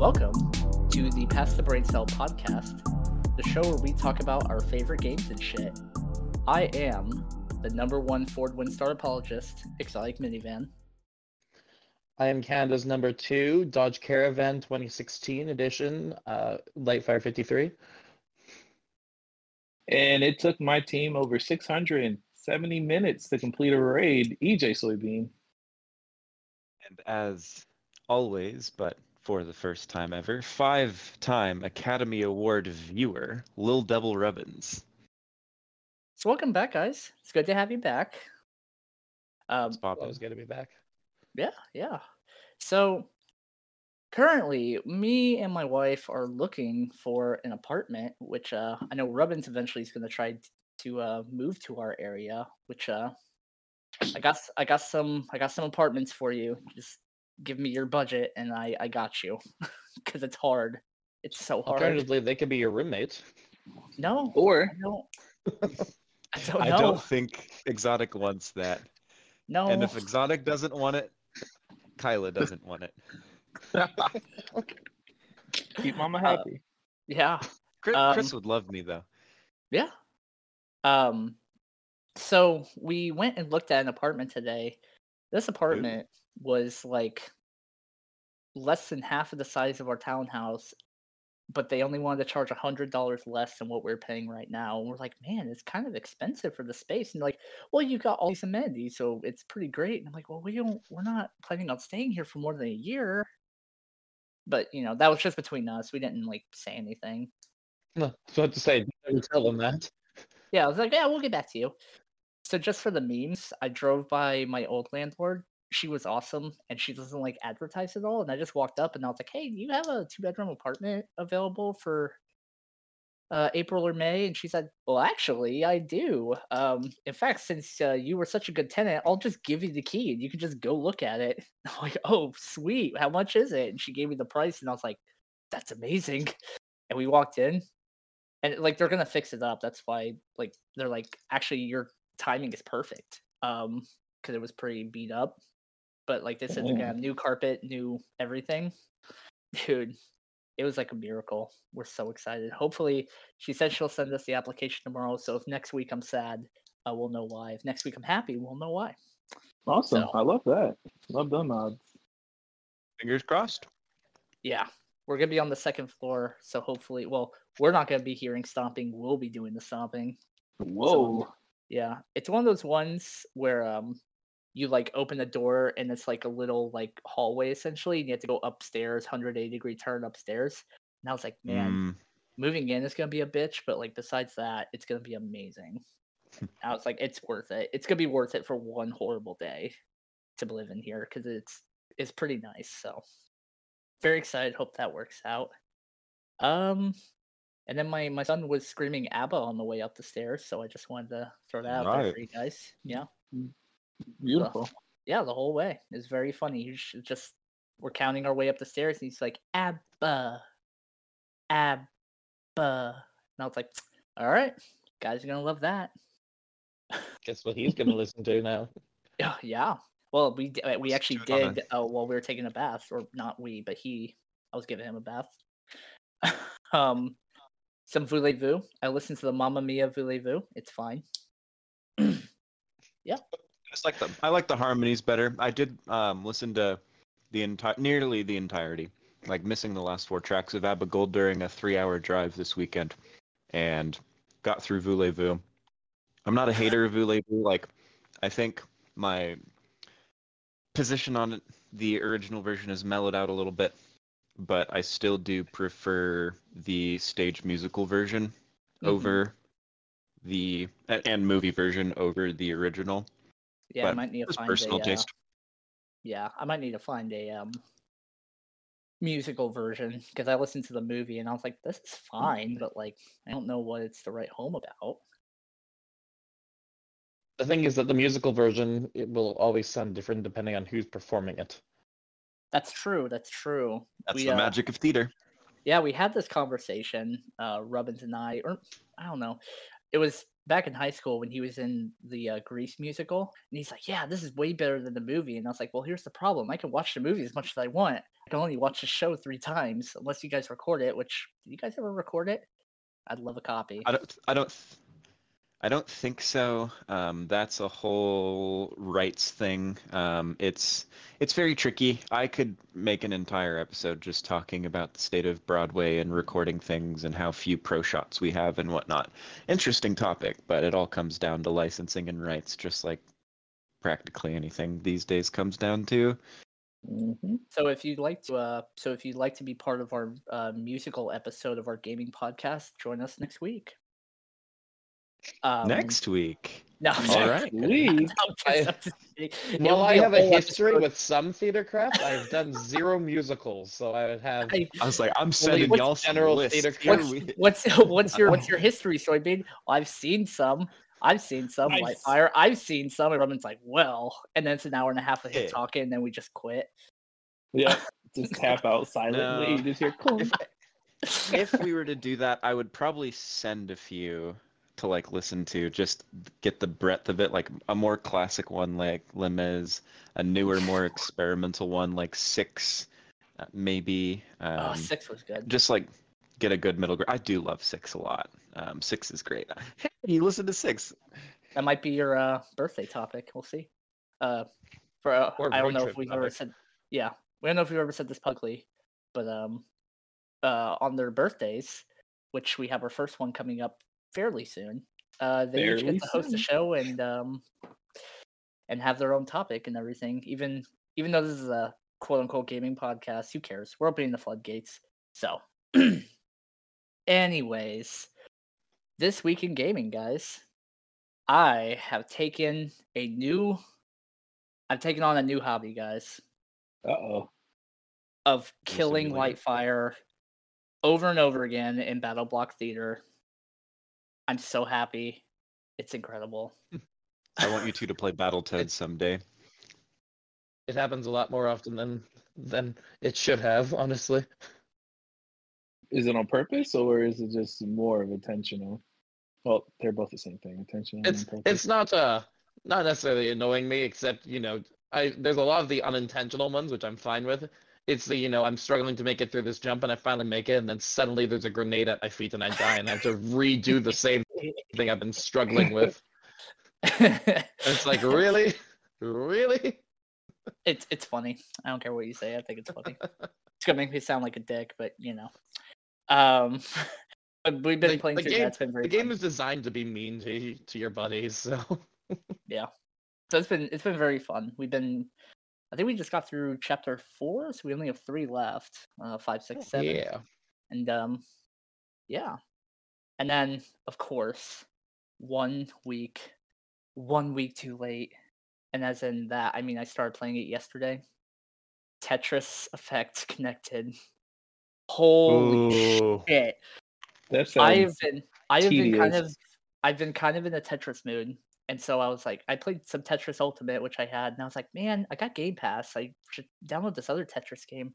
Welcome to the Pass the Brain Cell podcast, the show where we talk about our favorite games and shit. I am the number one Ford Windstar apologist, Exotic Minivan. I am Canada's number two Dodge Caravan 2016 edition, uh, Lightfire 53. And it took my team over 670 minutes to complete a raid, EJ Soybean. And as always, but for the first time ever, five time Academy Award viewer, Lil Devil Rubbins. So, welcome back, guys. It's good to have you back. Um, I was going to be back. Yeah, yeah. So, currently, me and my wife are looking for an apartment, which uh, I know Rubbins eventually is going to try to uh, move to our area. Which uh, I got, I got some, I got some apartments for you. Just give me your budget, and I, I got you, because it's hard. It's so hard. Alternatively, they could be your roommates. No, Or I don't. I don't I know. don't think Exotic wants that. no, And if Exotic doesn't want it, Kyla doesn't want it. keep mama Uh, happy. yeah. Chris, Um, Chris would love me though. Yeah. Um so we went and looked at an apartment today. This apartment was like less than half of the size of our townhouse, but they only wanted to charge a hundred dollars less than what we're paying right now. And we're like, man, it's kind of expensive for the space. And like, well, you got all these amenities, so it's pretty great. And I'm like, well, we don't we're not planning on staying here for more than a year. But you know, that was just between us. We didn't like say anything. No, so I have to say, never tell them that. Yeah, I was like, yeah, we'll get back to you. So just for the memes, I drove by my old landlord. She was awesome, and she doesn't like advertise at all. And I just walked up, and I was like, "Hey, do you have a two bedroom apartment available for uh, April or May?" And she said, "Well, actually, I do. Um, in fact, since uh, you were such a good tenant, I'll just give you the key, and you can just go look at it." I'm like, "Oh, sweet. How much is it?" And she gave me the price, and I was like, "That's amazing." And we walked in, and like they're gonna fix it up. That's why like they're like actually your timing is perfect. Um, because it was pretty beat up. But like they said, they're gonna have new carpet, new everything. Dude, it was like a miracle. We're so excited. Hopefully, she said she'll send us the application tomorrow. So if next week I'm sad, uh, we'll know why. If next week I'm happy, we'll know why. Awesome. so- I love that. Love them odds. Fingers crossed. Yeah, we're gonna be on the second floor, so hopefully, well, we're not gonna be hearing stomping. We'll be doing the stomping. Whoa. Yeah, it's one of those ones where um you like open the door and it's like a little like hallway essentially, and you have to go upstairs, 180 degree turn upstairs. And I was like, man, Mm, moving in is gonna be a bitch, but like besides that, it's gonna be amazing. I was like, it's worth it. It's gonna be worth it for one horrible day to live in here because it's it's pretty nice. So very excited. Hope that works out. Um, and then my my son was screaming ABBA on the way up the stairs, so I just wanted to throw that out there for you guys. Yeah, Beautiful. yeah, the whole way it's very funny. He's just we're counting our way up the stairs, and he's like ABBA, ABBA, and I was like, all right, guys are gonna love that. Guess what he's going to listen to now? Yeah, yeah. Well, we uh, we actually to it on a- did uh, while we were taking a bath, or not we, but he. I was giving him a bath. um, some voulez-vous. I listened to the Mamma Mia voulez-vous. It's fine. just like the I like the harmonies better. I did um listen to the entire nearly the entirety, like missing the last four tracks of Abba Gold during a three-hour drive this weekend, and got through Voulez-Vous. I'm not a hater of Voulez-Vous. Like, I think my position on it, the original version is mellowed out a little bit, but I still do prefer the stage musical version Mhm. over the and movie version over the original. Yeah, I might need to find personal a. Uh, yeah, I might need to find a um musical version because I listened to the movie and I was like, this is fine, but like I don't know what it's to write home about. The thing is that the musical version it will always sound different depending on who's performing it. That's true. That's true. That's We, the uh, magic of theater. Yeah, we had this conversation, uh, Rubbins and I, or I don't know. It was back in high school when he was in the uh, Grease musical, and he's like, "Yeah, this is way better than the movie." And I was like, "Well, here's the problem. I can watch the movie as much as I want. I can only watch the show three times unless you guys record it. Which do you guys ever record it? I'd love a copy. I don't. I don't. I don't think so. Um, that's a whole rights thing. Um, it's it's very tricky. I could make an entire episode just talking about the state of Broadway and recording things and how few pro shots we have and whatnot. Interesting topic, but it all comes down to licensing and rights, just like practically anything these days comes down to. Mhm. So if you'd like to, uh, so if you'd like to be part of our uh, musical episode of our gaming podcast, join us next week. Um, Next week. no, All sorry. Week? I'm I- just- I'm just kidding. It Well, I have a history episode. with some theater craft. I've done zero musicals, so I would have. I- I was like, I'm sending y'all general lists. theater Here craft? we- What's what's your what's your history, Soybean? I've seen some. I've seen some I've White Fire. I've seen some. And Robin's like, well, and then it's an hour and a half of him Yeah. talking, and then we just quit. Yeah, just tap out silently. No. You just hear clunk. If, if we were to do that, I would probably send a few to like listen to, just get the breadth of it. Like a more classic one like Les Mis, a newer, more experimental one like Six, uh, maybe. Um, oh, six was good. Just like get a good middle ground. I do love Six a lot. Um, Six is great. Hey, you listen to Six. That might be your uh, birthday topic. We'll see. Uh, for uh, I don't know if we've ever said. Yeah, we don't know if we've ever said this publicly, but um, uh, on their birthdays, which we have our first one coming up fairly soon. Uh, they each get to host a soon. show and um, and have their own topic and everything. Even even though this is a quote unquote gaming podcast, who cares? We're opening the floodgates. So, anyways, this week in gaming, guys, I have taken a new. I've taken on a new hobby, guys, Uh oh. of killing? Whitefire over and over again in Battle Block Theater. I'm so happy. It's incredible. I want you two to play Battle Battletoads someday. It happens a lot more often than than it should have, honestly. Is it on purpose or is it just more of intentional? Well, they're both the same thing. Intentional. It's and it's not uh not necessarily annoying me, except you know I there's a lot of the unintentional ones which I'm fine with. It's the you know I'm struggling to make it through this jump and I finally make it, and then suddenly there's a grenade at my feet and I die, and I have to redo the same thing I've been struggling with. It's like really, really. it's it's funny. I don't care what you say. I think it's funny. it's gonna make me sound like a dick, but you know. Um, but we've been The- playing the through game- that. It's been very The game fun. is designed to be mean to to your buddies, so yeah, So it's been it's been very fun. We've been. I think we just got through chapter four, so we only have three left. Uh, five, six, seven. yeah. and um yeah and then of course one week one week too late and as in that i mean i started playing it yesterday tetris effect connected holy Ooh. shit that i have been i have been kind of i've been kind of in a tetris mood and so i was like i played some tetris ultimate which i had and i was like man i got game pass i should download this other tetris game.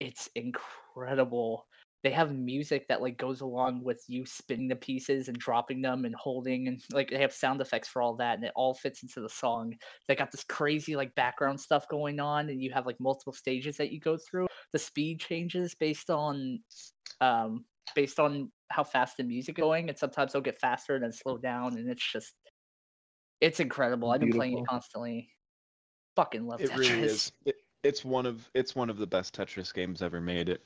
It's incredible. They have music that like goes along with you spinning the pieces and dropping them and holding and like they have sound effects for all that and it all fits into the song. They got this crazy like background stuff going on and you have like multiple stages that you go through. The speed changes based on um based on how fast the music going and sometimes they'll get faster and then slow down and it's just it's incredible i've been playing it constantly fucking love It tetris really is. It, it's one of it's one of the best Tetris games ever made. It.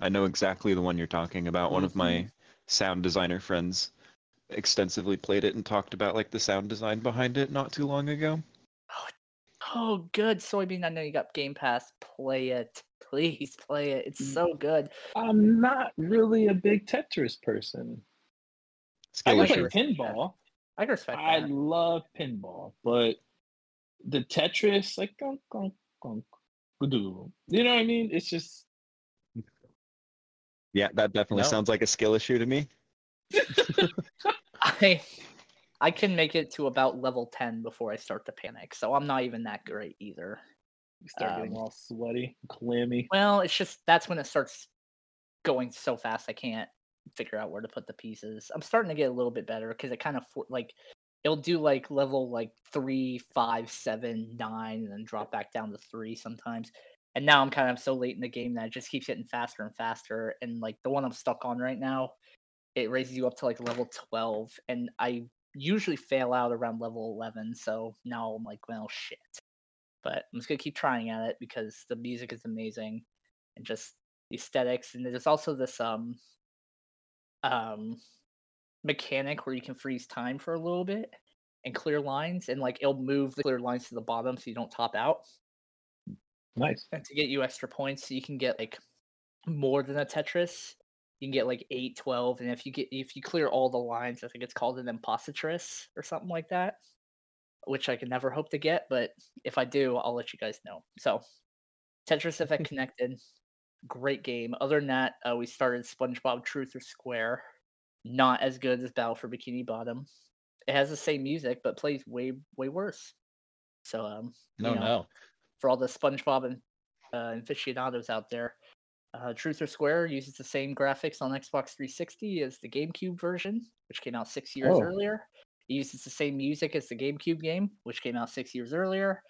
I know exactly the one you're talking about. One of my sound designer friends extensively played it and talked about like the sound design behind it not too long ago. oh oh good soybean i know you got game pass play it please play it it's Mm. so good I'm not really a big Tetris person. I Skill can like play issue. pinball. I can respect I that love pinball, but the Tetris, like, gonk, gonk, gonk, you know what I mean? It's just Yeah, that definitely No. sounds like a skill issue to me. i i can make it to about level 10 before i start to panic so i'm not even that great either you start getting Um, all sweaty, clammy. well it's just that's when it starts going so fast i can't figure out where to put the pieces. I'm starting to get a little bit better because it kind of for, like it'll do like level like three, five, seven, nine, and then drop back down to three sometimes. And now I'm kind of so late in the game that it just keeps getting faster and faster. And like the one I'm stuck on right now, it raises you up to like level 12, and I usually fail out around level 11. So now I'm like, well, shit. But I'm just gonna keep trying at it because the music is amazing, and just the aesthetics. And there's also this um um mechanic where you can freeze time for a little bit and clear lines, and like it'll move the clear lines to the bottom so you don't top out. Nice. And to get you extra points, so you can get like more than a Tetris. You can get like 8, 12, and if you get if you clear all the lines, I think it's called an impositress or something like that. Which I can never hope to get, but if I do, I'll let you guys know. So Tetris Effect Connected, great game. Other than that, uh, we started SpongeBob Truth or Square. Not as good as Battle for Bikini Bottom. It has the same music, but plays way way worse. So um, No, you know, no. for all the SpongeBob and uh, aficionados out there. Uh, Truth or Square uses the same graphics on Xbox 360 as the GameCube version, which came out six years Oh. earlier. It uses the same music as the GameCube game, which came out six years earlier.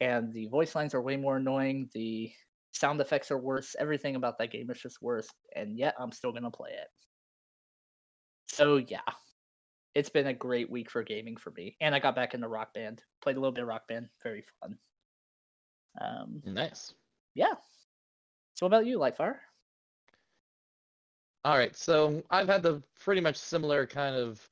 And the voice lines are way more annoying. The sound effects are worse. Everything about that game is just worse. And yet, I'm still going to play it. So, yeah. It's been a great week for gaming for me. And I got back into Rock Band. Played a little bit of Rock Band. Very fun. Um, Nice. yeah. So what about you, Lightfire? All right, so I've had the pretty much similar kind of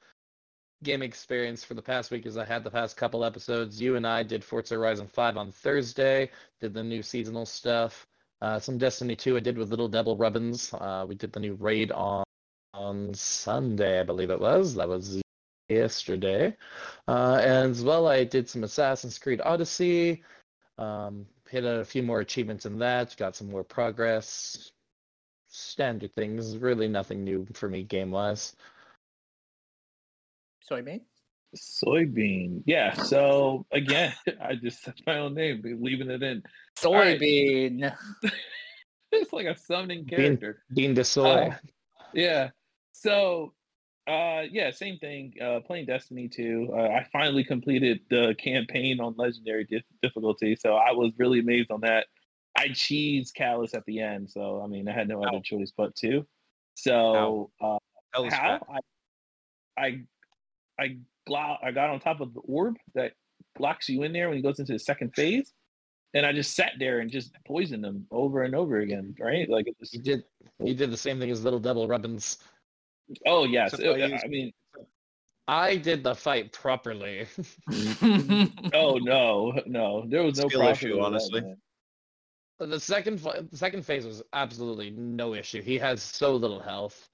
game experience for the past week as I had the past couple episodes. You and I did Forza Horizon 5 on Thursday, did the new seasonal stuff. Uh, some Destiny 2 I did with Little Devil Rubbins. Uh, we did the new raid on on Sunday, I believe it was. That was yesterday. Uh, and as well, I did some Assassin's Creed Odyssey. Um, hit a few more achievements in that. Got some more progress. Standard things. Really nothing new for me game wise. Soybean? Soybean. Yeah. So again, I just said my own name, but leaving it in. right. Soybean. It's like a summoning Bean- character. Dean DeSoy. Uh, Yeah. So, uh, yeah, same thing. Uh, playing Destiny 2. Uh, I finally completed the campaign on Legendary dif- difficulty, so I was really amazed on that. I cheesed Calus at the end, so I mean, I had no other choice but to. So, uh, how. I, I, I, I got on top of the orb that locks you in there when he goes into the second phase, and I just sat there and just poisoned him over and over again. Right? Like it was. You did you did the same thing as Little Devil Rubbins. Oh yes. Except I Uh, used- I mean, I did the fight properly. oh no, no, there was no Skill issue, in that, honestly. the second fi- the second phase was absolutely no issue. He has so little health.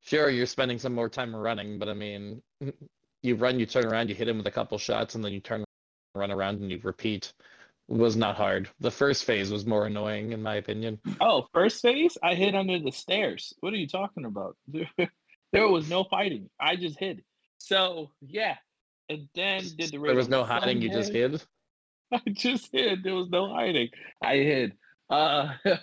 Sure, you're spending some more time running, but I mean, you run, you turn around, you hit him with a couple shots, and then you turn, run around, and you repeat. It was not hard. The first phase was more annoying, in my opinion. Oh, first phase, I hid under the stairs. What are you talking about? there was no fighting. I just hid. So yeah, and then did the There was no hiding. You just hid. I just hid. There was no hiding. I hid. Uh,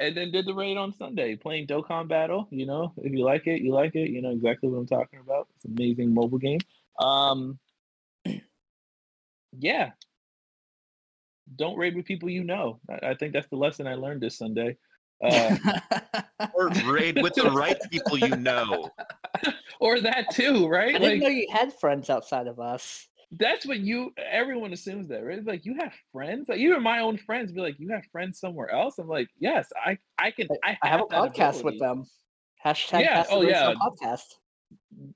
and then did the raid on Sunday, playing Dokkan Battle. You know, if you like it, you like it. You know exactly what I'm talking about. It's an amazing mobile game. Um, yeah. Don't raid with people you know. I, I think that's the lesson I learned this Sunday. Uh, Or raid with the right people you know. or that too, right? I didn't Like know you had friends outside of us. That's what you. Everyone assumes that, right? It's like you have friends. Like even my own friends be like, "You have friends somewhere else." I'm like, "Yes, I, I can. I, I have a that podcast with them. Hashtag Yeah, oh, yeah. podcast.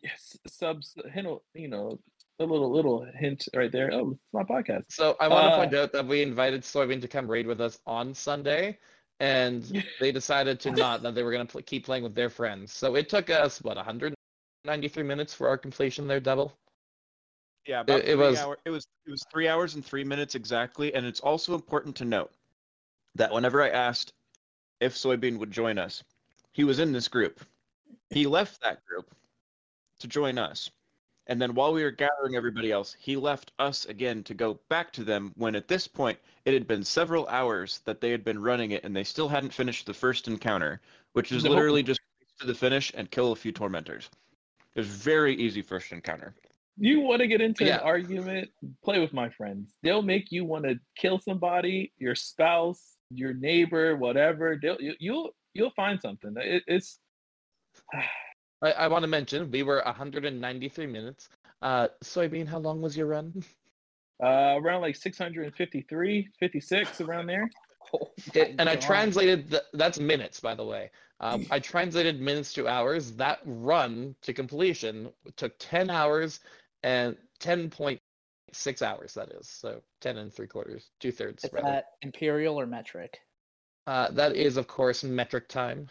Yes, subs. Hint, you know, a little little hint right there. Oh, it's my podcast. So I want to Uh, point out that we invited Soybean to come raid with us on Sunday, and they decided to not. That they were going to pl- keep playing with their friends. So it took us what 193 minutes for our completion there, double. Yeah, about It- it was- hour- it was it was three hours and three minutes exactly, and it's also important to note that whenever I asked if Soybean would join us, he was in this group. He left that group to join us, and then while we were gathering everybody else, he left us again to go back to them. When at this point it had been several hours that they had been running it, and they still hadn't finished the first encounter, which is No. literally just to the finish and kill a few tormentors. It was very easy first encounter. You want to get into Yeah. an argument? Play with my friends. They'll make you want to kill somebody, your spouse, your neighbor, whatever. They'll you, you'll you'll find something. It, it's I, I want to mention we were 193 minutes. Uh, soybean, how long was your run? uh, around like 653, 56 around there. Oh It, my and I translated the, that's minutes, by the way. Um, I translated minutes to hours. That run to completion took 10 hours and 10.6 hours. That is so 10 and three quarters, two thirds. Is rather. that imperial or metric? Uh, that is, of course, metric time.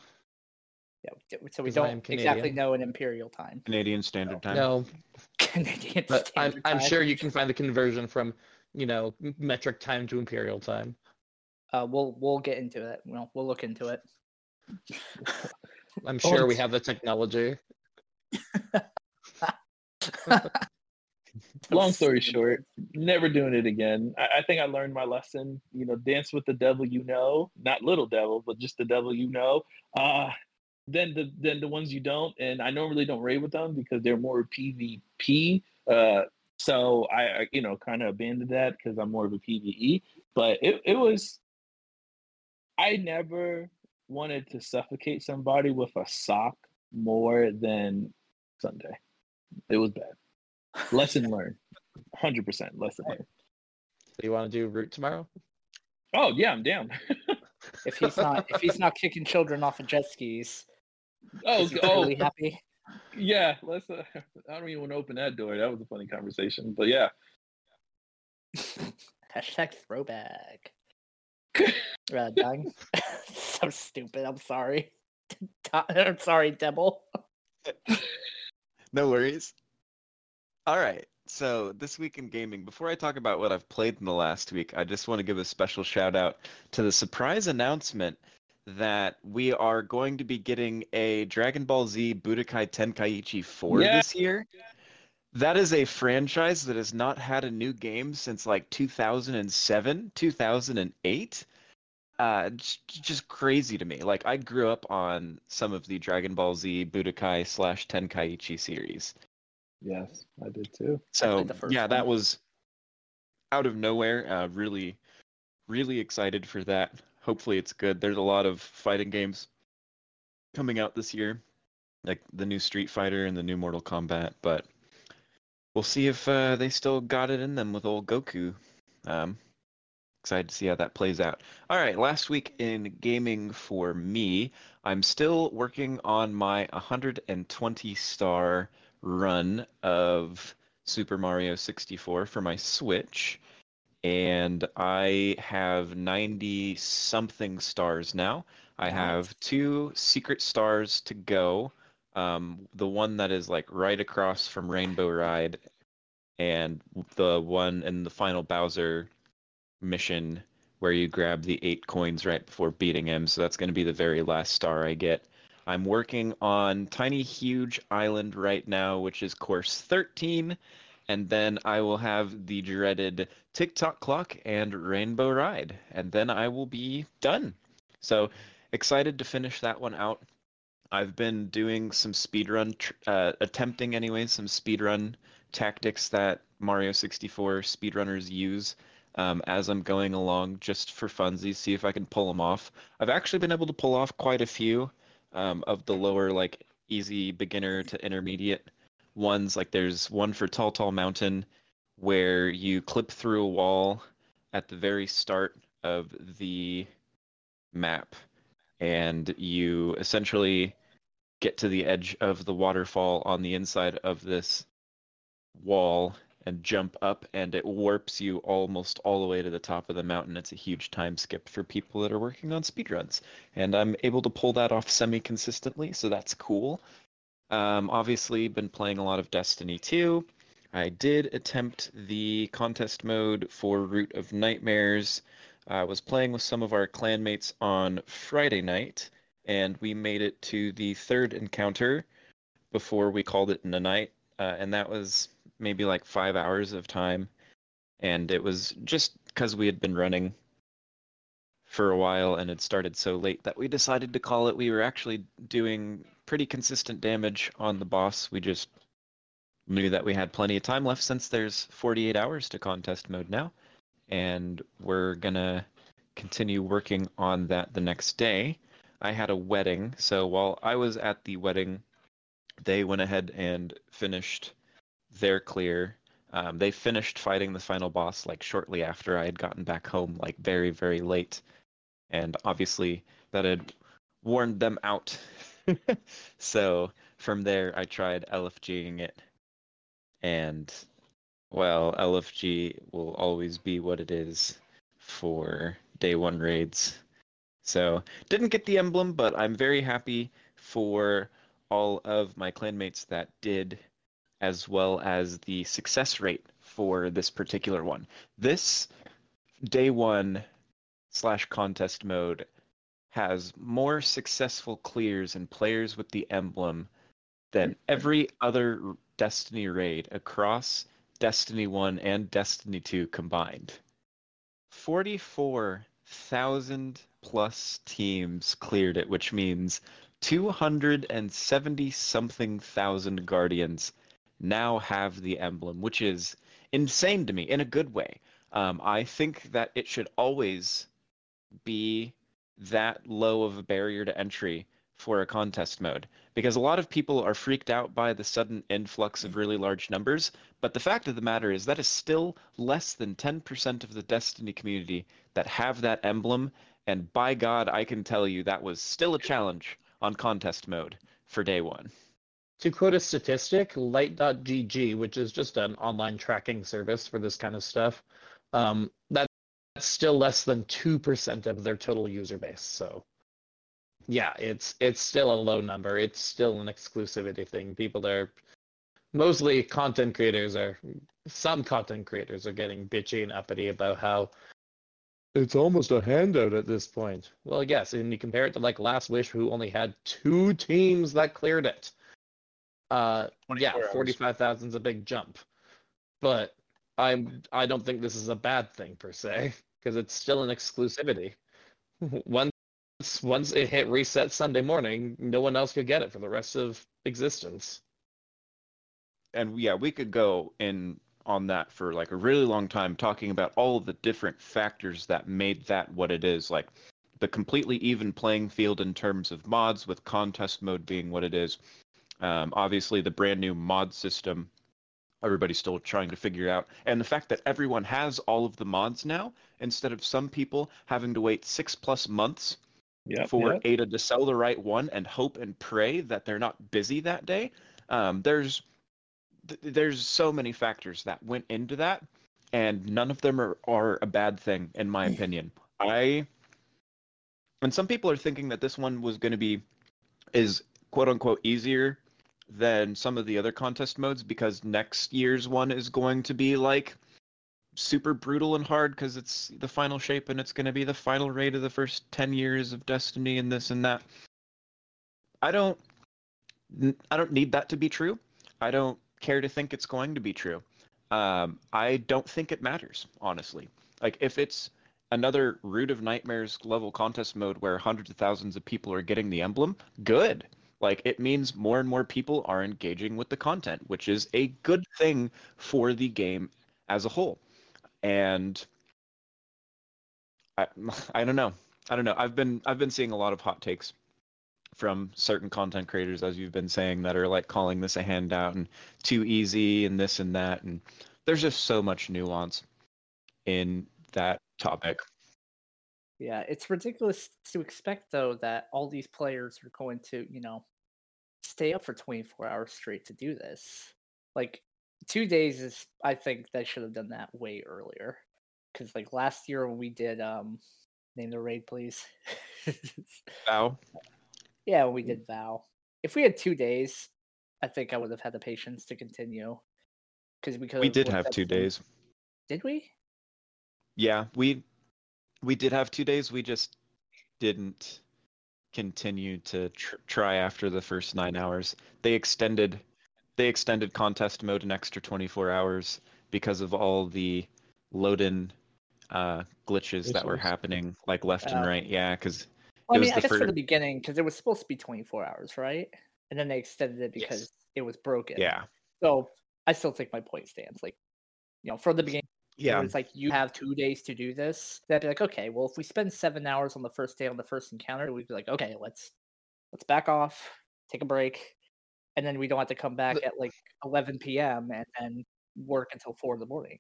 Yeah, so we don't exactly know an imperial time. Canadian Standard Time. No, Canadian but I'm Standard I'm sure you can find the conversion from you know metric time to imperial time. Uh, we'll we'll get into it. We'll we'll look into it. I'm sure we have the technology. Long story short, never doing it again. I, I think I learned my lesson. You know, dance with the devil you know, not little devil, but just the devil you know. Uh then the then the ones you don't, and I normally don't raid with them because they're more PvP. Uh, so I, I you know kind of abandoned that because I'm more of a PVE. But it it was. I never wanted to suffocate somebody with a sock more than Sunday. It was bad. Lesson learned. Hundred percent lesson learned. So you want to do root tomorrow? Oh yeah, I'm down. If he's not if he's not kicking children off of jet skis, oh, is oh really happy? yeah. Let's. Uh, I don't even want to open that door. That was a funny conversation. But yeah, Hashtag throwback. uh, dang. so stupid. I'm sorry. I'm sorry, Devil. No worries. All right. So this week in gaming, before I talk about what I've played in the last week, I just want to give a special shout out to the surprise announcement that we are going to be getting a Dragon Ball Z Budokai Tenkaichi 4 Yeah. this year. That is a franchise that has not had a new game since like 2007, 2008. Uh, j- just crazy to me. Like I grew up on some of the Dragon Ball Z Budokai slash Tenkaichi series. Yes, I did too. So played the first yeah, that was out of nowhere. Uh, really, really excited for that. Hopefully it's good. There's a lot of fighting games coming out this year, like the new Street Fighter and the new Mortal Kombat. But we'll see if uh, they still got it in them with old Goku. Um, excited to see how that plays out. All right, last week in gaming for me, I'm still working on my 120 star run of Super Mario 64 for my Switch. And I have 90 something stars now. I have two secret stars to go. Um, the one that is like right across from Rainbow Ride, and the one in the final Bowser mission where you grab the eight coins right before beating him. So that's going to be the very last star I get. I'm working on Tiny Huge Island right now, which is course 13. And then I will have the dreaded Tick Tock Clock and Rainbow Ride. And then I will be done. So excited to finish that one out. I've been doing some speedrun, uh, attempting anyway, some speedrun tactics that Mario 64 speedrunners use um, as I'm going along just for funsies, see if I can pull them off. I've actually been able to pull off quite a few um, of the lower, like, easy beginner to intermediate ones. Like, there's one for Tall Tall Mountain where you clip through a wall at the very start of the map and you essentially get to the edge of the waterfall on the inside of this wall and jump up and it warps you almost all the way to the top of the mountain. It's a huge time skip for people that are working on speedruns. And I'm able to pull that off semi consistently, so that's cool. Um, obviously, been playing a lot of Destiny 2. I did attempt the contest mode for Root of Nightmares. I was playing with some of our clanmates on Friday night, and we made it to the third encounter before we called it in the night. Uh, and that was maybe like five hours of time. And it was just because we had been running for a while and it started so late that we decided to call it. We were actually doing pretty consistent damage on the boss. We just knew that we had plenty of time left since there's 48 hours to contest mode now. And we're gonna continue working on that the next day. I had a wedding, so while I was at the wedding, they went ahead and finished their clear. Um, they finished fighting the final boss like shortly after I had gotten back home, like very, very late. And obviously, that had warned them out. so from there, I tried LFGing it. And, well, LFG will always be what it is for day one raids. So, didn't get the emblem, but I'm very happy for all of my clanmates that did, as well as the success rate for this particular one. This day one slash contest mode has more successful clears and players with the emblem than every other Destiny raid across Destiny 1 and Destiny 2 combined. 44,000 plus teams cleared it, which means 270 something thousand guardians now have the emblem, which is insane to me in a good way. Um, I think that it should always be that low of a barrier to entry for a contest mode because a lot of people are freaked out by the sudden influx of really large numbers but the fact of the matter is that is still less than 10% of the destiny community that have that emblem and by god i can tell you that was still a challenge on contest mode for day one To quote a statistic, Light.gg, which is just an online tracking service for this kind of stuff, um, that's still less than two percent of their total user base. So, yeah, it's it's still a low number. It's still an exclusivity thing. People are mostly content creators are some content creators are getting bitchy and uppity about how it's almost a handout at this point. Well, yes, and you compare it to like Last Wish, who only had two teams that cleared it. Uh, yeah, forty-five thousand is a big jump, but I'm I don't think this is a bad thing per se because it's still an exclusivity. once once it hit reset Sunday morning, no one else could get it for the rest of existence. and yeah, we could go in on that for like a really long time talking about all the different factors that made that what it is. Like the completely even playing field in terms of mods, with contest mode being what it is. Um, obviously, the brand new mod system, everybody's still trying to figure out. And the fact that everyone has all of the mods now, instead of some people having to wait six plus months Yep, for yep. Ada to sell the right one and hope and pray that they're not busy that day. Um, there's th- there's so many factors that went into that, and none of them are, are a bad thing in my opinion. I and some people are thinking that this one was going to be is quote unquote easier than some of the other contest modes because next year's one is going to be like super brutal and hard because it's the final shape and it's going to be the final raid of the first 10 years of destiny and this and that. I don't i don't need that to be true. I don't care to think it's going to be true. Um, i don't think it matters honestly. Like if it's another root of nightmares level contest mode where hundreds of thousands of people are getting the emblem good like it means more and more people are engaging with the content which is a good thing for the game as a whole and I I don't know. I don't know. I've been I've been seeing a lot of hot takes from certain content creators as you've been saying that are like calling this a handout and too easy and this and that and there's just so much nuance in that topic. Yeah, it's ridiculous to expect though that all these players are going to, you know, stay up for 24 hours straight to do this. Like 2 days is I think they should have done that way earlier. Cuz like last year when we did um name the raid please. Vow. yeah, when we did vow. If we had 2 days, I think I would have had the patience to continue cuz we could We did have 2 some- days. Did we? Yeah, we we did have 2 days. We just didn't continue to tr- try after the first 9 hours. They extended they extended contest mode an extra 24 hours because of all the load in uh, glitches that were happening like left and Oh. right. Yeah, because Well, I It was mean, I the guess for fir- the beginning, because it was supposed to be 24 hours, right? and then they extended it Yes. because it was broken. Yeah. So I still think my point stands. Like, you know, from the beginning, Yeah. it's like you have two days to do this. That'd be like, okay, well, if we spend seven hours on the first day on the first encounter, we'd be like, okay, let's let's back off, take a break, and then we don't have to come back at like 11 p.m. and then work until four in the morning.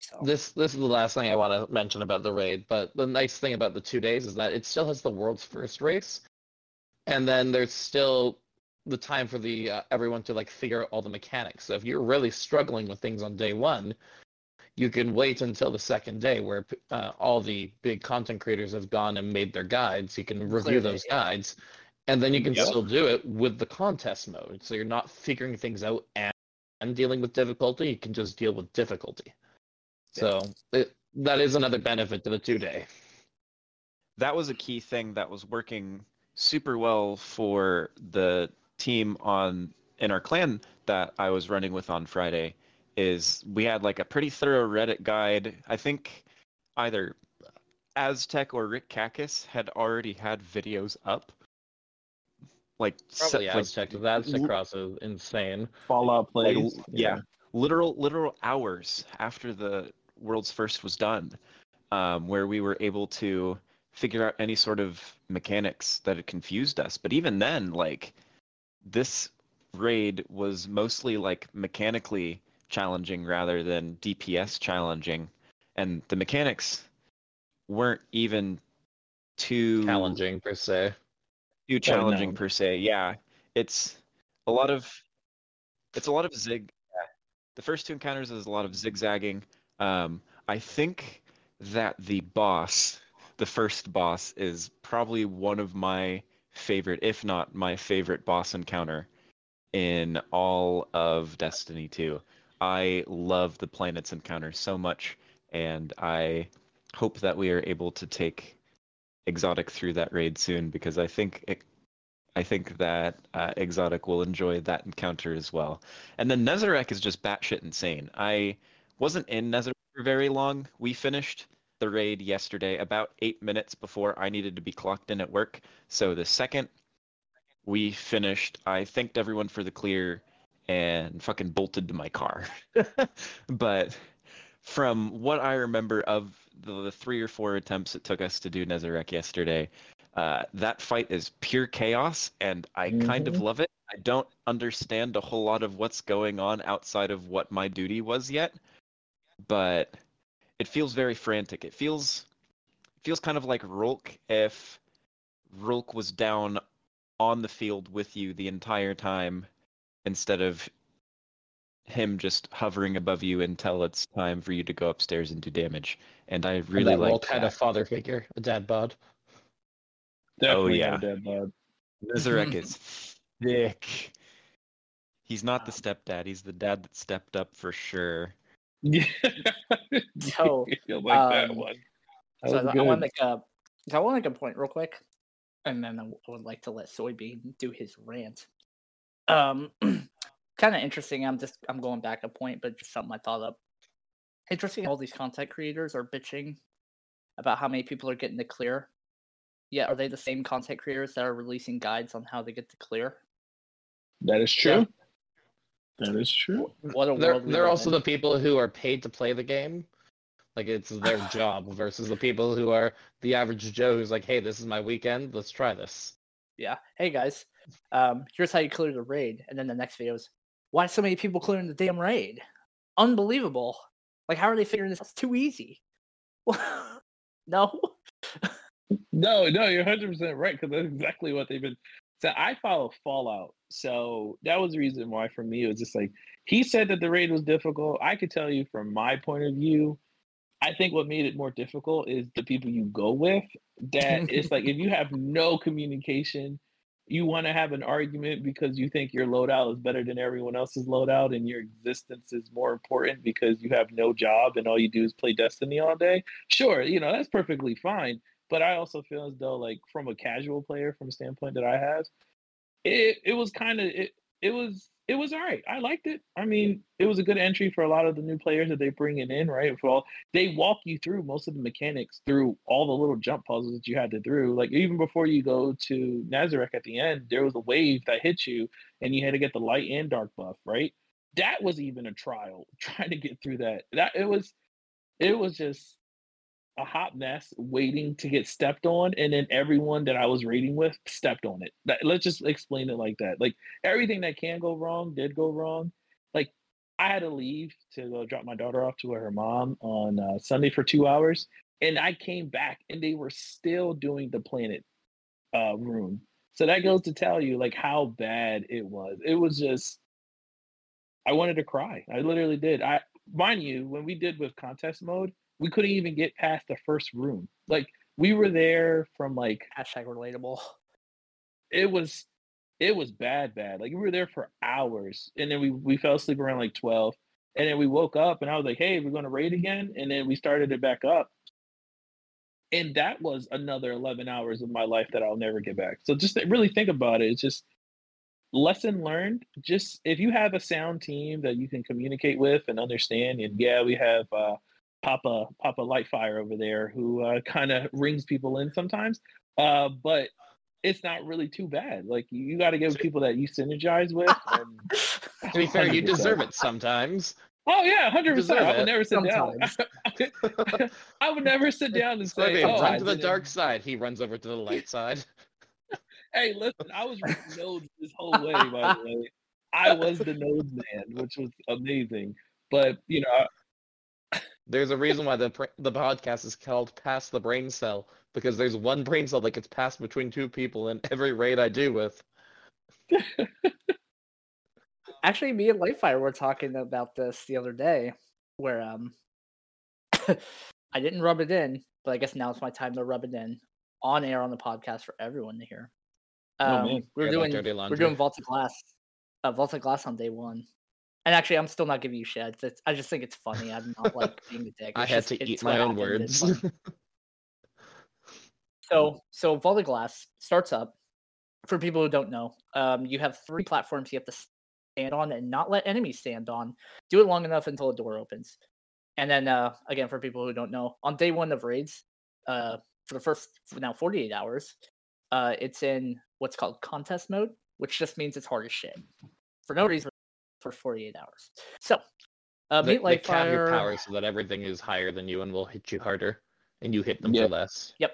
So This this is the last thing I want to mention about the raid, but the nice thing about the two days is that it still has the world's first race, and then there's still the time for the uh, everyone to like figure out all the mechanics. So if you're really struggling with things on day one, you can wait until the second day where uh, all the big content creators have gone and made their guides. You can review Clearly, those yeah. guides, and then you can Yep. still do it with the contest mode. So you're not figuring things out and, and dealing with difficulty. You can just deal with difficulty. So it, that is another benefit to the two day. that was a key thing that was working super well for the team on in our clan that I was running with on Friday is we had like a pretty thorough Reddit guide. I think either Aztec or Rick Kakis had already had videos up. Like set- Probably like, Aztec. The Aztec cross is insane. Fallout like, plays. yeah, literal literal hours after the world's first was done, um, where we were able to figure out any sort of mechanics that had confused us. But even then, like this raid was mostly like mechanically challenging rather than DPS challenging, and the mechanics weren't even too Challenging per se. too challenging per se. Yeah, it's a lot of it's a lot of zig. The first two encounters is a lot of zigzagging. Um, I think that the boss, the first boss, is probably one of my favorite, if not my favorite boss encounter in all of Destiny 2. I love the planets encounter so much, and I hope that we are able to take Exotic through that raid soon because I think it, I think that uh, Exotic will enjoy that encounter as well. And then Nezarec is just batshit insane. I wasn't in Nezarec for very long. We finished the raid yesterday about eight minutes before I needed to be clocked in at work. So the second we finished, I thanked everyone for the clear and fucking bolted to my car. but from what I remember of the, the three or four attempts it took us to do Nezarec yesterday, uh, that fight is pure chaos, and I kind of love it. I don't understand a whole lot of what's going on outside of what my duty was yet, but it feels very frantic. It feels it feels kind of like Rhulk if Rhulk was down on the field with you the entire time instead of him just hovering above you until it's time for you to go upstairs and do damage. And I really and that like Walt had a father figure, a dad bod. Definitely yeah. no dead bod. Nezarec is thick. He's not the stepdad. He's the dad that stepped up for sure. Yeah. So, You'll like that um, one. That so was I, I want to make a so I want to make a point real quick, and then I would like to let Soybean do his rant. Um, kind of interesting. I'm just I'm going back a point, but just something I thought up. Interesting. All these content creators are bitching about how many people are getting the clear. Yeah, are they the same content creators that are releasing guides on how to get the clear? That is true. That is true. What a They're world they're also in. the people who are paid to play the game. Like it's their job versus the people who are the average Joe who's like, hey, this is my weekend, let's try this. yeah. Hey guys, um, here's how you clear the raid, and then the next video is why so many people clearing the damn raid? Unbelievable! Like, how are they figuring this? out? It's too easy. no. No, no, you're 100 percent right because that's exactly what they've been. So I follow Fallout, so that was the reason why for me it was just like he said that the raid was difficult. I could tell you from my point of view, I think what made it more difficult is the people you go with. That it's like if you have no communication, you want to have an argument because you think your loadout is better than everyone else's loadout, and your existence is more important because you have no job and all you do is play Destiny all day. Sure, you know that's perfectly fine but I also feel as though like from a casual player from a standpoint that I have, it it was kind of it it was it was all right. I liked it. I mean, it was a good entry for a lot of the new players that they're bringing in, right? For all they walk you through most of the mechanics through all the little jump puzzles that you had to through. Like even before you go to Nezarec at the end, there was a wave that hit you, and you had to get the light and dark buff, right? That was even a trial trying to get through that. That it was, it was just a hot mess waiting to get stepped on and then everyone that i was raiding with stepped on it. That, let's just explain it like that. Like everything that can go wrong did go wrong. Like i had to leave to go drop my daughter off to her mom on uh, sunday for two hours and i came back and they were still doing the planet uh, room so that goes to tell you like how bad it was. It was just i wanted to cry. I literally did. I mind you when we did with contest mode we couldn't even get past the first room. Like we were there from like Hashtag relatable. it was it was bad, bad. Like we were there for hours, and then we we fell asleep around like twelve, and then we woke up, and I was like, "Hey, we're going to raid again," and then we started it back up, and that was another eleven hours of my life that I'll never get back. So just really think about it. It's just lesson learned. Just if you have a sound team that you can communicate with and understand, and yeah, we have. uh Papa Papa Lightfire over there who uh, kind of rings people in sometimes. Uh, but it's not really too bad. Like you got to give people that you synergize with. And, to be fair, you deserve it sometimes. Oh yeah, hundred percent. I would never sit sometimes. down. I would never sit down and say, "Oh, run to the dark side." He runs over to the light side. hey, listen, I was nodes this whole way. By the way, I was the node man, which was amazing. But you know, there's a reason why the the podcast is called "Pass the Brain Cell" because there's one brain cell that gets passed between two people in every raid I do with. Actually, me and Lightfire were talking about this the other day, where um, I didn't rub it in, but I guess now it's my time to rub it in on air on the podcast for everyone to hear. Oh, um, oh, we're yeah, doing we're doing Vault of Glass, uh, Vault of Glass on day one, and actually, I'm still not giving you shit. It's, I just think it's funny. I'm not like being a dick. It's I had to eat my own words. so, so of Glass starts up. For people who don't know, um, you have three platforms you have to stand on and not let enemies stand on. Do it long enough until a door opens. And then, uh, again, for people who don't know, on day one of raids, uh, for the first now 48 hours, uh, it's in what's called contest mode, which just means it's hard as shit for no reason for 48 hours. So, uh, they, they cap your power so that everything is higher than you and will hit you harder, and you hit them yep. for less. Yep.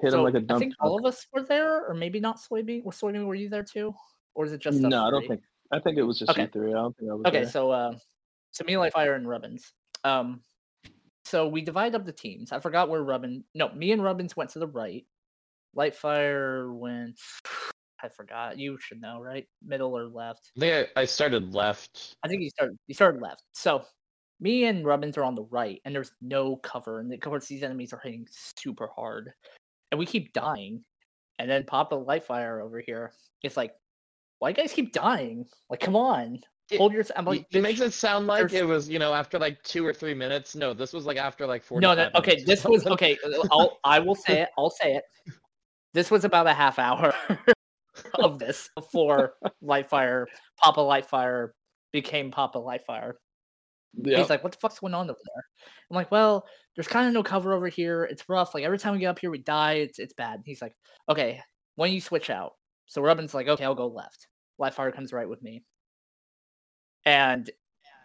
Hit so them like a dump I think truck. all of us were there, or maybe not soybean. Was soybean? Were you there too, or is it just no? I don't think. I think it was just okay. you three. I don't think I was. Okay, there. so uh, so me, Lightfire, and Rubbins. Um, so we divide up the teams. I forgot where Rubbin. No, me and Rubbins went to the right. Lightfire went I forgot. You should know, right? Middle or left? I think I, I started left. I think you started you started left. So me and Rubbins are on the right, and there's no cover, and of course these enemies are hitting super hard, and we keep dying. And then Papa Lightfire over here, it's like, "Why you guys keep dying? Like, come on, it, hold your." I'm like, it makes it sound like it was, you know, after like two or three minutes. No, this was like after like four. No, no, okay, this was okay. I'll I will say it. I'll say it. This was about a half hour. of this before Lightfire, Papa Lightfire became Papa Lightfire. Yep. He's like, what the fuck's going on over there? I'm like, well, there's kind of no cover over here. It's rough. Like every time we get up here, we die. It's it's bad. He's like, okay, when you switch out. So Rubbin's like, okay, I'll go left. Lightfire comes right with me. And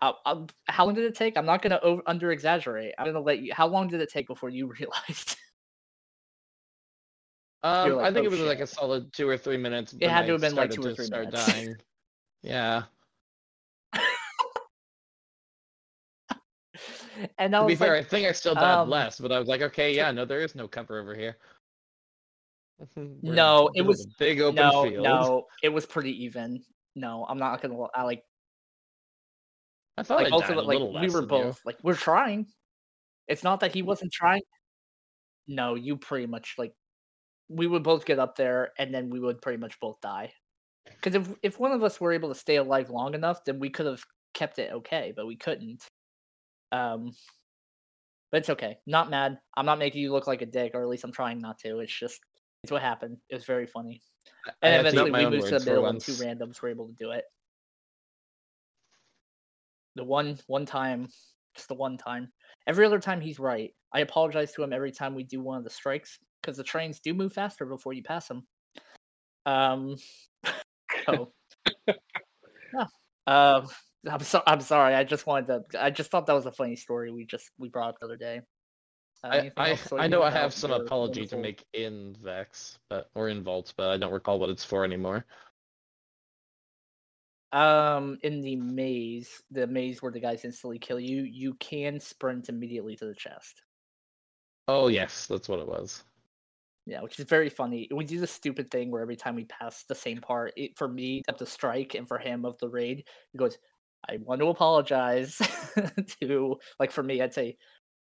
I'll, I'll, how long did it take? I'm not gonna over, under exaggerate. I'm gonna let you. How long did it take before you realized? Um, like, I think oh, it was shit. like a solid two or three minutes. It had to have been like two or three minutes. Dying. yeah. and I to be fair, like, I think I still died um, less, but I was like, okay, yeah, no, there is no cover over here. no, it was big open no, field. No, it was pretty even. No, I'm not gonna. I like. I thought like, also like we were both you. like we're trying. It's not that he wasn't trying. No, you pretty much like we would both get up there and then we would pretty much both die. Because if if one of us were able to stay alive long enough, then we could have kept it okay, but we couldn't. Um, but it's okay. Not mad. I'm not making you look like a dick, or at least I'm trying not to. It's just it's what happened. It was very funny. And eventually we moved to the middle, and two randoms were able to do it. The one one time, just the one time. Every other time he's right. I apologize to him every time we do one of the strikes because the trains do move faster before you pass them. Um, so yeah. Um, I'm so I'm sorry. I just wanted to. I just thought that was a funny story. We just we brought up the other day. Uh, I, I, I know I have some apology to make in Vex, but or in Vault, but I don't recall what it's for anymore. Um, in the maze, the maze where the guys instantly kill you, you can sprint immediately to the chest. Oh yes, that's what it was. Yeah, which is very funny. We do this stupid thing where every time we pass the same part, it, for me of the strike and for him of the raid, he goes, "I want to apologize to like for me, I'd say,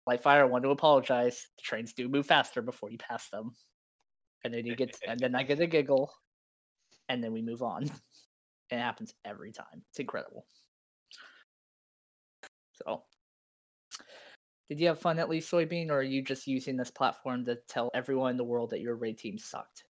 Lightfire, I want to apologize. The trains do move faster before you pass them." And then you get, and then I get a giggle, and then we move on. It happens every time. It's incredible. So, did you have fun at least, Soybean, or are you just using this platform to tell everyone in the world that your raid team sucked?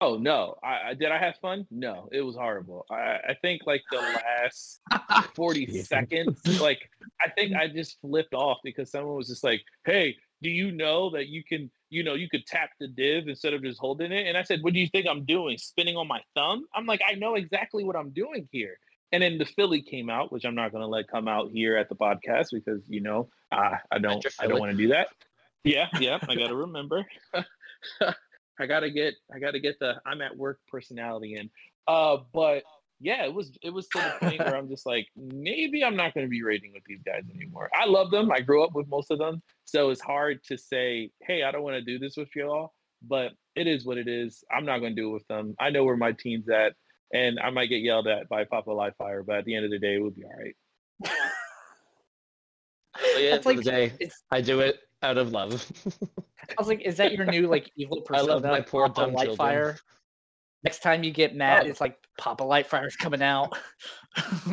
Oh no! I, I did. I have fun. No, it was horrible. I, I think like the last forty seconds, like I think I just flipped off because someone was just like, "Hey, do you know that you can, you know, you could tap the div instead of just holding it?" And I said, "What do you think I'm doing? Spinning on my thumb?" I'm like, "I know exactly what I'm doing here." And then the Philly came out, which I'm not going to let come out here at the podcast because you know I, I don't I don't want to do that. Yeah, yeah, I got to remember. I gotta get I gotta get the I'm at work personality in. Uh, but yeah, it was it was to the point where I'm just like, maybe I'm not going to be raiding with these guys anymore. I love them. I grew up with most of them, so it's hard to say, hey, I don't want to do this with y'all. But it is what it is. I'm not going to do it with them. I know where my team's at, and I might get yelled at by Papa Lightfire, but at the end of the day, it will be all right. At the end That's of like the day, I do it out of love. I was like, is that your new like evil persona? I love my poor Papa dumb children. Lightfire? Next time you get mad, Oh. it's like Papa Lightfire's coming out.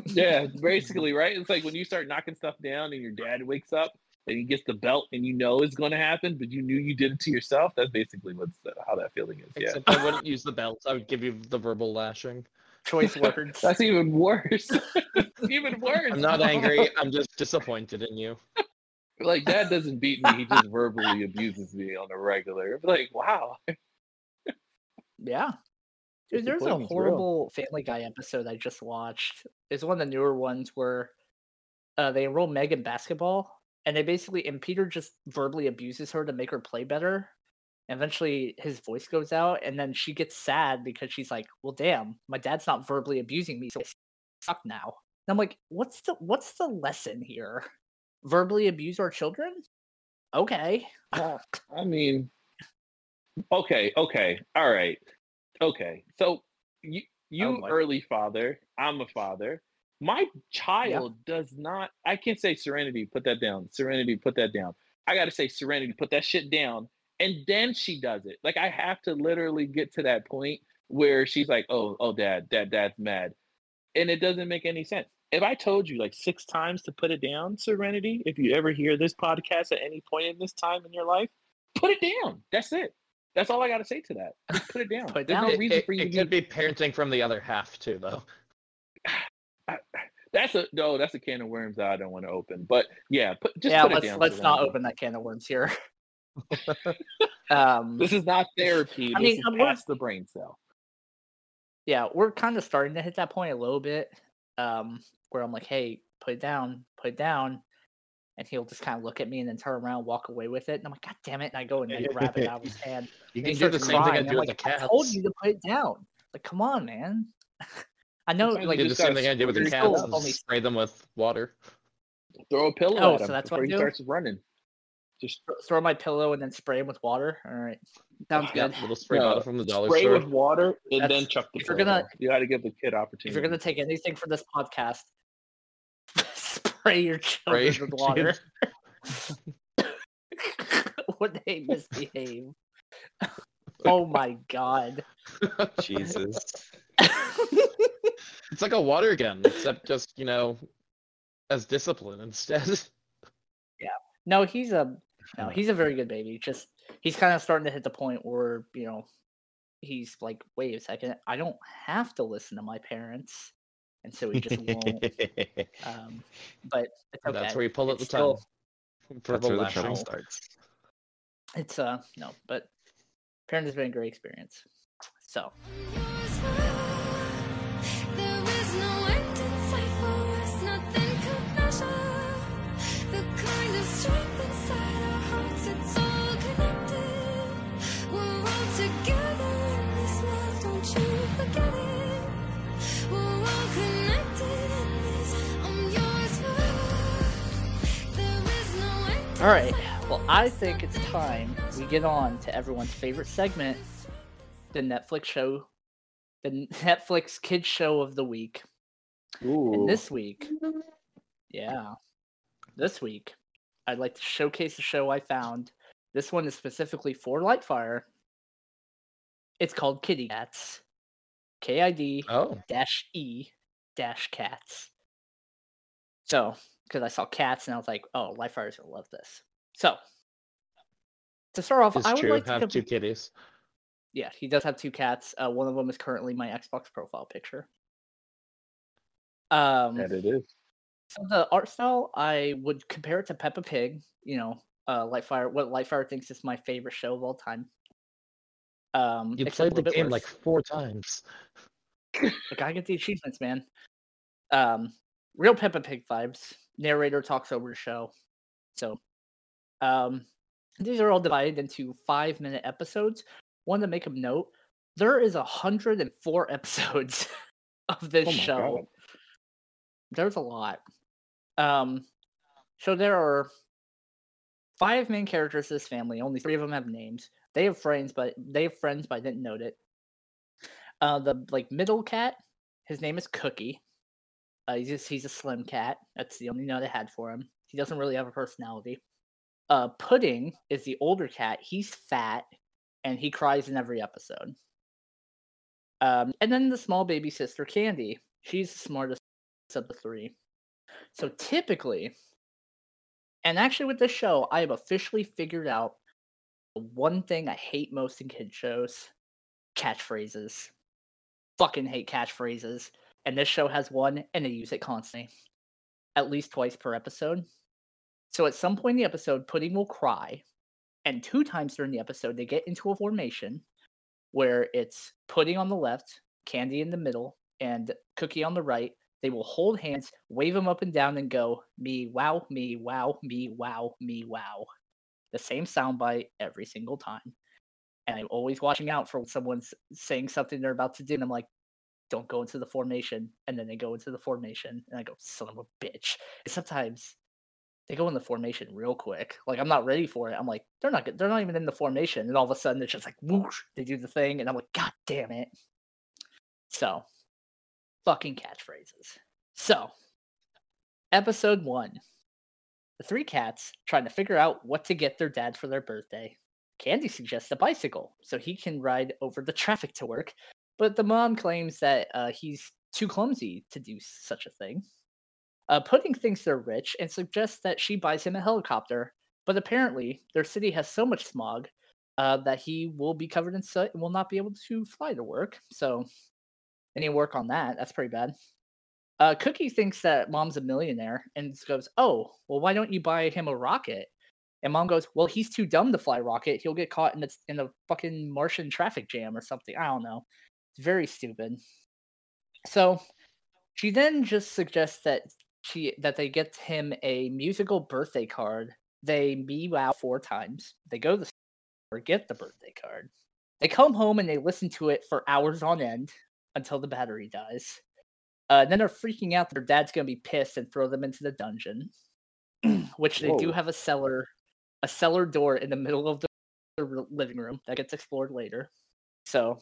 Yeah, basically, right? It's like when you start knocking stuff down and your dad wakes up and he gets the belt and you know it's going to happen, but you knew you did it to yourself. That's basically what's how that feeling is. Yeah, I wouldn't use the belt. I would give you the verbal lashing. Choice words. that's even worse. even worse. I'm not angry. I'm just disappointed in you. Like dad doesn't beat me; he just verbally abuses me on a regular. I'm like, wow. Yeah. Dude, there's a Disappointment's real. horrible Family Guy episode I just watched. It's one of the newer ones where uh, they enroll Meg in basketball, and they basically and Peter just verbally abuses her to make her play better. Eventually, his voice goes out, and then she gets sad because she's like, "Well, damn, my dad's not verbally abusing me, so I suck now." And I'm like, "What's the what's the lesson here? Verbally abuse our children? Okay, I mean, okay, okay, all right, okay. So you, oh you boy. early father, I'm a father. My child does not. I can't say Serenity, put that down. Serenity, put that down. I got to say Serenity, put that shit down, and then she does it. Like I have to literally get to that point where she's like, "Oh, oh, dad, dad, dad's mad," and it doesn't make any sense. If I told you like six times to put it down, Serenity, if you ever hear this podcast at any point in this time in your life, put it down. That's it. That's all I got to say to that. Just put it down. Put it There's down. no reason it- for you it to could be parenting from the other half too, though. That's a no. That's a can of worms that I don't want to open. But yeah, put, just yeah, put let's it down. let's not Serenity. open that can of worms here. um, This is not therapy. I This mean, past the brain cell. yeah, we're kind of starting to hit that point a little bit, um, where I'm like, "Hey, put it down, put it down," and he'll just kind of look at me and then turn around, walk away with it, and I'm like, "God damn it!" And I go and grab it out of his hand. You can do the same thing I do with like, the cats. I told you to put it down. Like, come on, man. I know, Sometimes like, do you the same thing I did with the you're squirt still cats. it only- spray them with water. Throw a pillow Oh, at him so that's what before I he do? starts running. Just throw my pillow and then spray him with water. All right, sounds Yeah, good. little spray No, bottle from the dollar spray store. with water and then chuck the if you're gonna- You got to give the kid opportunity. If you're gonna take anything from this podcast, spray your Spray children with your water kids. when they misbehave. oh my god. Jesus. It's like a water gun, except just you know, as discipline instead. Yeah. No, he's a no, he's a very good baby. Just he's kind of starting to hit the point where you know he's like, wait a second, I don't have to listen to my parents. and so he just won't. Um, but it's okay. That's where you pull out It's the tongue. still- For That's the where the trouble starts. It's uh no, but parent has been a great experience. So all right. Well, I think it's time we get on to everyone's favorite segment, the Netflix show, the Netflix kids show of the week. Ooh. And this week, yeah, this week, I'd like to showcase a show I found. This one is specifically for Lightfire. It's called Kid-E-Cats. K I D Oh, dash E dash cats. So, because I saw cats and I was like, oh, Lightfire's gonna love this. So, to start off, it's I would true. like to. have two kitties. Yeah, he does have two cats. Uh, one of them is currently my Xbox profile picture. Um, that it is. so the art style, I would compare it to Peppa Pig. You know, uh, Lightfire. What Lightfire thinks is my favorite show of all time. Um, You played the game worse. like four times. I get the achievements, man. Um, real Peppa Pig vibes. Narrator talks over the show. So, um, these are all divided into five minute episodes. One to make a note: there is a hundred and four episodes of this Oh show. God. There's a lot. Um, so there are five main characters in this family. Only three of them have names. They have friends, but they have friends, but I didn't note it. Uh, the like middle cat, his name is Cookie. Uh, he's just he's a slim cat. That's the only note I had for him. He doesn't really have a personality. Uh, Pudding is the older cat. He's fat, and he cries in every episode. Um, and then the small baby sister Candy. She's the smartest of the three. So typically, and actually with this show, I have officially figured out the one thing I hate most in kid shows: catchphrases. Fucking hate catchphrases. And this show has one, and they use it constantly, at least twice per episode. So at some point in the episode, Pudding will cry, and two times during the episode, they get into a formation where it's Pudding on the left, Candy in the middle, and Cookie on the right. They will hold hands, wave them up and down, and go me wow, me wow, me wow, me wow. The same soundbite every single time. And I'm always watching out for someone's saying something they're about to do, and I'm like, don't go into the formation. And then they go into the formation, and I go, son of a bitch. And sometimes they go in the formation real quick. Like I'm not ready for it. I'm like, they're not good. They're not even in the formation, and all of a sudden it's just like whoosh. They do the thing, and I'm like, god damn it. So, fucking catchphrases. So, episode one. The three cats trying to figure out what to get their dad for their birthday. Candy suggests a bicycle so he can ride over the traffic to work, but the mom claims that uh, he's too clumsy to do such a thing. Uh, Pudding thinks they're rich and suggests that she buys him a helicopter, but apparently their city has so much smog uh, that he will be covered in soot and will not be able to fly to work. So any work on that. That's pretty bad. Uh, Cookie thinks that mom's a millionaire and goes, "Oh, well, why don't you buy him a rocket?" And mom goes, "Well, he's too dumb to fly rocket. He'll get caught in a, in fucking Martian traffic jam or something. I don't know. It's very stupid." So she then just suggests that she that they get him a musical birthday card. They meow four times. They go to the store, get the birthday card. They come home and they listen to it for hours on end until the battery dies. Uh, then they're freaking out that their dad's gonna be pissed and throw them into the dungeon, which they do have a cellar, a cellar door in the middle of the living room that gets explored later. So,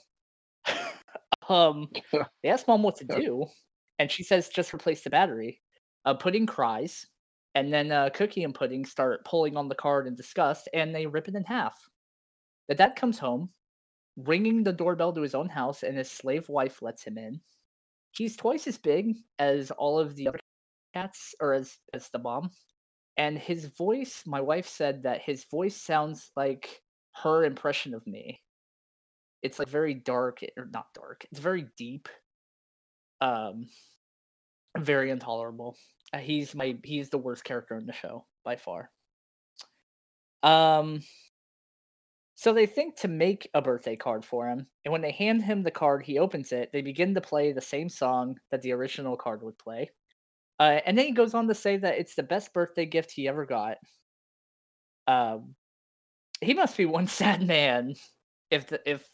um, they ask mom what to do, and she says just replace the battery. Uh, Pudding cries, and then uh, Cookie and Pudding start pulling on the card in disgust, and they rip it in half. The dad comes home, ringing the doorbell to his own house, and his slave wife lets him in. He's twice as big as all of the other cats, or as as the mom, and his voice. My wife said that his voice sounds like her impression of me. It's like very dark, or not dark. It's very deep. Um, very intolerable. Uh, he's my he's the worst character in the show by far. Um so they think to make a birthday card for him, and when they hand him the card, he opens it. They begin to play the same song that the original card would play. Uh, and then he goes on to say that it's the best birthday gift he ever got. Um, he must be one sad man if the, if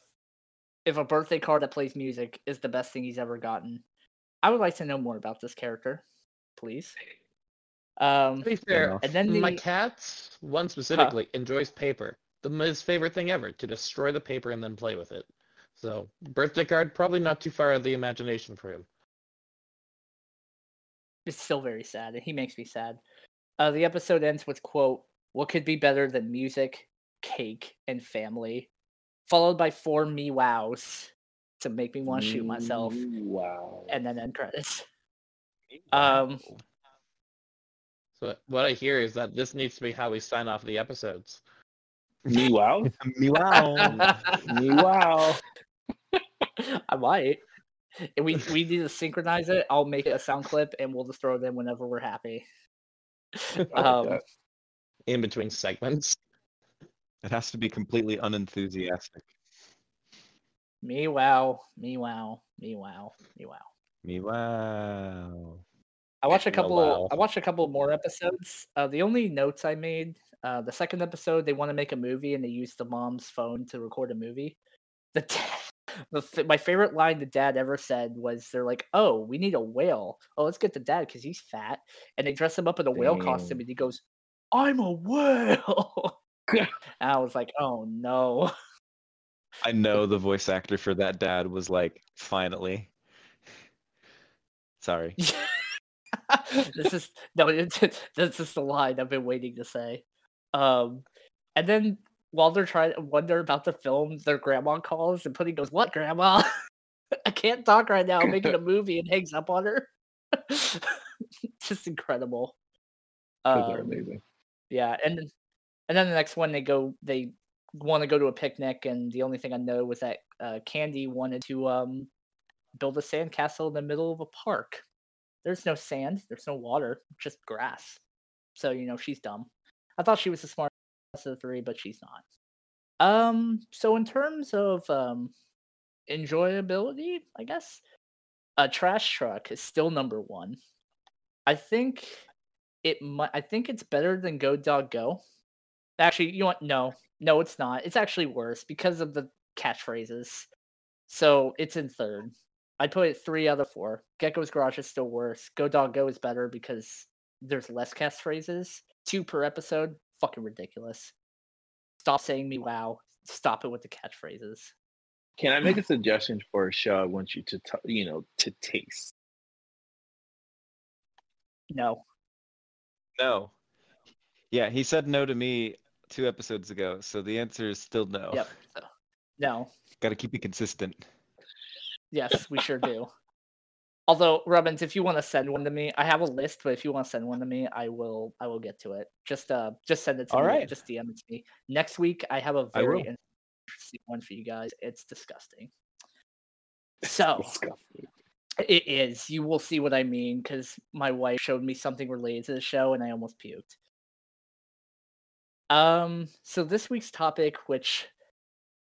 if a birthday card that plays music is the best thing he's ever gotten. I would like to know more about this character, please. Um, To be fair, and then my the cat, one specifically, enjoys paper. The his favorite thing ever to destroy the paper and then play with it. So birthday card probably not too far out of the imagination for him. it's still very sad, and he makes me sad. Uh, the episode ends with quote, "What could be better than music, cake, and family?" Followed by four me wows to make me want to shoot myself, Wow. and then end credits. Um, So what I hear is that this needs to be how we sign off the episodes. Me wow. me wow. Me wow. I might. And we we need to synchronize it. I'll make it a sound clip, and we'll just throw it in whenever we're happy. Like Um. In between segments. It has to be completely unenthusiastic. Me wow, me wow, me wow, me wow. Meow. I watched a Oh, couple. wow. I watched a couple more episodes. Uh, the only notes I made, uh, the second episode, they want to make a movie and they use the mom's phone to record a movie. The, the my favorite line the dad ever said was, "They're like, oh, we need a whale. Oh, let's get the dad because he's fat." And they dress him up in a whale costume, and he goes, "I'm a whale." and I was like, "Oh no." I know the voice actor for that dad was like, finally. Sorry. this is no, it's, this is the line I've been waiting to say. Um, and then while they're trying, when they're about to film, their grandma calls and Pudding goes, "What, grandma? I can't talk right now. I'm making a movie," and hangs up on her. Just incredible. Um, amazing. yeah, and then- and then the next one they go, they want to go to a picnic, and the only thing I know was that uh, Candy wanted to um build a sandcastle in the middle of a park. There's no sand, there's no water, just grass. So you know she's dumb. I thought she was the smartest of the three, but she's not. Um, so in terms of um enjoyability, I guess a trash truck is still number one. I think it might. I think it's better than Go Dog Go. Actually, you know what? No, no, it's not. It's actually worse because of the catchphrases. So it's in third. I'd put it three out of four. Gecko's Garage is still worse. Go Dog Go is better because there's less catchphrases. Two per episode. Fucking ridiculous. Stop saying me wow. Stop it with the catchphrases. Can I make a suggestion for a show I want you to, t- you know, to taste? No. No. Yeah, he said no to me two episodes ago, so the answer is still no. Yep. No. Got to keep it consistent. Yes, we sure do. Although, Robbins, if you want to send one to me, I have a list, but if you want to send one to me, I will I will get to it. Just uh just send it to All me. right. Just DM it to me. Next week I have a very interesting one for you guys. It's disgusting. So Disgusting. it is. You will see what I mean because my wife showed me something related to the show and I almost puked. Um, so this week's topic, which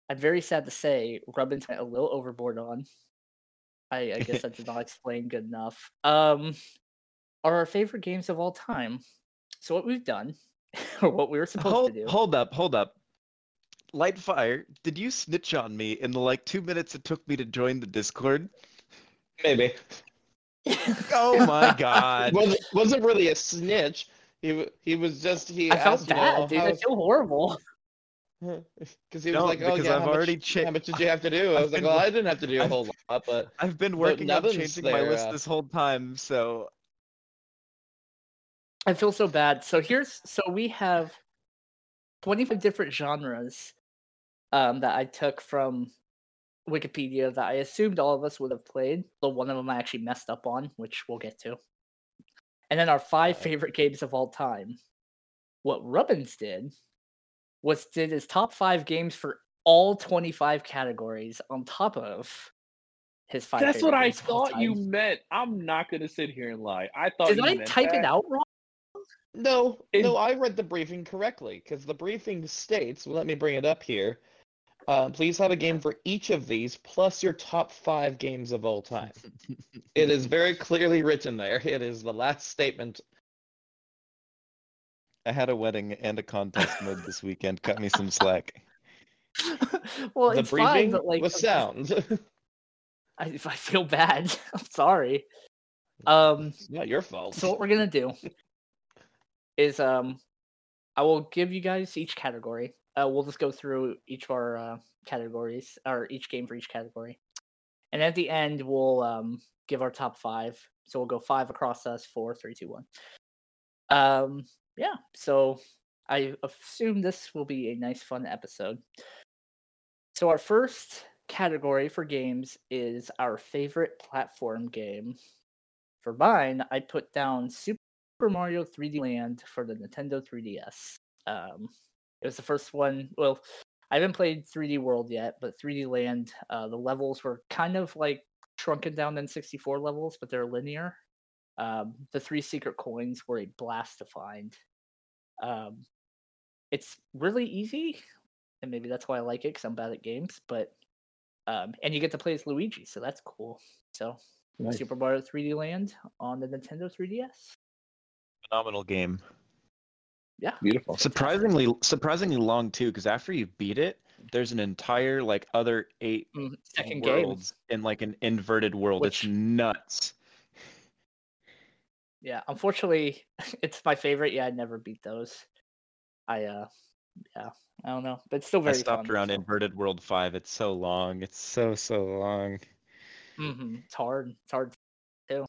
I'm very sad to say, Rubbins went a little overboard on. I, I guess I did not explain good enough. Um, are our favorite games of all time. So what we've done, or what we were supposed Hold, to do. hold up, hold up. Lightfire, did you snitch on me in the like two minutes it took me to join the Discord? Maybe. Oh my god. wasn't wasn't really a snitch. He wa- he was just he I felt asked, bad, well, dude. I feel horrible. Because he was No, like, oh yeah, I've how much- cha- How much did you have to do? I I've was like, been well, I didn't have to do a I've- whole lot, but I've been working on Nevin's changing my list uh, this whole time, so I feel so bad. So here's so we have 25 different genres um, that I took from Wikipedia that I assumed all of us would have played. But one of them I actually messed up on, which we'll get to. And then our five favorite games of all time. What Rubbins did was did his top five games for all 25 categories on top of his five. That's what favorite I games of all thought you meant. I'm not gonna sit here and lie. I thought Did you I meant type it out wrong? No, In- no, I read the briefing correctly because the briefing states. Well, let me bring it up here. Uh, please have a game for each of these, plus your top five games of all time. it is very clearly written there. It is the last statement. I had a wedding and a contest mode this weekend. Cut me some slack. well, the it's briefing fine, but like was I'm sound. I, if I feel bad, I'm sorry. Um, it's not your fault. so what we're gonna do is um, I will give you guys each category. Uh, we'll just go through each of our uh, categories or each game for each category, and at the end we'll um give our top five. So we'll go five across us, four, three, two, one. Um, yeah. So I assume this will be a nice, fun episode. So our first category for games is our favorite platform game. For mine, I put down Super Mario 3D Land for the Nintendo 3DS. Um, it was the first one. Well, I haven't played 3D World yet, but 3D Land, uh, the levels were kind of like shrunken down than 64 levels, but they're linear. Um, the three secret coins were a blast to find. Um, it's really easy, and maybe that's why I like it because I'm bad at games. But um, and you get to play as Luigi, so that's cool. So Nice. Super Mario 3D Land on the Nintendo 3DS. Phenomenal game. Yeah, Beautiful. Surprisingly, surprisingly long too. Because after you beat it, there's an entire like other eight mm, second game. in like an inverted world. Which- It's nuts. Yeah, unfortunately, it's my favorite. Yeah, I never beat those. I uh, yeah, I don't know, but it's still I very. stopped fun, around so. inverted world five. It's so long. It's so so long. Mhm, It's hard. It's hard. Too.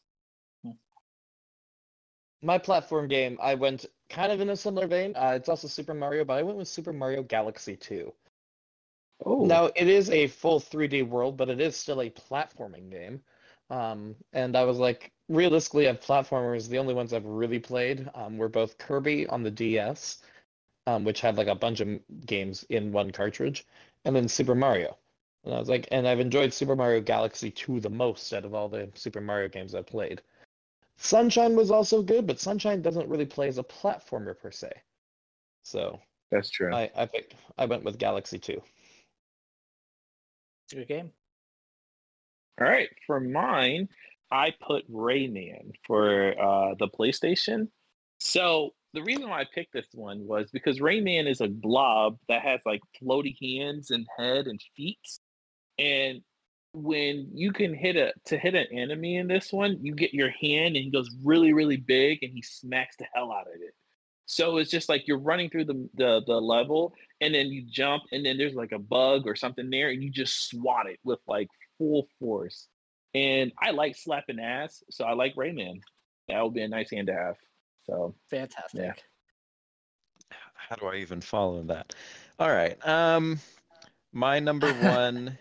My platform game, I went kind of in a similar vein. Uh, it's also Super Mario, but I went with Super Mario Galaxy 2. Oh, Now, it is a full 3D world, but it is still a platforming game. Um, and I was like, realistically, of platformers, the only ones I've really played um, were both Kirby on the DS, um, which had like a bunch of games in one cartridge, and then Super Mario. And I was like, and I've enjoyed Super Mario Galaxy 2 the most out of all the Super Mario games I've played. Sunshine was also good, but Sunshine doesn't really play as a platformer per se. So that's true. I, I picked, I went with Galaxy 2. It's good game. All right, for mine, I put Rayman for uh, the PlayStation. So the reason why I picked this one was because Rayman is a blob that has like floaty hands and head and feet, and when you can hit a to hit an enemy in this one, you get your hand and he goes really really big and he smacks the hell out of it. So it's just like you're running through the the, the level and then you jump and then there's like a bug or something there and you just swat it with like full force. And I like slapping ass, so I like Rayman. That would be a nice hand to have. So Fantastic. How do I even follow that? All right. Um, my number one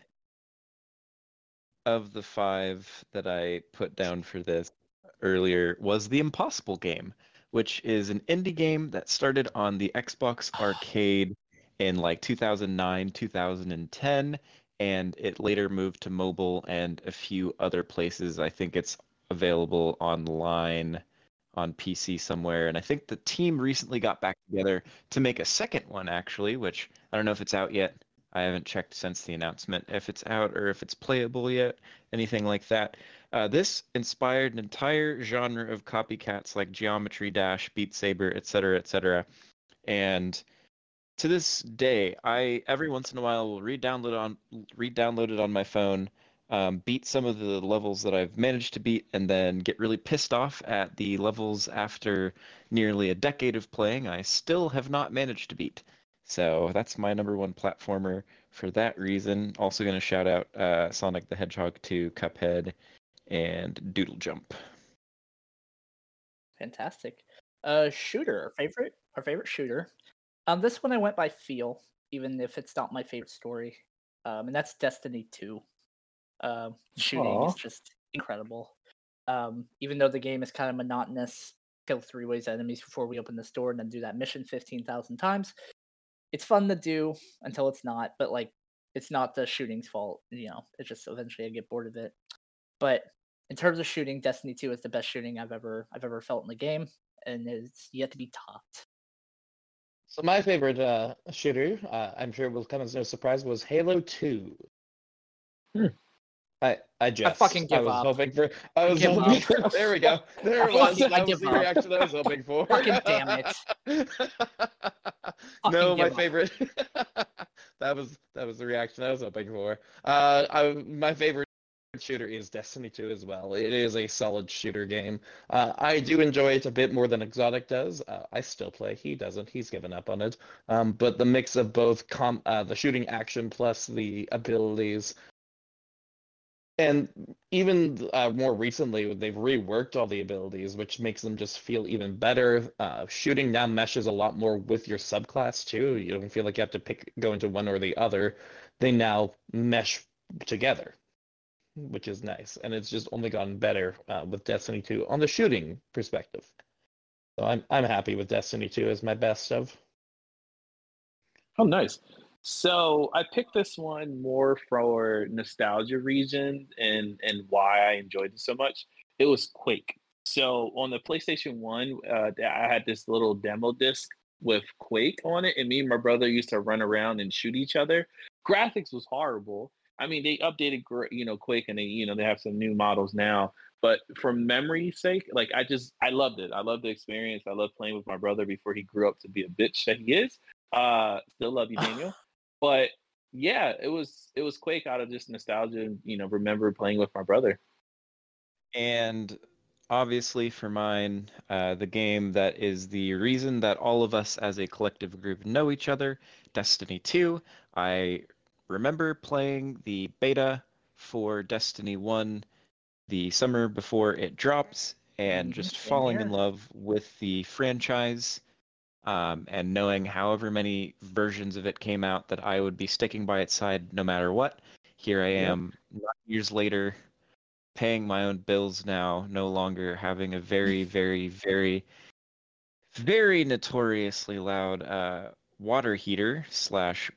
of the five that I put down for this earlier was the Impossible game, which is an indie game that started on the Xbox Arcade in like 2009, 2010, and it later moved to mobile and a few other places. I think it's available online on PC somewhere. And I think the team recently got back together to make a second one, actually, which I don't know if it's out yet. I haven't checked since the announcement if it's out or if it's playable yet, anything like that. Uh, this inspired an entire genre of copycats like Geometry Dash, Beat Saber, etc., etc. And to this day, I every once in a while will re-download on re-download it on my phone, um, beat some of the levels that I've managed to beat, and then get really pissed off at the levels after nearly a decade of playing. I still have not managed to beat. So that's my number one platformer for that reason. Also going to shout out uh, Sonic the Hedgehog 2, Cuphead, and Doodle Jump. Fantastic. Uh, shooter, our favorite, our favorite shooter. Um, this one I went by feel, even if it's not my favorite story. Um, and that's Destiny Two. Um, shooting Aw. is just incredible. Um, even though the game is kind of monotonous, kill three ways enemies before we open this door and then do that mission fifteen thousand times. It's fun to do until it's not, but like it's not the shooting's fault. You know, it's just eventually I get bored of it. But in terms of shooting, Destiny 2 is the best shooting I've ever I've ever felt in the game, and it's yet to be topped. So my favorite uh, shooter, uh, I'm sure will come as no surprise, was Halo 2. Hmm. I I just fucking give I was up. hoping for I was give hoping for there we go. There I it was. fucking- I That was the up. reaction I was hoping for. Fucking damn it. no, my up. favorite that was that was the reaction I was hoping for. Uh I, my favorite shooter is Destiny 2 as well. It is a solid shooter game. Uh, I do enjoy it a bit more than Exotic does. Uh, I still play. He doesn't. He's given up on it. Um, but the mix of both com- uh, the shooting action plus the abilities, and even uh, more recently, they've reworked all the abilities, which makes them just feel even better. Uh, shooting now meshes a lot more with your subclass too. You don't feel like you have to pick go into one or the other. They now mesh together which is nice, and it's just only gotten better uh, with Destiny 2 on the shooting perspective. So I'm I'm happy with Destiny 2 as my best of. Oh, nice. So I picked this one more for nostalgia reason and and why I enjoyed it so much. It was Quake. So on the PlayStation One, uh, I had this little demo disc with Quake on it, and me and my brother used to run around and shoot each other. Graphics was horrible. I mean, they updated, you know, Quake, and they, you know, they have some new models now. But for memory's sake, like I just, I loved it. I loved the experience. I loved playing with my brother before he grew up to be a bitch that he is. Uh, still love you, Daniel. But yeah, it was it was Quake out of just nostalgia and you know remember playing with my brother. And obviously, for mine, uh, the game that is the reason that all of us as a collective group know each other, Destiny 2. I remember playing the beta for Destiny 1 the summer before it drops and Mhm, just falling in love with the franchise um, and knowing however many versions of it came out that I would be sticking by its side no matter what. Here I am, nine years later, paying my own bills now, no longer having a very, very, very, very notoriously loud uh, water heater slash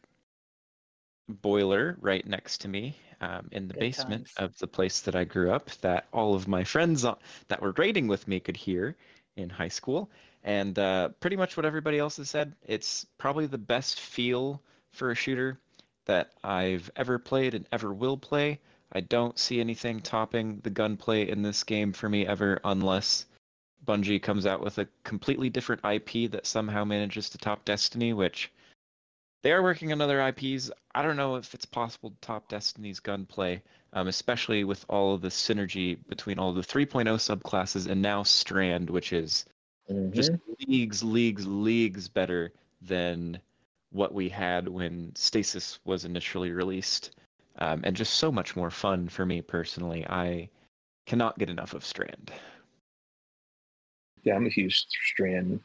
boiler right next to me um, in the Good basement times. of the place that I grew up that all of my friends that were raiding with me could hear in high school. And uh, pretty much what everybody else has said, it's probably the best feel for a shooter that I've ever played and ever will play. I don't see anything topping the gunplay in this game for me ever unless Bungie comes out with a completely different IP that somehow manages to top Destiny, which they are working on other IPs. I don't know if it's possible to top Destiny's gunplay, um, especially with all of the synergy between all the 3.0 subclasses and now Strand, which is just leagues, leagues, leagues better than what we had when Stasis was initially released, um, and just so much more fun for me personally. I cannot get enough of Strand. Yeah, I'm a huge Strand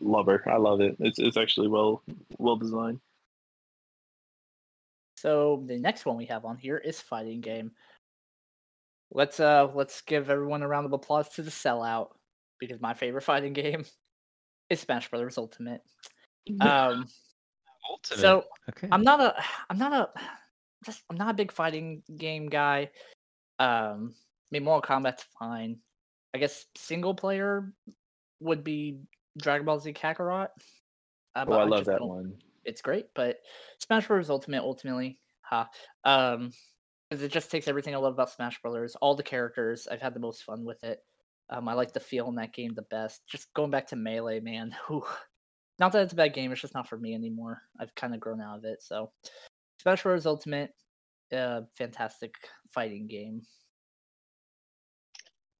lover. I love it. It's it's actually well well designed. So the next one we have on here is fighting game. Let's uh let's give everyone a round of applause to the sellout because my favorite fighting game is Smash Brothers Ultimate. Um Ultimate. so okay. I'm not a I'm not a just I'm not a big fighting game guy. Um I mean Mortal Kombat's fine. I guess single player would be Dragon Ball Z Kakarot. Uh, Oh, but I love that one. it's great, but Smash Bros. Ultimate ultimately, ha, um, because it just takes everything I love about Smash Brothers, all the characters. I've had the most fun with it. Um, I like the feel in that game the best. Just going back to Melee, man. whew. Not that it's a bad game, it's just not for me anymore. I've kind of grown out of it. So, Smash Bros. Ultimate, uh, fantastic fighting game.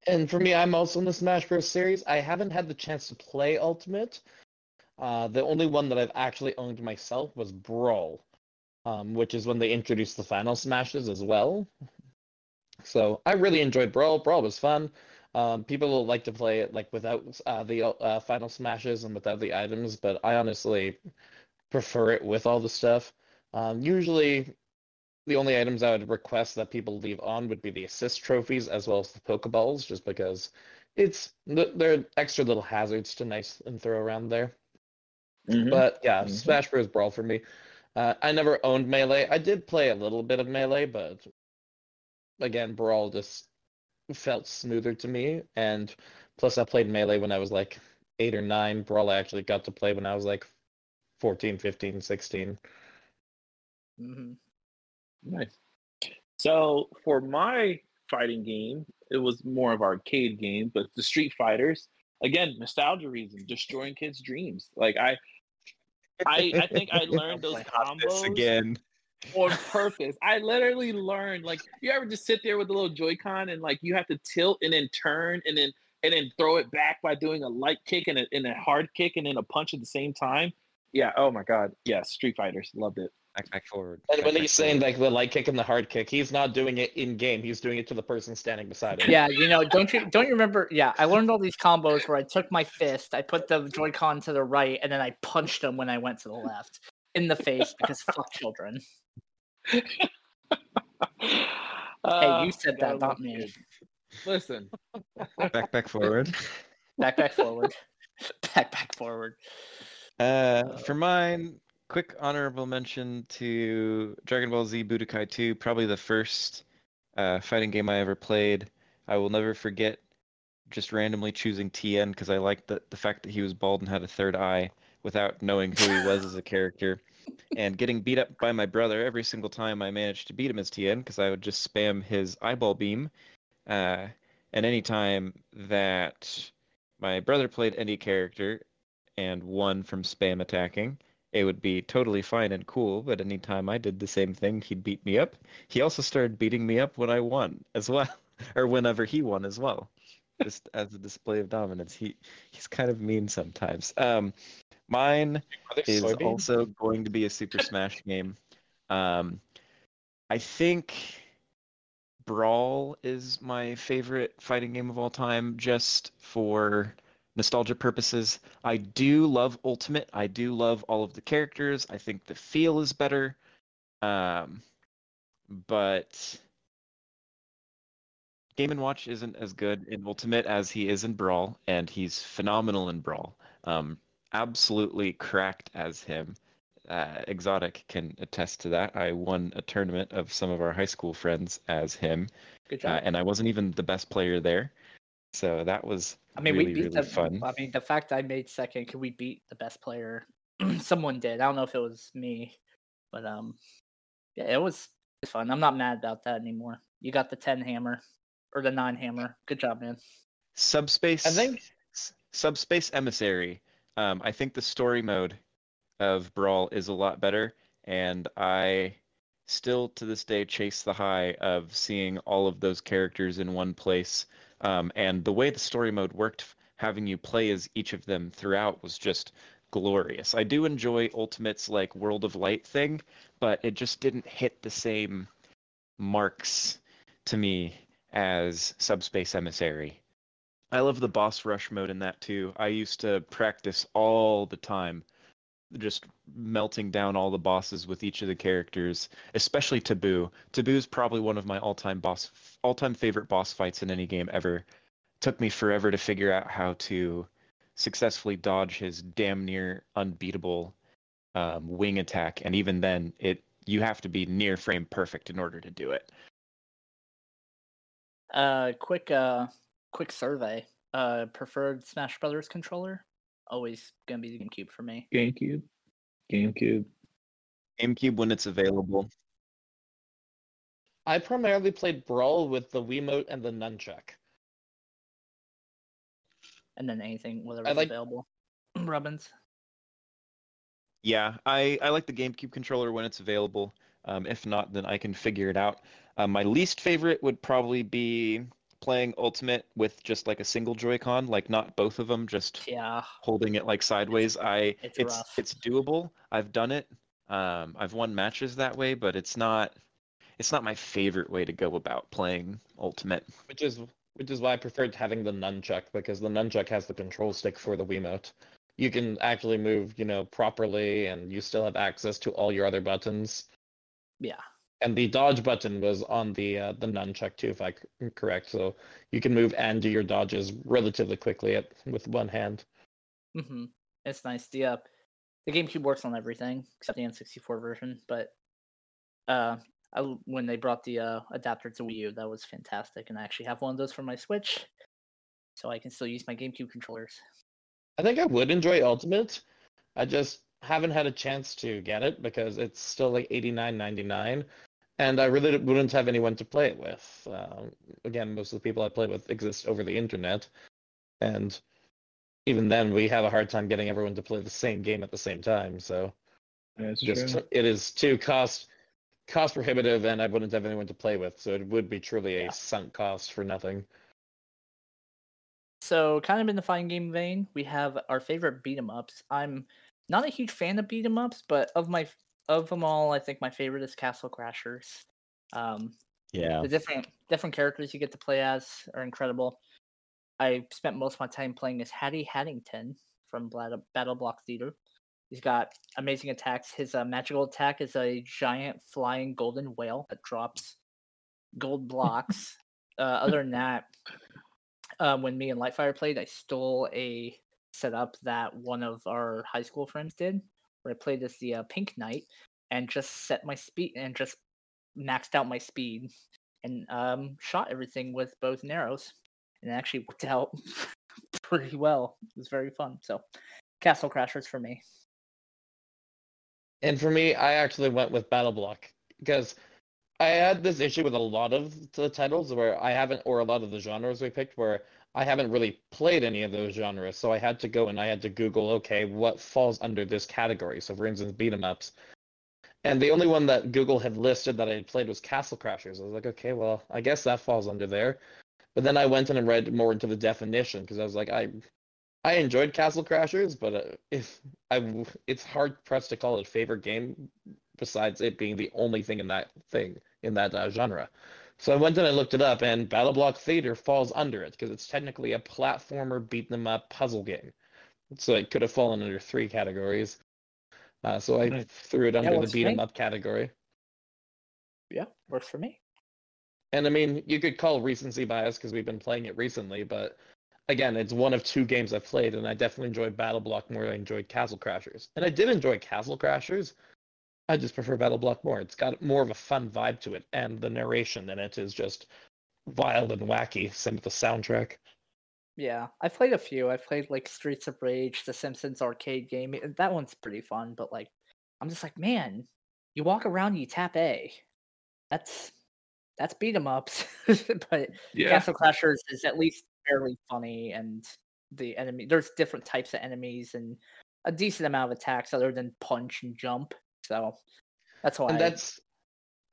And for me, I'm also in the Smash Bros. series. I haven't had the chance to play Ultimate. Uh, the only one that I've actually owned myself was Brawl, um, which is when they introduced the Final Smashes as well. So I really enjoyed Brawl. Brawl was fun. Um, people like to play it like without uh, the uh, Final Smashes and without the items, but I honestly prefer it with all the stuff. Um, usually, the only items I would request that people leave on would be the assist trophies as well as the Pokeballs, just because it's th- they're extra little hazards to nice and throw around there. Mhm. But yeah, Mhm. Smash Bros. Brawl for me. Uh, I never owned Melee. I did play a little bit of Melee, but again, Brawl just felt smoother to me. And plus, I played Melee when I was like eight or nine. Brawl I actually got to play when I was like 14, 15, 16. Mm-hmm. Nice. So for my fighting game, it was more of arcade game, but the Street Fighters, again, nostalgia reason, destroying kids' dreams. Like I, I, I think I learned those Not combos again. On purpose. I literally learned like you ever just sit there with a little Joy-Con and like you have to tilt and then turn and then and then throw it back by doing a light kick and a, and a hard kick and then a punch at the same time. Yeah. Oh my God. Yeah. Street Fighters. Loved it. Back, back forward. And when back he's saying forward. like the light kick and the hard kick, he's not doing it in game. He's doing it to the person standing beside him. Yeah, you know, don't you don't you remember? Yeah, I learned all these combos where I took my fist, I put the Joy-Con to the right, and then I punched him when I went to the left in the face because fuck children. Hey, Uh, you said that, not me. Listen, back, back forward. Back, back, forward. Back, back, forward. Uh, for mine, quick honorable mention to Dragon Ball Z Budokai 2, probably the first uh, fighting game I ever played. I will never forget just randomly choosing Tien because I liked the, the fact that he was bald and had a third eye without knowing who he was as a character. And getting beat up by my brother every single time I managed to beat him as Tien because I would just spam his eyeball beam. Uh, and anytime that my brother played any character and won from spam attacking, it would be totally fine and cool. But anytime I did the same thing, he'd beat me up. He also started beating me up when I won as well, or whenever he won as well, just as a display of dominance. He he's kind of mean sometimes. Um, mine is there is soybeans? also going to be a Super Smash game. Um, I think Brawl is my favorite fighting game of all time, just for nostalgia purposes. I do love Ultimate. I do love all of the characters. I think the feel is better. Um, but Game and Watch isn't as good in Ultimate as he is in Brawl, and he's phenomenal in Brawl. Um, absolutely cracked as him. Uh, Exotic can attest to that. I won a tournament of some of our high school friends as him, Good uh, job. and I wasn't even the best player there. So that was I mean, really, we beat really the. fun. I mean, the fact I made second, could we beat the best player? Someone did. I don't know if it was me, but um, yeah, it was fun. I'm not mad about that anymore. You got the ten hammer or the nine hammer. Good job, man. Subspace. I think Subspace Emissary. Um, I think the story mode of Brawl is a lot better, and I still to this day chase the high of seeing all of those characters in one place. Um, and the way the story mode worked, having you play as each of them throughout, was just glorious. I do enjoy Ultimate's like World of Light thing, but it just didn't hit the same marks to me as Subspace Emissary. I love the boss rush mode in that too. I used to practice all the time, just melting down all the bosses with each of the characters, especially Tabuu. Tabuu is probably one of my all-time boss, all-time favorite boss fights in any game ever. Took me forever to figure out how to successfully dodge his damn near unbeatable um, wing attack, and even then, it you have to be near frame perfect in order to do it. Uh, quick uh, quick survey. Uh, preferred Smash Brothers controller. Always gonna be the GameCube for me. GameCube. GameCube. GameCube when it's available. I primarily played Brawl with the Wiimote and the nunchuck. and then anything whatever's like- available. Rubbins. Yeah, I, I like the GameCube controller when it's available. Um, if not, then I can figure it out. Um, my least favorite would probably be playing Ultimate with just like a single Joy-Con, like not both of them, just Yeah, holding it like sideways. I It's it's it's doable. I've done it. Um, I've won matches that way, but it's not it's not my favorite way to go about playing Ultimate. Which is which is why I preferred having the nunchuck because the nunchuck has the control stick for the Wiimote. You can actually move, you know, properly, and you still have access to all your other buttons. yeah. And the dodge button was on the uh, the nunchuck too, if I'm correct. So you can move and do your dodges relatively quickly at, with one hand. hmm It's nice. The uh, the GameCube works on everything except the N64 version. But uh, I when they brought the uh, adapter to Wii U, that was fantastic, and I actually have one of those for my Switch, so I can still use my GameCube controllers. I think I would enjoy Ultimate. I just haven't had a chance to get it because it's still like eighty nine ninety nine, and I really wouldn't have anyone to play it with. Um, again, most of the people I play with exist over the internet, and even then, we have a hard time getting everyone to play the same game at the same time. So That's just true. it is too cost cost prohibitive, and I wouldn't have anyone to play with. So it would be truly a Yeah. sunk cost for nothing. So, kind of in the fighting game vein, we have our favorite beat 'em ups. I'm not a huge fan of beat 'em ups, but of my of them all, I think my favorite is Castle Crashers. Um, Yeah. the different different characters you get to play as are incredible. I spent most of my time playing as Hatty Hattington from Battle Block Theater. He's got amazing attacks. His uh, magical attack is a giant flying golden whale that drops gold blocks. uh, other than that, uh, when me and Lightfire played, I stole a setup that one of our high school friends did, where I played as the uh, Pink Knight and just set my speed and just maxed out my speed and um, shot everything with bows and arrows, and it actually worked out pretty well. It was very fun. So, Castle Crashers for me. And for me, I actually went with Battle Block because I had this issue with a lot of the titles where I haven't, or a lot of the genres we picked, where I haven't really played any of those genres. So I had to go and I had to Google, okay, what falls under this category? So for instance, beat 'em ups. And the only one that Google had listed that I had played was Castle Crashers. I was like, okay, well, I guess that falls under there. But then I went in and read more into the definition because I was like, I, I enjoyed Castle Crashers, but uh, if I, it's hard pressed to call it a favorite game besides it being the only thing in that thing in that uh, genre. So I went and I looked it up, and Battle Block Theater falls under it because it's technically a platformer beat 'em up puzzle game. So it could have fallen under three categories. Uh, so I Nice. threw it under the works for beat 'em up category. Yeah, works for me. And I mean, you could call recency bias because we've been playing it recently, but again, it's one of two games I've played, and I definitely enjoyed Battle Block more than I enjoyed Castle Crashers. And I did enjoy Castle Crashers. I just prefer Battle Block more. It's got more of a fun vibe to it, and the narration in it is just wild and wacky. Same with the soundtrack. Yeah, I've played a few. I've played like Streets of Rage, The Simpsons arcade game. That one's pretty fun, but like, I'm just like, man, you walk around, you tap A. That's that's beat 'em ups. but Yeah. Castle Crashers is at least fairly funny, and the enemy there's different types of enemies and a decent amount of attacks other than punch and jump. So that's why. and that's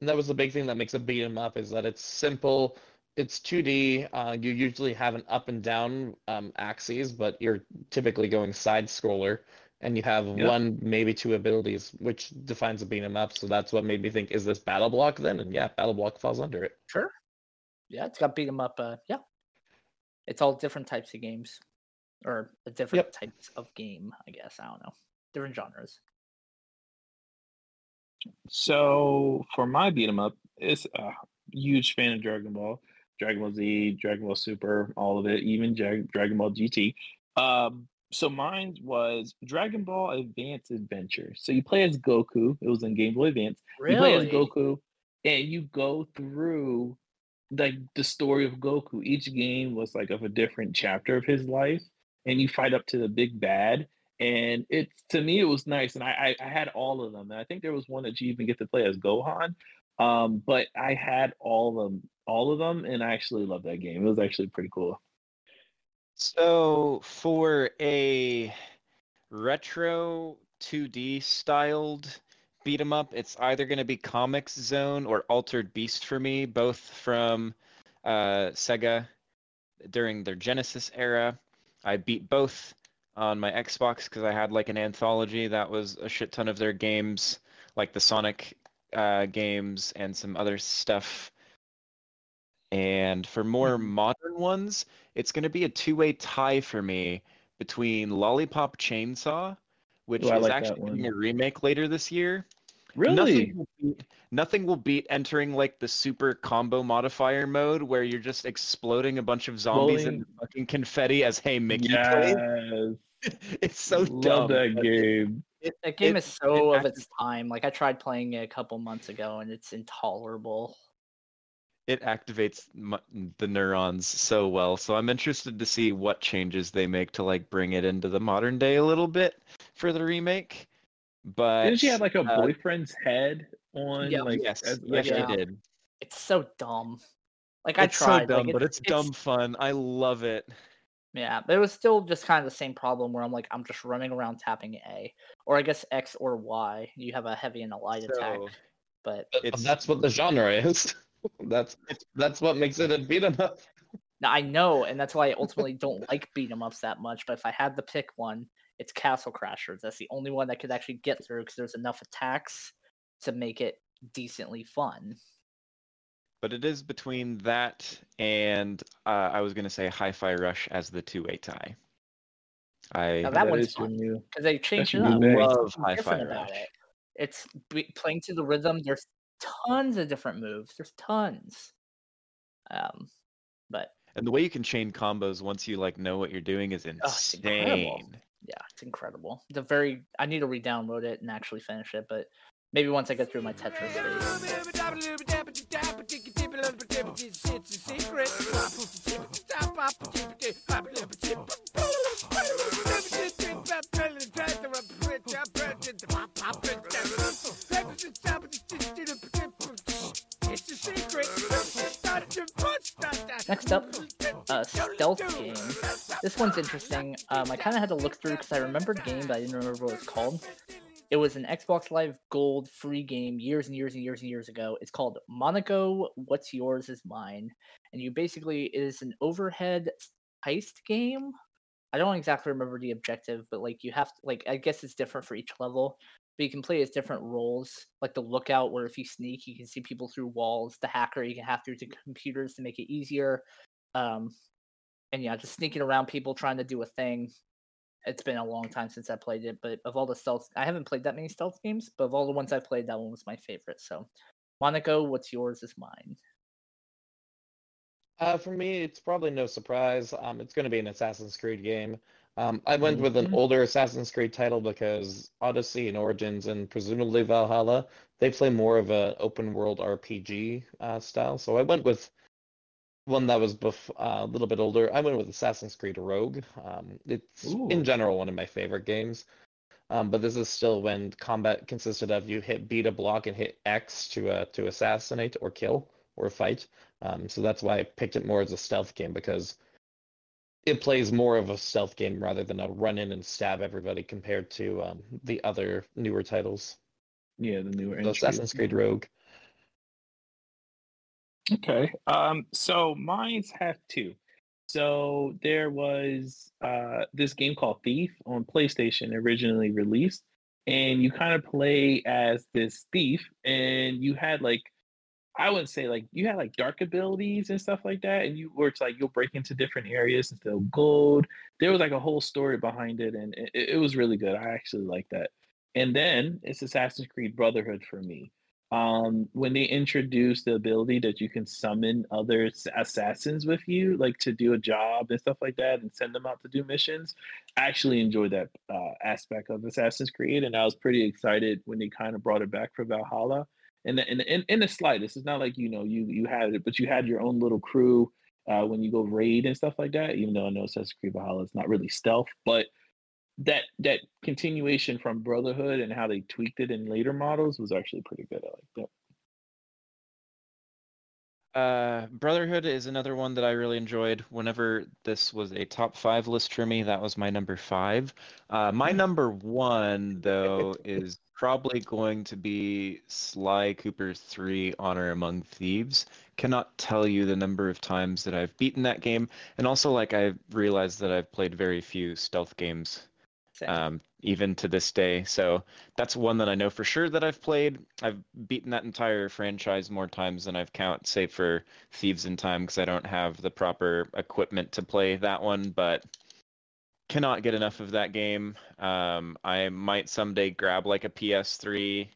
and that was the big thing that makes a beat 'em up is that it's simple it's 2d uh, you usually have an up and down um, axes but you're typically going side scroller and you have Yep. one maybe two abilities which defines a beat 'em up so that's what made me think is this battle block then and yeah battle block falls under it sure. Yeah, it's got beat 'em up. Uh, yeah, it's all different types of games, or a different types of game. I guess I don't know, different genres. So for my beat 'em up, it's a huge fan of Dragon Ball, Dragon Ball Z, Dragon Ball Super, all of it, even Dragon Ball GT. Um, so mine was Dragon Ball Advance Adventure. So you play as Goku. It was in Game Boy Advance. You play as Goku, and you go through like the story of Goku. Each game was like of a different chapter of his life, and you fight up to the big bad. And it's to me, it was nice, and I, I I had all of them. And I think there was one that you even get to play as Gohan. Um, but I had all of them, all of them, and I actually loved that game. It was actually pretty cool. So for a retro 2D styled beat 'em up, it's either going to be Comix Zone or Altered Beast for me, both from uh, Sega during their Genesis era. I beat both on my Xbox because I had like an anthology that was a shit ton of their games, like the Sonic uh, games and some other stuff. And for more modern ones, it's going to be a two-way tie for me between Lollipop Chainsaw, which Ooh, is like actually getting a remake later this year. Really? Nothing will, beat, nothing will beat entering like the super combo modifier mode where you're just exploding a bunch of zombies Blowing- and fucking confetti as Hey Mickey plays. Yes. It's so Love dumb. that game. It, That game It- is so it of its time. Like I tried playing it a couple months ago, and it's intolerable. it activates mu- the neurons so well. So I'm interested to see what changes they make to like bring it into the modern day a little bit for the remake. But Didn't she have like a uh, boyfriend's head on? Yeah. like, yes, as- yes, yeah. she did. It's so dumb. Like I it's tried, so dumb, like, but it's, dumb fun. I love it. Yeah, but it was still just kind of the same problem where I'm like, I'm just running around tapping A, or I guess X or Y. You have a heavy and a light attack, So but But It's- that's what the genre is. that's that's what makes it a beat 'em up. now I know, and that's why I ultimately don't like beat 'em ups that much. But if I had to pick one, it's Castle Crashers. That's the only one that could actually get through because there's enough attacks to make it decently fun. But it is between that and uh, I was gonna say Hi-Fi Rush as the two-way tie. I Now that that one's is your fun. new. because they changed it your up. new love Hi-Fi Rush. it. It's be- playing to the rhythm. There's tons of different moves. There's tons. Um, but And the way you can chain combos once you like know what you're doing is Oh, it's insane. yeah, it's incredible. The very I need to re-download it and actually finish it, but maybe once I get through my Tetris phase. This one's interesting. Um, I kind of had to look through because I remembered the game, but I didn't remember what it's called. It was an Xbox Live Gold free game years and years and years and years ago. It's called Monaco. What's yours is mine, and you basically it is an overhead heist game. I don't exactly remember the objective, but like you have to like I guess it's different for each level. But you can play as different roles, like the lookout, where if you sneak, you can see people through walls. The hacker, you can hack through to computers to make it easier. Um, and yeah, just sneaking around people trying to do a thing. It's been a long time since I played it, but of all the stealth, I haven't played that many stealth games. But of all the ones I played, that one was my favorite. So, Monaco, what's yours is mine. Uh, for me, it's probably no surprise. Um, it's going to be an Assassin's Creed game. Um, I went with an Mhm. older Assassin's Creed title because Odyssey and Origins and presumably Valhalla, they play more of a open world RPG uh, style. So I went with one that was bef- uh, a little bit older. I went with Assassin's Creed Rogue. Um, it's Ooh. in general one of my favorite games. Um, but this is still when combat consisted of you hit B to block and hit X to uh, to assassinate or kill or fight. Um, so that's why I picked it more as a stealth game because it plays more of a stealth game rather than a run in and stab everybody compared to um, the other newer titles. Yeah, the newer So. Assassin's Creed Rogue. Okay. Um, so mine's have two. So there was uh this game called Thief on PlayStation originally released, and you kind of play as this thief, and you had like I wouldn't say like you had like dark abilities and stuff like that, and you were like you'll break into different areas and steal gold. There was like a whole story behind it, and it, it was really good. I actually like that. And then it's Assassin's Creed Brotherhood for me um when they introduced the ability that you can summon other assassins with you like to do a job and stuff like that and send them out to do missions i actually enjoyed that uh, aspect of assassin's creed and i was pretty excited when they kind of brought it back for valhalla. And in, in, in the slightest it's not like you know you you had it but you had your own little crew uh, when you go raid and stuff like that even though i know assassin's creed valhalla is not really stealth but that that continuation from Brotherhood and how they tweaked it in later models was actually pretty good. I like that. Uh, Brotherhood is another one that I really enjoyed. Whenever this was a top five list for me, that was my number five. Uh, my number one, though, is probably going to be Sly Cooper's 3 Honor Among Thieves. Cannot tell you the number of times that I've beaten that game. And also, like, I've realized that I've played very few stealth games. Um, even to this day. So that's one that I know for sure that I've played. I've beaten that entire franchise more times than I've count, save for Thieves in Time, because I don't have the proper equipment to play that one. But cannot get enough of that game. Um, I might someday grab like a PS3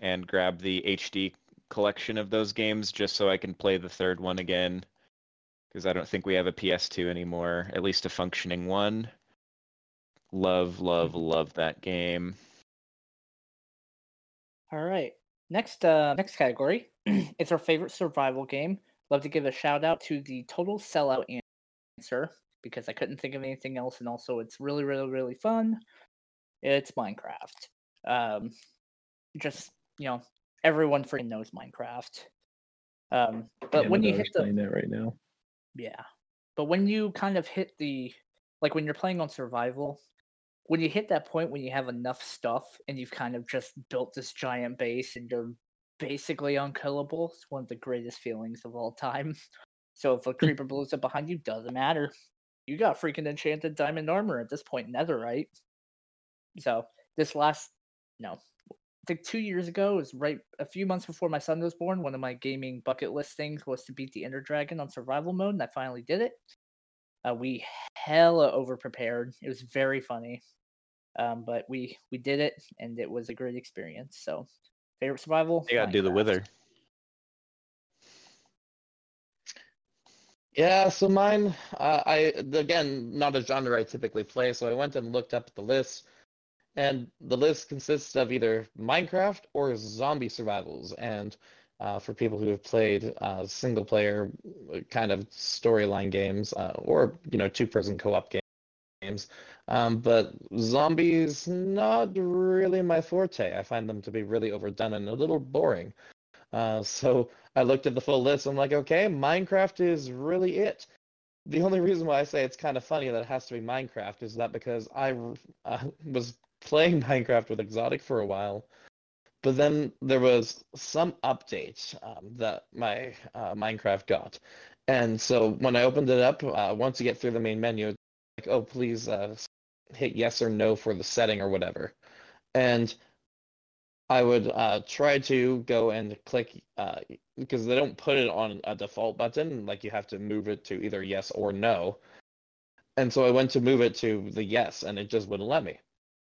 and grab the HD collection of those games just so I can play the third one again. Because I don't think we have a PS2 anymore, at least a functioning one. Love, love, love that game. All right. Next uh next category. it's our favorite survival game. Love to give a shout out to the total sellout answer because I couldn't think of anything else and also it's really really really fun. It's Minecraft. Um just, you know, everyone freaking knows Minecraft. Um but when you hit the that right now. yeah. But when you kind of hit the like when you're playing on survival, when you hit that point when you have enough stuff and you've kind of just built this giant base and you're basically unkillable, it's one of the greatest feelings of all time. So if a creeper blows up behind you, doesn't matter. You got freaking enchanted diamond armor at this point, netherite. So this last no, I think two years ago it was right a few months before my son was born. One of my gaming bucket list things was to beat the Ender Dragon on survival mode, and I finally did it. Uh, we hella over prepared. It was very funny, um, but we we did it, and it was a great experience. So, favorite survival. You gotta do the wither. Yeah, so mine, uh, I again not a genre I typically play, so I went and looked up the list, and the list consists of either Minecraft or zombie survivals. And uh, for people who have played uh, single player uh, kind of storyline games, uh, or you know two person co op games, um, but zombies not really my forte. I find them to be really overdone and a little boring. Uh, so I looked at the full list. I'm like, okay, Minecraft is really it. The only reason why I say it's kind of funny that it has to be Minecraft is that because I uh, was playing Minecraft with Exotic for a while, but then there was some update um, that my uh, Minecraft got, and so when I opened it up, uh, once you get through the main menu, like, oh, please uh, hit yes or no for the setting or whatever, and I would uh, try to go and click uh, because they don't put it on a default button. Like you have to move it to either yes or no. And so I went to move it to the yes, and it just wouldn't let me.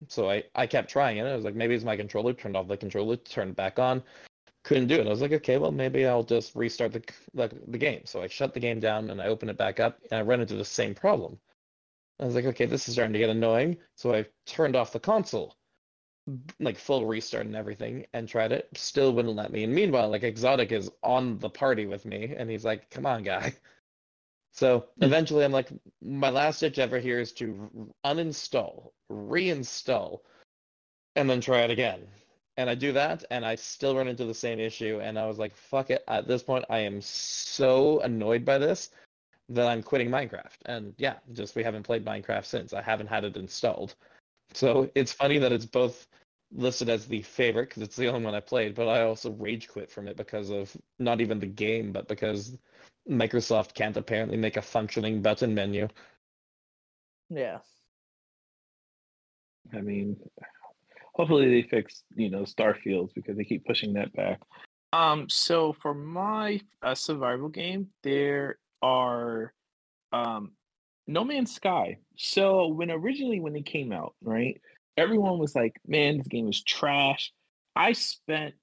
So I, I kept trying it. I was like, maybe it's my controller. Turned off the controller, turned back on. Couldn't do it. I was like, okay, well maybe I'll just restart the the, the game. So I shut the game down and I opened it back up, and I ran into the same problem. I was like, okay, this is starting to get annoying. So I turned off the console like full restart and everything and tried it. Still wouldn't let me. And meanwhile like exotic is on the party with me and he's like come on guy. So hmm. eventually i'm like my last ditch ever here is to uninstall reinstall and then try it again. And i do that and i still run into the same issue and i was like fuck it. At this point i am so annoyed by this that i'm quitting minecraft and yeah just we haven't played minecraft since i haven't had it installed so it's funny that it's both listed as the favorite because it's the only one I played, but I also rage quit from it because of not even the game, but because Microsoft can't apparently make a functioning button menu. Yeah. I mean, hopefully they fix you know Starfields because they keep pushing that back. Um, so for my uh, survival game, there are um, No Man's Sky. So when originally when it came out, right, everyone was like, "Man, this game is trash." I spent,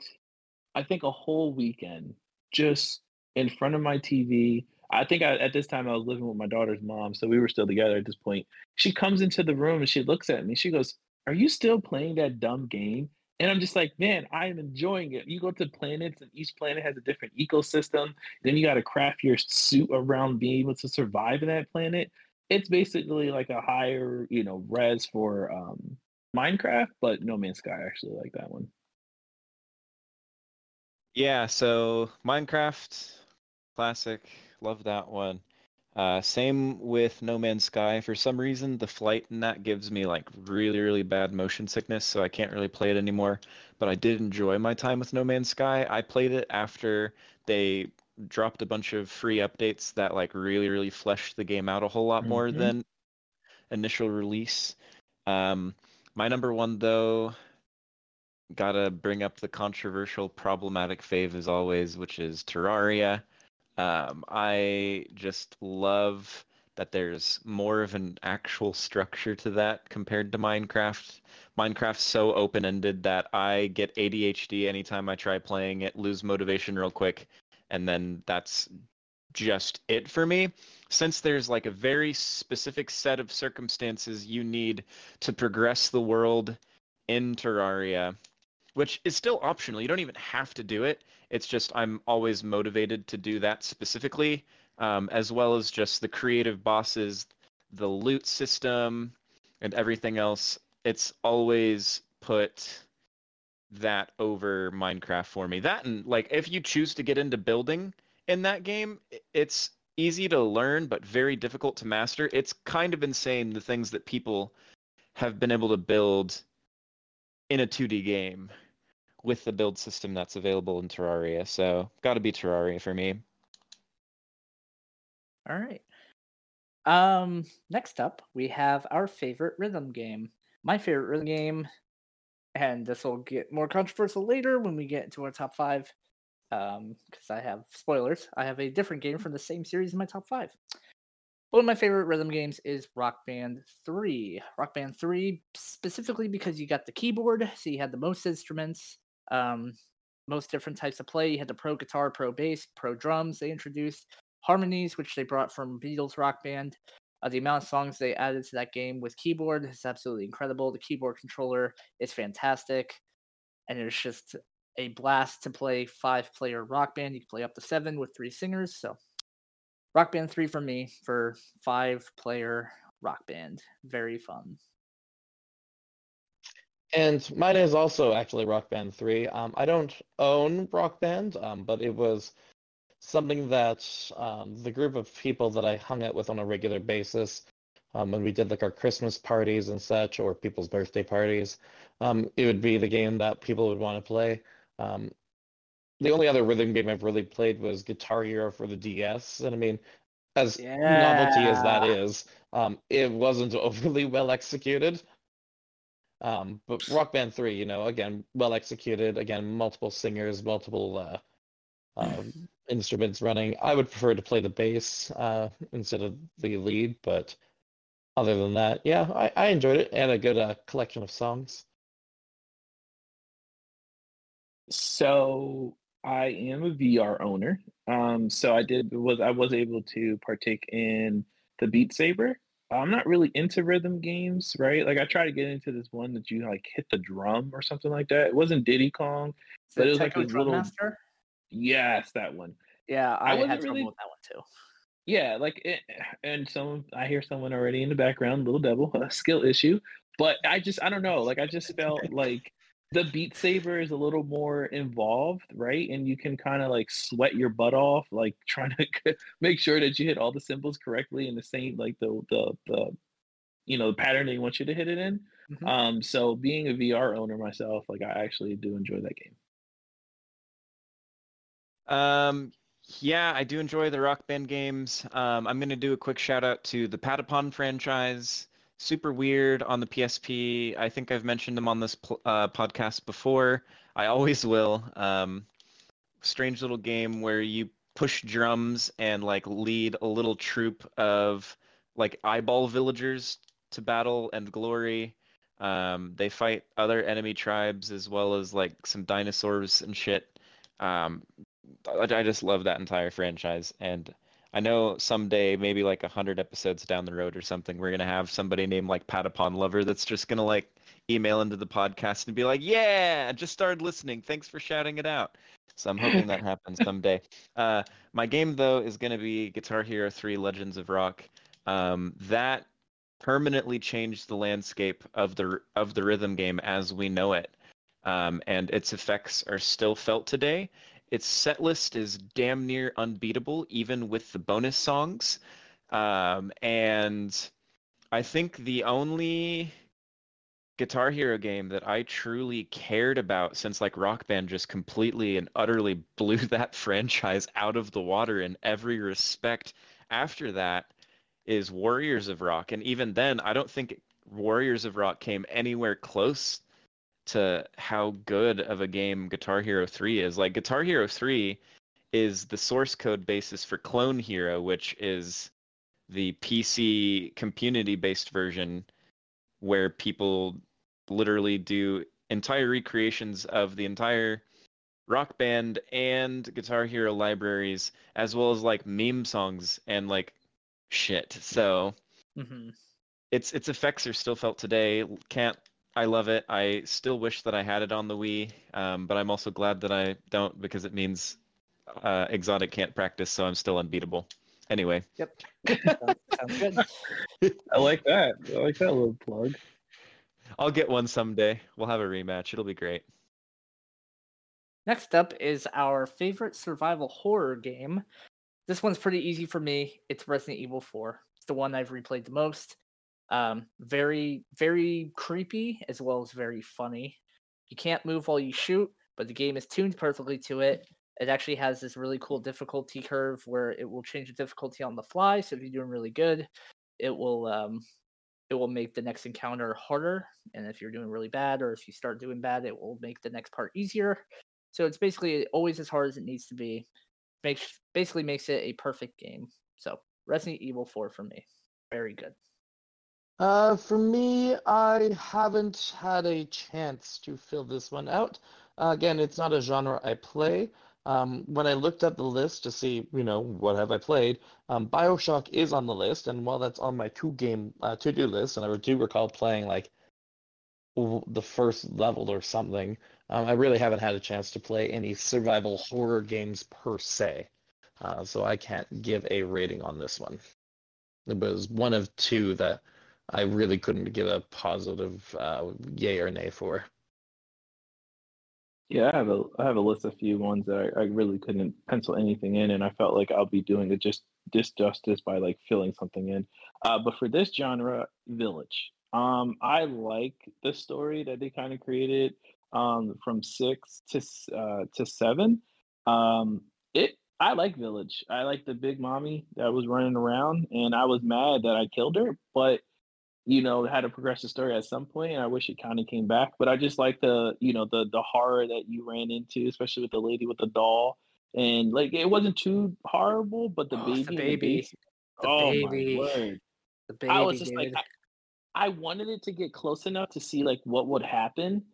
I think, a whole weekend just in front of my TV. I think I, at this time I was living with my daughter's mom, so we were still together at this point. She comes into the room and she looks at me. She goes, "Are you still playing that dumb game?" And I'm just like, "Man, I am enjoying it." You go to planets, and each planet has a different ecosystem. Then you got to craft your suit around being able to survive in that planet. It's basically like a higher, you know, res for um, Minecraft, but No Man's Sky I actually like that one. Yeah, so Minecraft, classic, love that one. Uh, same with No Man's Sky. For some reason, the flight in that gives me like really, really bad motion sickness, so I can't really play it anymore. But I did enjoy my time with No Man's Sky. I played it after they dropped a bunch of free updates that like really, really fleshed the game out a whole lot more Mhm. than initial release. Um, my number one though, gotta bring up the controversial, problematic fave as always, which is Terraria. Um, I just love that there's more of an actual structure to that compared to Minecraft. Minecraft's so open-ended that I get ADHD anytime I try playing it, lose motivation real quick, and then that's just it for me. Since there's like a very specific set of circumstances you need to progress the world in Terraria, which is still optional. You don't even have to do it. It's just I'm always motivated to do that specifically, um, as well as just the creative bosses, the loot system, and everything else. It's always put that over Minecraft for me. That and like if you choose to get into building in that game, it's easy to learn but very difficult to master. It's kind of insane the things that people have been able to build in a 2D game with the build system that's available in Terraria. So, got to be Terraria for me. All right. Um, next up, we have our favorite rhythm game. My favorite rhythm game, and this will get more controversial later when we get into our top five. Um, because I have spoilers. I have a different game from the same series in my top five. One of my favorite rhythm games is Rock Band 3. Rock Band 3, specifically because you got the keyboard, so you had the most instruments, um, most different types of play. You had the pro guitar, pro bass, pro drums they introduced harmonies, which they brought from Beatles Rock Band. Uh, the amount of songs they added to that game with keyboard is absolutely incredible. The keyboard controller is fantastic, and it's just a blast to play five-player Rock Band. You can play up to seven with three singers. So, Rock Band three for me for five-player Rock Band. Very fun. And mine is also actually Rock Band 3. Um, I don't own Rock Band, um, but it was something that um, the group of people that I hung out with on a regular basis, um, when we did like our Christmas parties and such, or people's birthday parties, um, it would be the game that people would want to play. Um, the only other rhythm game I've really played was Guitar Hero for the DS, and I mean, as novelty as that is, um, it wasn't overly well executed. Um, but Rock Band 3, you know, again, well executed, again, multiple singers, multiple uh, uh, instruments running. I would prefer to play the bass uh, instead of the lead, but other than that, yeah, I, I enjoyed it and a good uh, collection of songs. So I am a VR owner. Um, so I did was I was able to partake in the Beat Saber. Oh, I'm not really into rhythm games, right? Like I tried to get into this one that you like hit the drum or something like that. It wasn't Diddy Kong. Is But it was like this little- Master? Yes, that one. Yeah, I I, wasn't had trouble really- with that one too. Yeah, like it, and some I hear someone already in the background, little devil, a skill issue. But I just I don't know, like I just felt like the Beat Saber is a little more involved, right? And you can kind of like sweat your butt off, like trying to make sure that you hit all the symbols correctly in the same like the the the you know the pattern they want you to hit it in. Mhm. Um, so being a VR owner myself, like I actually do enjoy that game. Um, yeah, I do enjoy the Rock Band games. Um, I'm going to do a quick shout out to the Patapon franchise. Super weird on the PSP. I think I've mentioned them on this pl- uh, podcast before. I always will. Um, strange little game where you push drums and like lead a little troop of like eyeball villagers to battle and glory. Um, they fight other enemy tribes as well as like some dinosaurs and shit. Um, I, I just love that entire franchise, and I know someday, maybe like a hundred episodes down the road or something, we're gonna have somebody named like Patapon Lover that's just gonna like email into the podcast and be like, "Yeah, I just started listening. Thanks for shouting it out." So I'm hoping that happens someday. Uh, my game though is gonna be Guitar Hero 3: Legends of Rock. Um, that permanently changed the landscape of the of the rhythm game as we know it, um, and its effects are still felt today. Its set list is damn near unbeatable, even with the bonus songs. Um, and I think the only Guitar Hero game that I truly cared about since like Rock Band just completely and utterly blew that franchise out of the water in every respect after that is Warriors of Rock. And even then, I don't think Warriors of Rock came anywhere close to how good of a game Guitar Hero 3 is. Like Guitar Hero 3 is the source code basis for Clone Hero, which is the PC community based version where people literally do entire recreations of the entire rock band and guitar hero libraries as well as like meme songs and like shit so hmm its its effects are still felt today. Can't I love it. I still wish that I had it on the Wii, um, but I'm also glad that I don't because it means uh, Exotic can't practice, so I'm still unbeatable. Anyway, Yep. Sounds, sounds good. I like that. I like that little plug. I'll get one someday. We'll have a rematch. It'll be great. Next up is our favorite survival horror game. This one's pretty easy for me. It's Resident Evil 4. It's the one I've replayed the most. Um, very, very creepy as well as very funny. You can't move while you shoot, but the game is tuned perfectly to it. It actually has this really cool difficulty curve where it will change the difficulty on the fly. So if you're doing really good, it will um, it will make the next encounter harder. And if you're doing really bad, or if you start doing bad, it will make the next part easier. So it's basically always as hard as it needs to be. Makes basically makes it a perfect game. So Resident Evil 4 for me. Very good. Uh, for me, I haven't had a chance to fill this one out. Uh, again, it's not a genre I play. Um, when I looked at the list to see, you know, what have I played, um, Bioshock is on the list, and while that's on my two game uh, to do list, and I do recall playing like the first level or something, um, I really haven't had a chance to play any survival horror games per se. Uh, so I can't give a rating on this one. It was one of two that I really couldn't give a positive uh, yay or nay for. Yeah, I have a I have a list of few ones that I, I really couldn't pencil anything in, and I felt like I'll be doing it just disjustice by like filling something in. Uh, but for this genre, Village. Um, I like the story that they kind of created um, from six to uh, to seven. Um, it I like Village. I like the big mommy that was running around, and I was mad that I killed her, but you know, had a progressive story at some point, and I wish it kind of came back. But I just like the, you know, the the horror that you ran into, especially with the lady with the doll, and like it wasn't too horrible, but the Oh, baby, the baby. The oh baby. my word! The baby. I was just like. I, I wanted it to get close enough to see like what would happen,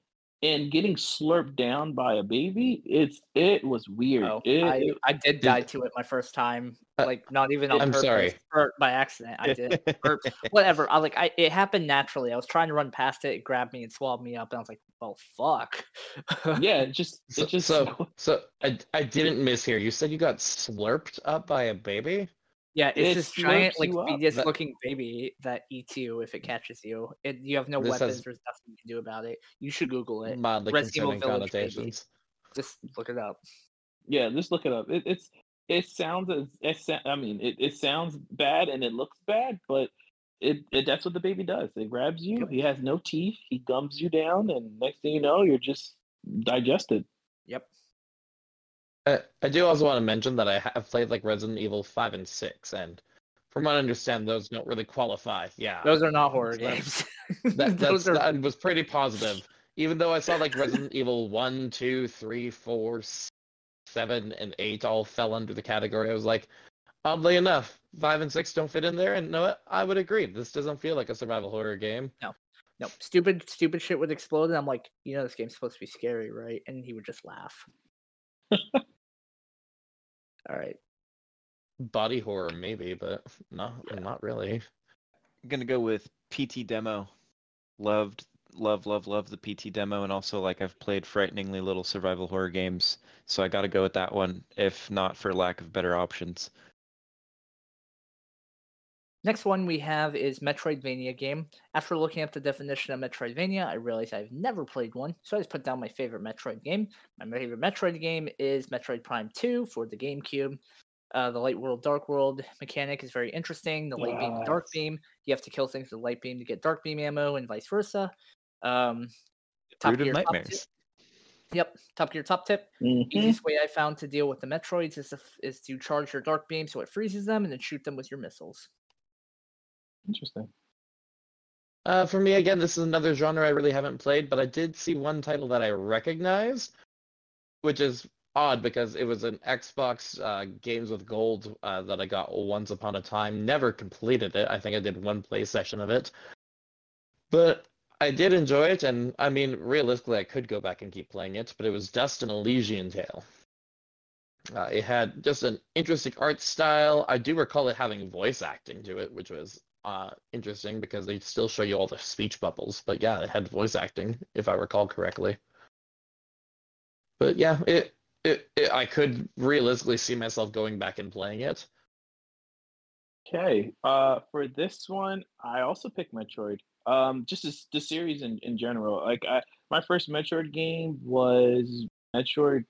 and getting slurped down by a baby, it's it was weird. Oh, It- I, it- I did die to it my first time. Uh, Like not even on I'm purpose. sorry. Or by accident. I did. or whatever. I like I it happened naturally. I was trying to run past it, it grabbed me and swallowed me up, and I was like, "Oh fuck!" yeah, it just So, it just so, so I, I didn't miss here. You said you got slurped up by a baby? Yeah, it's It this giant like you up. fetus That- looking baby that eats you if it catches you. It, you have no This weapons. has- There's nothing you can do about it. You should Google it. Mildly concerning Village, baby. Just look it up. Yeah, just look it up. It, it's it sounds as it, I mean it, it sounds bad and it looks bad, but it, it that's what the baby does. It grabs you. He has no teeth. He gums you down, and next thing you know, you're just digested. Yep. Uh, I do also want to mention that I have played like Resident Evil 5 and 6, and from what I understand, those don't really qualify. Yeah. Those are not horror games. that, Those are that was pretty positive. Even though I saw like Resident Evil 1, 2, 3, 4, 7, and 8 all fell under the category, I was like, oddly enough, 5 and 6 don't fit in there. And no, I would agree. This doesn't feel like a survival horror game. No. No stupid stupid shit would explode and i'm like you know this game's supposed to be scary right and he would just laugh all right Body horror, maybe, but no, not really. I'm gonna go with PT demo. Loved, love, love, love the PT demo, and also like I've played frighteningly little survival horror games, so I got to go with that one. If not for lack of better options. Next one we have is metroidvania game after looking up the definition of metroidvania i realized i've never played one so i just put down my favorite metroid game my favorite metroid game is metroid prime 2 for the gamecube uh, the light world dark world mechanic is very interesting the light beam and dark beam you have to kill things with light beam to get dark beam ammo and vice versa um, Top Brood of Gear top tip- nightmares. Yep, Top Gear top tip. Mhm. Easiest way I found to deal with the Metroids is to, is to charge your dark beam so it freezes them and then shoot them with your missiles. Interesting. Uh, for me, again, this is another genre I really haven't played, but I did see one title that I recognize, which is odd because it was an Xbox uh, Games with Gold uh, that I got once upon a time. Never completed it. I think I did one play session of it, but I did enjoy it, and I mean, realistically, I could go back and keep playing it. But it was Dust and Elysian Tail. Uh, it had just an interesting art style. I do recall it having voice acting to it, which was uh, interesting because they still show you all the speech bubbles. But yeah, it had voice acting, if I recall correctly. But yeah, it, it, it I could realistically see myself going back and playing it. Okay. Uh, for this one, I also picked Metroid. Um, just as the series in, in general. Like I, my first Metroid game was Metroid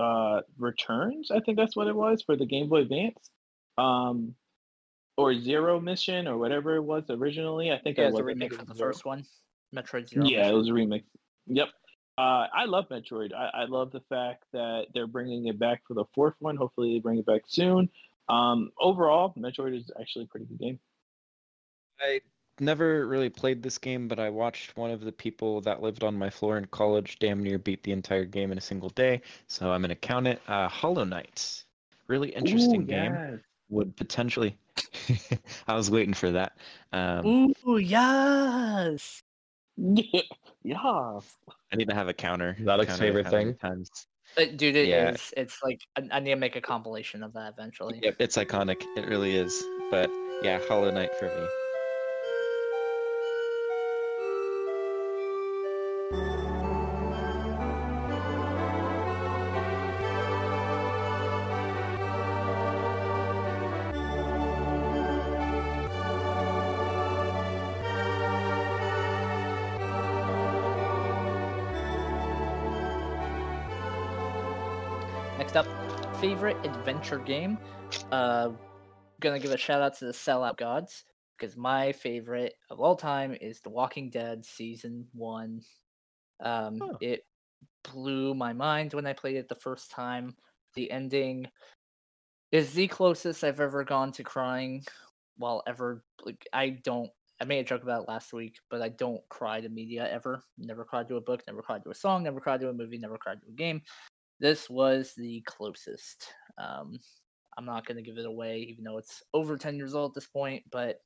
uh Returns. I think that's what it was for the Game Boy Advance. Um, or Zero Mission or whatever it was originally. I think Yeah, it was a I think remake it from the Zero. first one, Metroid Zero. Yeah, it was a remix. Yep. Uh, I love Metroid. I, I love the fact that they're bringing it back for the fourth one. Hopefully, they bring it back soon. Um, overall, Metroid is actually a pretty good game. I never really played this game, but I watched one of the people that lived on my floor in college damn near beat the entire game in a single day. So I'm gonna count it. Uh, Hollow Knight, really interesting Ooh, game. Would potentially. I was waiting for that. Um, Ooh, yes. yeah. I need to have a counter. Alex' counter favorite how many thing. Times. Uh, dude, it is. Yeah. It's like I, I need to make a compilation of that eventually. Yep, it's iconic. It really is. But yeah, Hollow Knight for me. Favorite adventure game. Uh, gonna give a shout out to the Sellout Gods because my favorite of all time is The Walking Dead season one. Um. It blew my mind when I played it the first time. The ending is the closest I've ever gone to crying while ever. Like, I don't. I made a joke about it last week, but I don't cry to media ever. Never cried to a book, never cried to a song, never cried to a movie, never cried to a game this was the closest. Um, I'm not going to give it away, even though it's over 10 years old at this point, but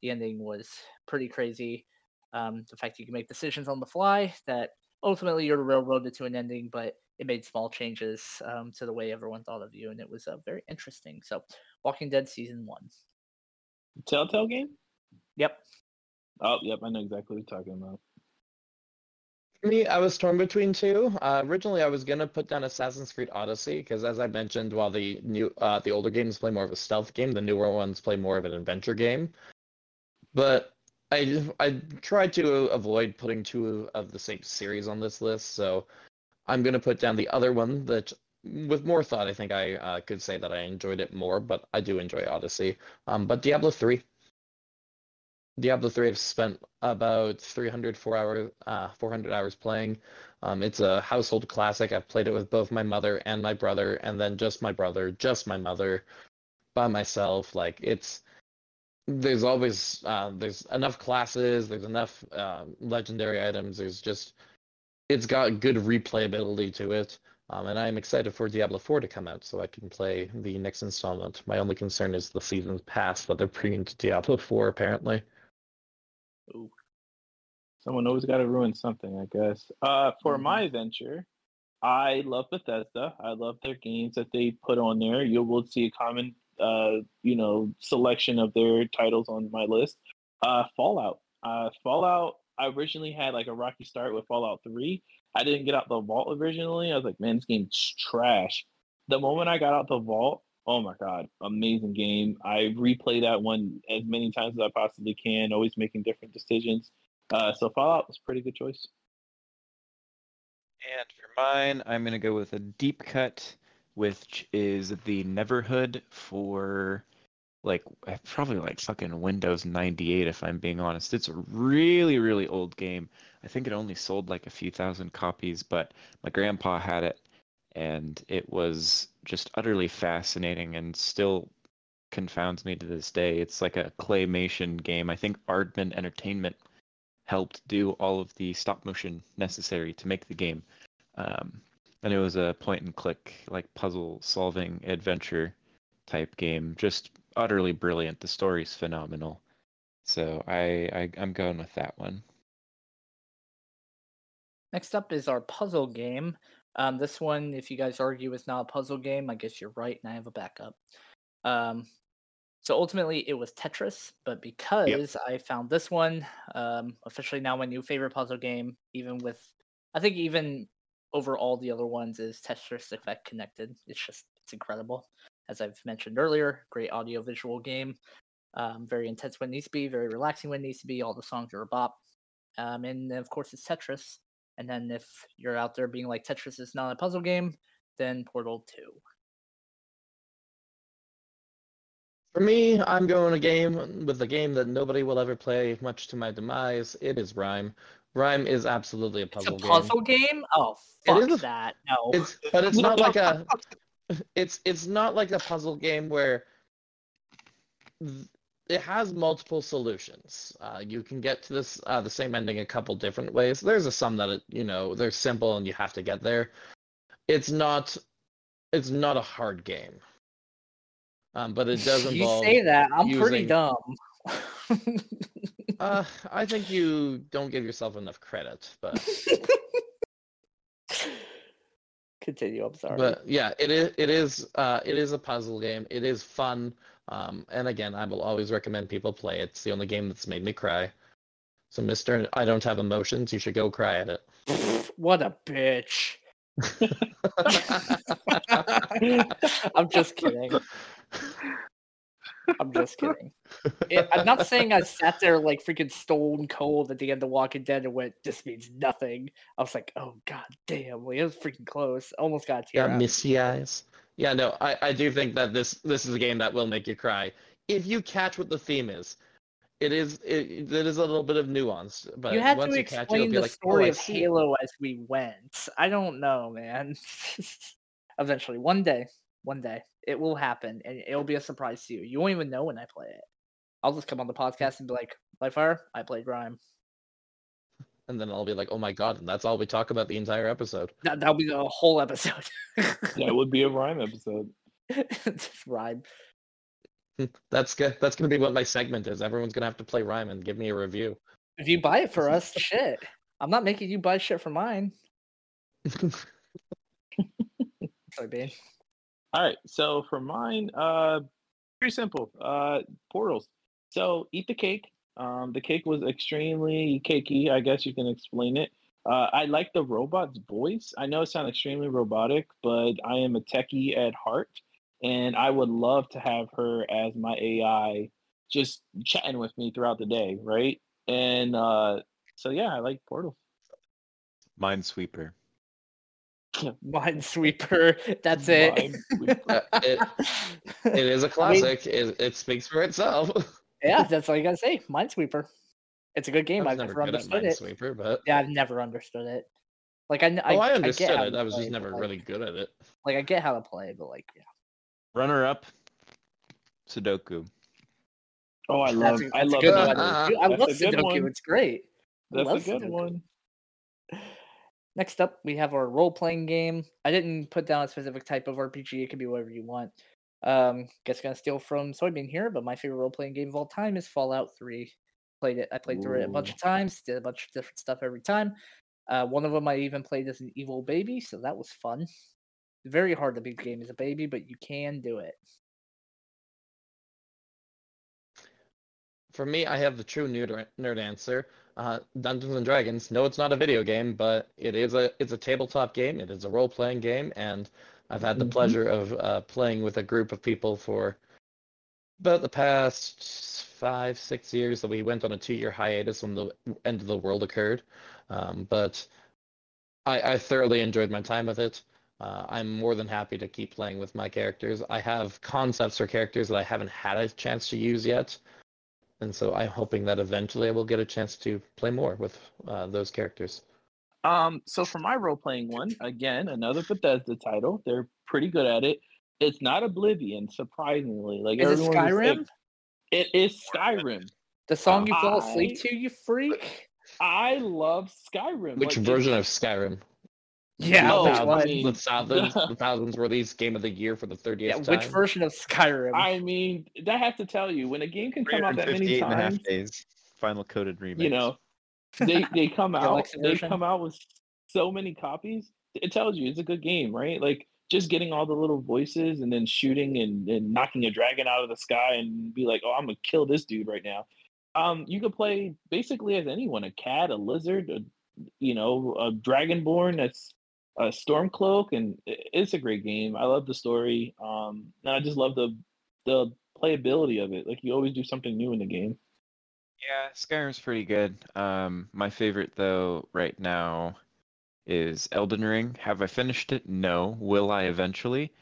the ending was pretty crazy. Um, the fact you can make decisions on the fly that ultimately you're railroaded to an ending, but it made small changes um, to the way everyone thought of you, and it was uh, very interesting. So, Walking Dead season one. Telltale game? Yep. Oh, yep. I know exactly what you're talking about. Me, I was torn between two. Uh, originally, I was gonna put down Assassin's Creed Odyssey because, as I mentioned, while the new, uh, the older games play more of a stealth game, the newer ones play more of an adventure game. But I, I tried to avoid putting two of the same series on this list, so I'm gonna put down the other one that, with more thought, I think I uh, could say that I enjoyed it more. But I do enjoy Odyssey. Um, but Diablo three. Diablo 3 I've spent about 300 four hour, uh, 400 hours playing. Um, it's a household classic. I've played it with both my mother and my brother, and then just my brother, just my mother, by myself. Like it's there's always uh, there's enough classes, there's enough uh, legendary items. There's just it's got good replayability to it. Um, and I'm excited for Diablo 4 to come out so I can play the next installment. My only concern is the season's pass that they're bringing to Diablo 4 apparently. Ooh. Someone always got to ruin something, I guess. Uh, for Mhm. my venture, I love Bethesda. I love their games that they put on there. You will see a common, uh, you know, selection of their titles on my list. Uh, Fallout. Uh, Fallout. I originally had like a rocky start with Fallout Three. I didn't get out the vault originally. I was like, man, this game's trash. The moment I got out the vault, oh my god, amazing game. I replay that one as many times as I possibly can, always making different decisions. Uh, so Fallout was a pretty good choice. And for mine, I'm gonna go with a deep cut, which is the Neverhood for like eh, probably like fucking Windows 98 if I'm being honest. It's a really really old game. I think it only sold like a few thousand copies, but my grandpa had it and it was just utterly fascinating and still confounds me to this day. It's like a claymation game. I think Aardman Entertainment helped do all of the stop motion necessary to make the game. Um, and it was a point and click, like puzzle solving adventure type game. Just utterly brilliant. The story's phenomenal. So I, I I'm going with that one. Next up is our puzzle game. Um, this one, if you guys argue it's not a puzzle game, I guess you're right, and I have a backup. Um, So ultimately, it was Tetris, but because I found this one, um, officially now my new favorite puzzle game, even with, I think even over all the other ones, is Tetris Effect Connected. It's just, it's incredible. As I've mentioned earlier, great audio visual game. Um, very intense when it needs to be, very relaxing when it needs to be. All the songs are a bop. Um, and then, of course, it's Tetris. And then if you're out there being like Tetris is not a puzzle game, then Portal 2. For me, I'm going a game with a game that nobody will ever play, much to my demise. It is Rhyme. Rhyme is absolutely a It's puzzle a game. puzzle game? Oh, It fuck is a- that. No. It's but it's not like a it's it's not like a puzzle game where it has multiple solutions. Uh, you can get to this uh, the same ending a couple different ways. There's a some that it, you know they're simple and you have to get there. It's not it's not a hard game. Um, but it does you say that. I'm pretty dumb. Uh, I think you don't give yourself enough credit, but Continue. I'm sorry. But yeah, it is it is uh it is a puzzle game. It is fun. Um and again, I will always recommend people play. It's the only game that's made me cry. So Mr. I don't have emotions, you should go cry at it. what a bitch. I'm just kidding. I'm just kidding. It- I'm not saying I sat there like freaking stone cold at the end of Walking Dead and went, "This means nothing." I was like, "Oh god damn!" It was freaking close. Almost got a tear. Got out. misty eyes. Yeah, no, I, I do think that this this is a game that will make you cry. If you catch what the theme is. It is it, it is a little bit of nuance, but you had once to you catch it, you'll be the like, oh, story oh, of. Halo as we went. I don't know, man. Eventually, one day, one day, it will happen, and it'll be a surprise to you. You won't even know when I play it. I'll just come on the hmm. podcast and be like, "Lightfire, I played Rhyme." And then I'll be like, oh my god, and that's all we talk about the entire episode. That that'll be the whole episode. That would be a rhyme episode. just Rhyme. That's good. That's gonna be what my segment is. Everyone's gonna have to play Rhyme and give me a review. If you buy it for us, shit. I'm not making you buy shit for mine. Sorry, Bane. All right. So for mine, uh, pretty simple. Uh, portals. So eat the cake. Um, the cake was extremely cakey. I guess you can explain it. Uh, I like the robot's voice. I know it sounds extremely robotic, but I am a techie at heart, and I would love to have her as my AI, just chatting with me throughout the day, right? And uh, so yeah, I like Portal. Minesweeper. Minesweeper. That's it. Minesweeper. Uh, it, it is a I mean- classic. it, it speaks for itself. yeah, that's all you gotta say. Minesweeper. It's a good game. I I've never never good at understood it. Minesweeper, but Yeah, I've never understood it. Like I, kn- oh, I get understood how it. I was play, just never like- really good at it. like I get how to play, but like yeah. Runner up. Sudoku. Oh, I love. a, I that's a love good that. Uh, Dude, I love a good Sudoku. one. It's great. I That's a good Sudoku. one. Next up, we have our role playing game. I didn't put down a specific type of RPG. It could be whatever you want. Um, guess gonna steal from Soybean here, but my favorite role playing game of all time is Fallout 3. Played it. I played through it a bunch of times. Did a bunch of different stuff every time. Uh, one of them I even played as an evil baby, so that was fun. Very hard to beat the game as a baby, but you can do it. For me, I have the true nerd, nerd answer. Uh, Dungeons and Dragons. No, it's not a video game, but it is a it's a tabletop game. It is a role playing game, and I've had the Mhm. pleasure of uh, playing with a group of people for about the past five six years. So we went on a two year hiatus when the end of the world occurred, um, but I, I thoroughly enjoyed my time with it. Uh, I'm more than happy to keep playing with my characters. I have concepts for characters that I haven't had a chance to use yet, and so I'm hoping that eventually I will get a chance to play more with uh, those characters. Um, so for my role playing one, again, another Bethesda title. They're pretty good at it. It's not Oblivion, surprisingly. Like Is it everyone was like- it is Skyrim. The song you fall I- asleep to, you freak? I love Skyrim. Which Like, version of Skyrim? Yeah, No, which I mean- The thousands, the thousands released game of the year for the 30th Yeah, time. which version of Skyrim? I mean, that has to tell you when a game can come out that many 358 and a half times. days. Final coded remix. You know, they they come out. They come out with so many copies. It tells you it's a good game, right? Like just getting all the little voices and then shooting and, and knocking a dragon out of the sky and be like, oh, I'm gonna kill this dude right now. Um, you could play basically as anyone: a cat, a lizard, a, you know, a dragonborn, that's a stormcloak, and it's a great game. I love the story, um, and I just love the the playability of it. Like you always do something new in the game. Yeah, Skyrim's pretty good. Um, my favorite though right now is Elden Ring. Have I finished it? No. Will I eventually?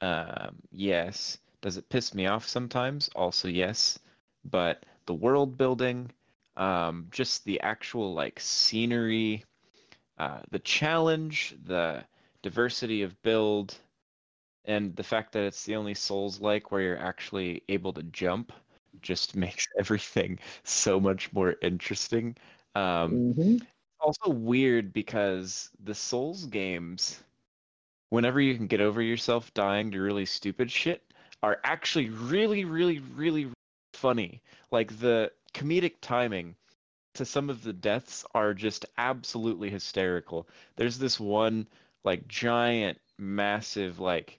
Um, yes. Does it piss me off sometimes? Also yes. But the world building, um, just the actual like scenery, uh, the challenge, the diversity of build, and the fact that it's the only Souls like where you're actually able to jump just makes everything so much more interesting. Um, Mm-hmm. also weird because the Souls games, whenever you can get over yourself dying to really stupid shit, are actually really, really, really funny. Like the comedic timing to some of the deaths are just absolutely hysterical. There's this one like giant, massive, like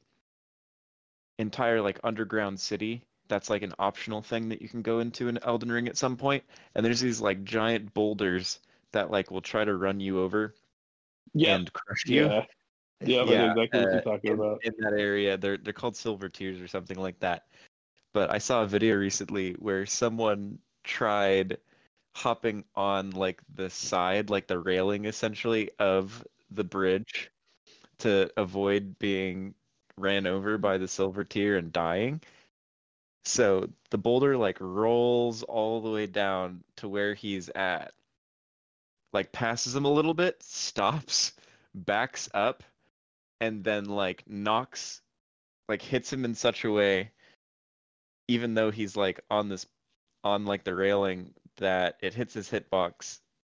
entire like underground city that's like an optional thing that you can go into in Elden Ring at some point, and there's these like giant boulders that like will try to run you over Yeah, and crush you. yeah, yeah. Yeah, exactly what uh, you're talking in, about. in that area. They're they're called silver tears or something like that. But I saw a video recently where someone tried hopping on like the side, like the railing essentially of the bridge to avoid being ran over by the silver tear and dying. So the boulder like rolls all the way down to where he's at, like passes him a little bit, stops, backs up, and then like knocks, like hits him in such a way, even though he's like on this, on like the railing, that it hits his hitbox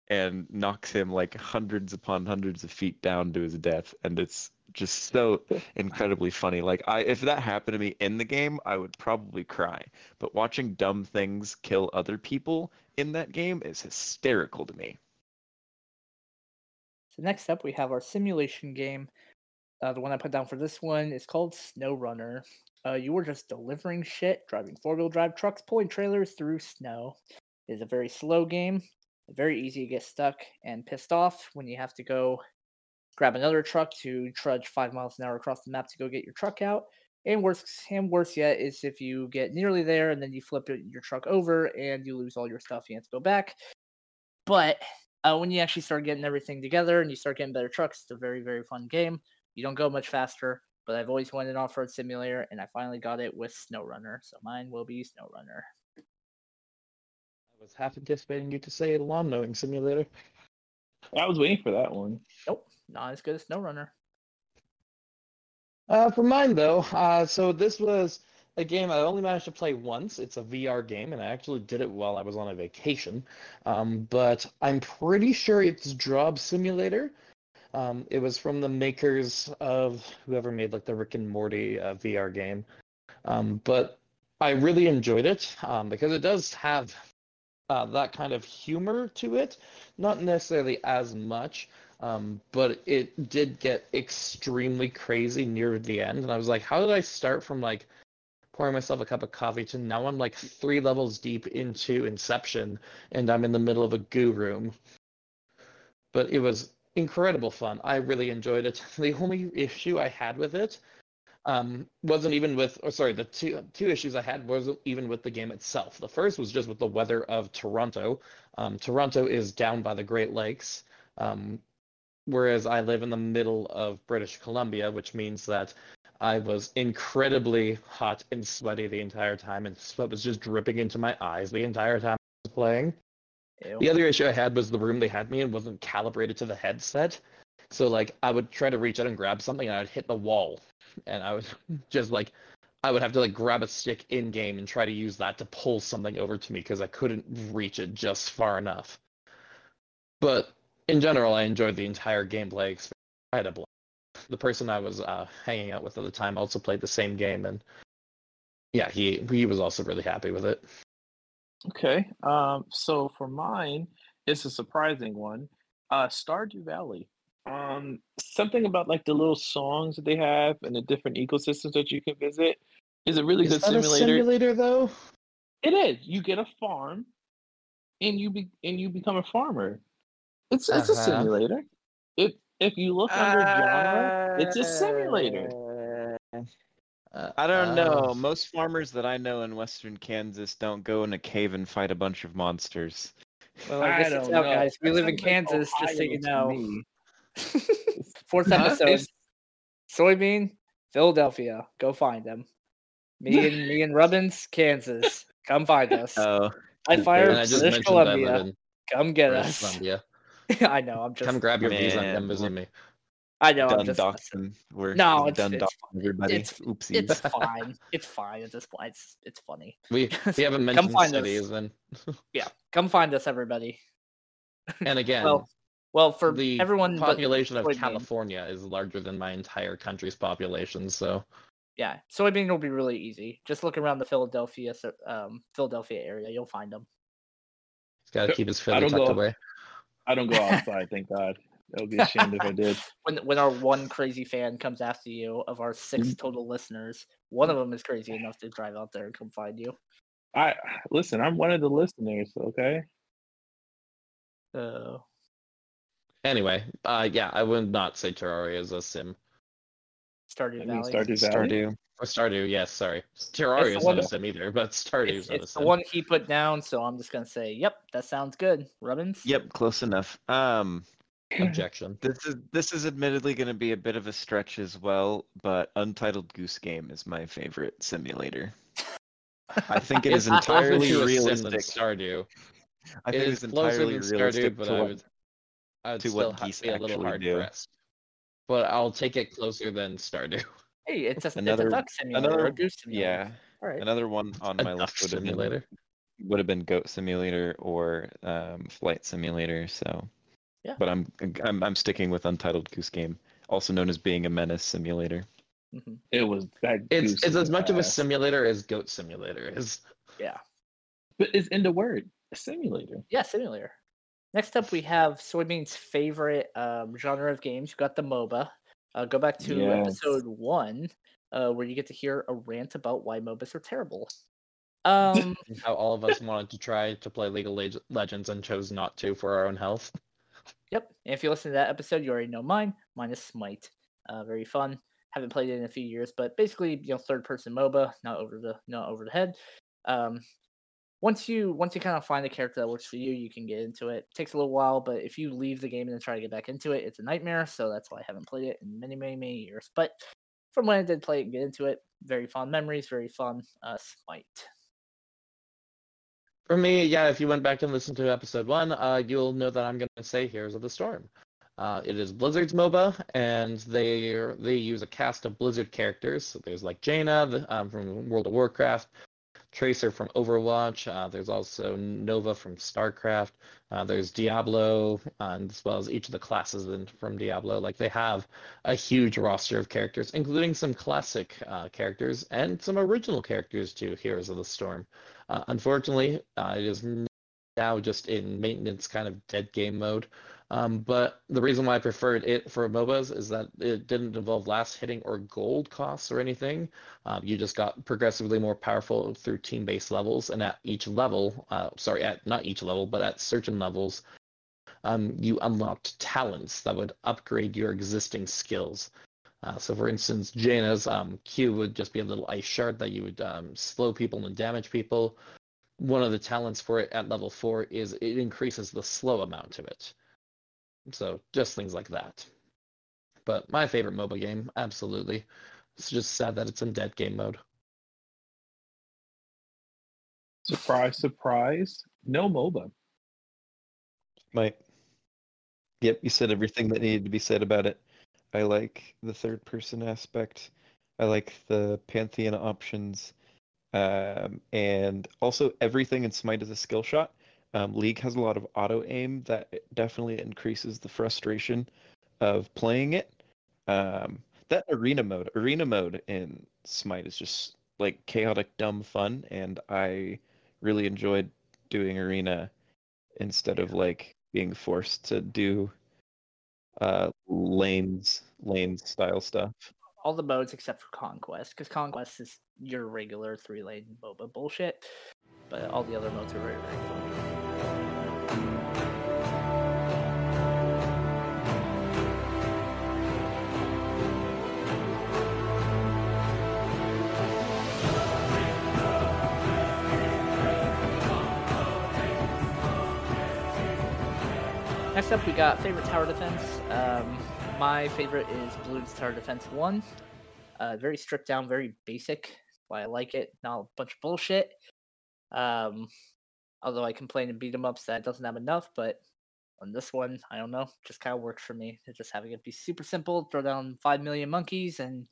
and knocks him like hundreds upon hundreds of feet down to his death. And it's just so incredibly funny. Like I if that happened to me in the game, I would probably cry. But watching dumb things kill other people in that game is hysterical to me. So next up, we have our simulation game. Uh, the one I put down for this one is called Snow Runner. Uh, you were just delivering shit, driving four-wheel drive trucks, pulling trailers through snow. It is a very slow game. Very easy to get stuck and pissed off when you have to go grab another truck to trudge five miles an hour across the map to go get your truck out. And worse, and worse yet is if you get nearly there and then you flip your truck over and you lose all your stuff. You have to go back. But uh, when you actually start getting everything together and you start getting better trucks, it's a very, very fun game. You don't go much faster, but I've always wanted an off-road simulator, and I finally got it with SnowRunner. So mine will be SnowRunner. I was half anticipating you to say lawn mowing simulator. I was waiting for that one. Nope, not as good as SnowRunner. Uh, for mine though, uh, so this was a game I only managed to play once. It's a VR game, and I actually did it while I was on a vacation. Um, but I'm pretty sure it's Job Simulator. Um, it was from the makers of whoever made like the Rick and Morty uh, VR game. Um, but I really enjoyed it um, because it does have uh, that kind of humor to it, not necessarily as much. Um, but it did get extremely crazy near the end, and I was like, how did I start from like pouring myself a cup of coffee to now I'm like three levels deep into Inception, and I'm in the middle of a goo room. But it was incredible fun. I really enjoyed it. The only issue I had with it um, wasn't even with, or sorry, the two two issues I had wasn't even with the game itself. The first was just with the weather of Toronto. Um, Toronto is down by the Great Lakes. Um, whereas I live in the middle of British Columbia, which means that I was incredibly hot and sweaty the entire time, and sweat was just dripping into my eyes the entire time I was playing. Ew. The other issue I had was the room they had me in wasn't calibrated to the headset. So like I would try to reach out and grab something and I would hit the wall. And I would just like I would have to like grab a stick in game and try to use that to pull something over to me because I couldn't reach it just far enough. But in general, I enjoyed the entire gameplay experience. I had a blast. The person I was uh, hanging out with at the time also played the same game, and yeah, he he was also really happy with it. Okay. Um, so for mine, it's a surprising one. Uh, Stardew Valley. um something about like the little songs that they have and the different ecosystems that you can visit is a really Is good that a simulator. simulator though? It is. You get a farm, and you be and you become a farmer. It's it's a Uh-huh. simulator. If if you look under genre, it's a simulator. Uh, I don't uh, know. Most farmers that I know in western Kansas don't go in a cave and fight a bunch of monsters. Well, I guess it's out, guys. We live in sounds like Kansas, just so you know. Fourth Huh? episode. It's- Soybean, Philadelphia. Go find them. Me and me and Rubbins, Kansas. Come find us. Oh, I fire and I just British mentioned I live Columbia. in Come get British us. Columbia. I know. I'm just. Come grab your visa Man, and come visit me. I know. I'm just. doxing. We're No, we've it's- done it's doxing everybody. it's- Oopsies. It's fine. It's fine at this point. It's it's funny. We we haven't mentioned Come mentioned find us. cities and Yeah. Come find us, everybody. and again Well, well, for the everyone, but population of California is larger than my entire country's population, so yeah, soybean will be really easy. Just look around the Philadelphia, um, Philadelphia area. You'll find them. he's got to keep his I Philly tucked go- away. I don't go outside, thank God. I would be ashamed if I did. when when our one crazy fan comes after you of our six Mm. total listeners, one of them is crazy enough to drive out there and come find you. I listen. I'm one of the listeners. Okay. Uh, Anyway, uh, yeah, I would not say Terraria is a sim. Stardew Valley. Stardew Valley. Stardew. Or Stardew, yes, sorry. Terraria is not a sim either, but Stardew is not a it's the one he put down, so I'm just gonna say, "Yep, that sounds good." Rubbins. Yep, close enough. Um, Objection. this is this is admittedly going to be a bit of a stretch as well, but Untitled Goose Game is my favorite simulator. I think it is entirely to a sim than realistic. Stardew. I think it's entirely than realistic but to I what- would, I would to still what geese be a little actually hard do. pressed. But I'll take it closer than Stardew. Hey, it's a it's Another- a duck simulator, another- a goose simulator. Yeah, All right. another one on A my duck list would have been would have been Goat Simulator or um, Flight Simulator. So, Yeah. But I'm I'm I'm sticking with Untitled Goose Game, also known as being a menace simulator. Mhm. It was that. It's goose it's as much of a simulator as Goat Simulator is. Yeah. But it's in the word a simulator. Yeah, simulator. Next up, we have Soybean's favorite um, genre of games. You got the MOBA. Uh, go back to Yes. episode one, uh, where you get to hear a rant about why MOBAs are terrible. Um, How all of us wanted to try to play League of Leg- Legends and chose not to for our own health. yep. And if you listen to that episode, you already know mine. Mine is Smite. Uh, very fun. Haven't played it in a few years, but basically, you know, third-person MOBA, not over the not over the head. Um, once you once you kind of find a character that works for you, you can get into it. takes a little while, but if you leave the game and then try to get back into it, it's a nightmare. So that's why I haven't played it in many, many, many years. But from when I did play it and get into it, very fond memories, very fun. Uh, Smite. For me, yeah, if you went back and listened to episode one, uh, you'll know that I'm going to say Heroes of the Storm. Uh, it is Blizzard's MOBA, and they they use a cast of Blizzard characters. So there's like Jaina the, um, from World of Warcraft, Tracer from Overwatch. Uh, there's also Nova from StarCraft. Uh, there's Diablo, and as well as each of the classes in, from Diablo. Like they have a huge roster of characters, including some classic uh, characters and some original characters too. Heroes of the Storm. Uh, unfortunately, uh, it is now just in maintenance kind of dead game mode. Um, but the reason why I preferred it for MOBAs is that it didn't involve last hitting or gold costs or anything. Um, you just got progressively more powerful through team-based levels, and at each level, uh, sorry, at not each level, but at certain levels, um, you unlocked talents that would upgrade your existing skills. Uh, so, for instance, Jaina's um, Q would just be a little ice shard that you would um, slow people and damage people. One of the talents for it at level four is it increases the slow amount of it. So, just things like that. But my favorite MOBA game, absolutely. It's just sad that it's in dead game mode. Surprise, surprise. No MOBA. Might. Yep, you said everything that needed to be said about it. I like the third person aspect. I like the Pantheon options. Um, and also everything in Smite is a skill shot. Um, League has a lot of auto aim that definitely increases the frustration of playing it. Um, that arena mode, arena mode in Smite is just like chaotic, dumb fun, and I really enjoyed doing arena instead of like being forced to do uh, lanes lanes style stuff. All the modes except for Conquest, because Conquest is your regular three lane MOBA bullshit. But all the other modes are very, very fun. Next up, we got favorite tower defense. Um, my favorite is Bloons Tower Defense 1. Uh, very stripped down, very basic. Why I like it. Not a bunch of bullshit. Um, although I complain in beat 'em ups that it doesn't have enough, but on this one, I don't know. Just kind of works for me. It's just having it be super simple, throw down 5 million monkeys, and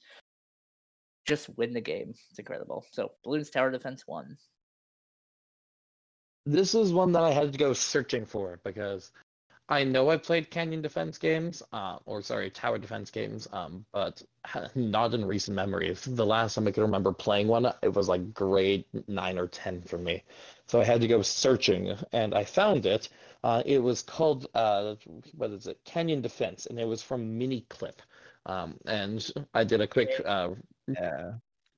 just win the game. It's incredible. So, Bloons Tower Defense 1. This is one that I had to go searching for because I know I've played Canyon Defense games, uh, or sorry, Tower Defense games, um, but not in recent memory. If The last time I can remember playing one, it was like grade nine or ten for me. So I had to go searching, and I found it. Uh, it was called uh, what is it? Canyon Defense, and it was from Miniclip. Um, and I did a quick uh, Yeah.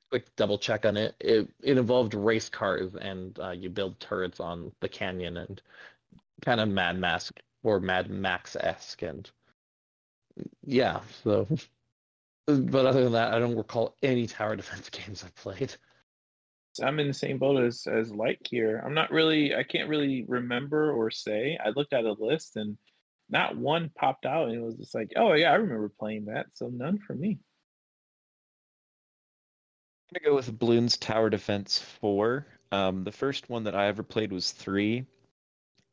quick double check on it. It it involved race cars and uh, you build turrets on the canyon and kind of Mad Max or Mad Max esque and yeah. So, but other than that, I don't recall any tower defense games I've played. I'm in the same boat as as Light here. I'm not really. I can't really remember or say. I looked at a list and not one popped out, and it was just like, oh yeah, I remember playing that. So none for me. I'm gonna go with Bloons Tower Defense 4. Um, the first one that I ever played was 3,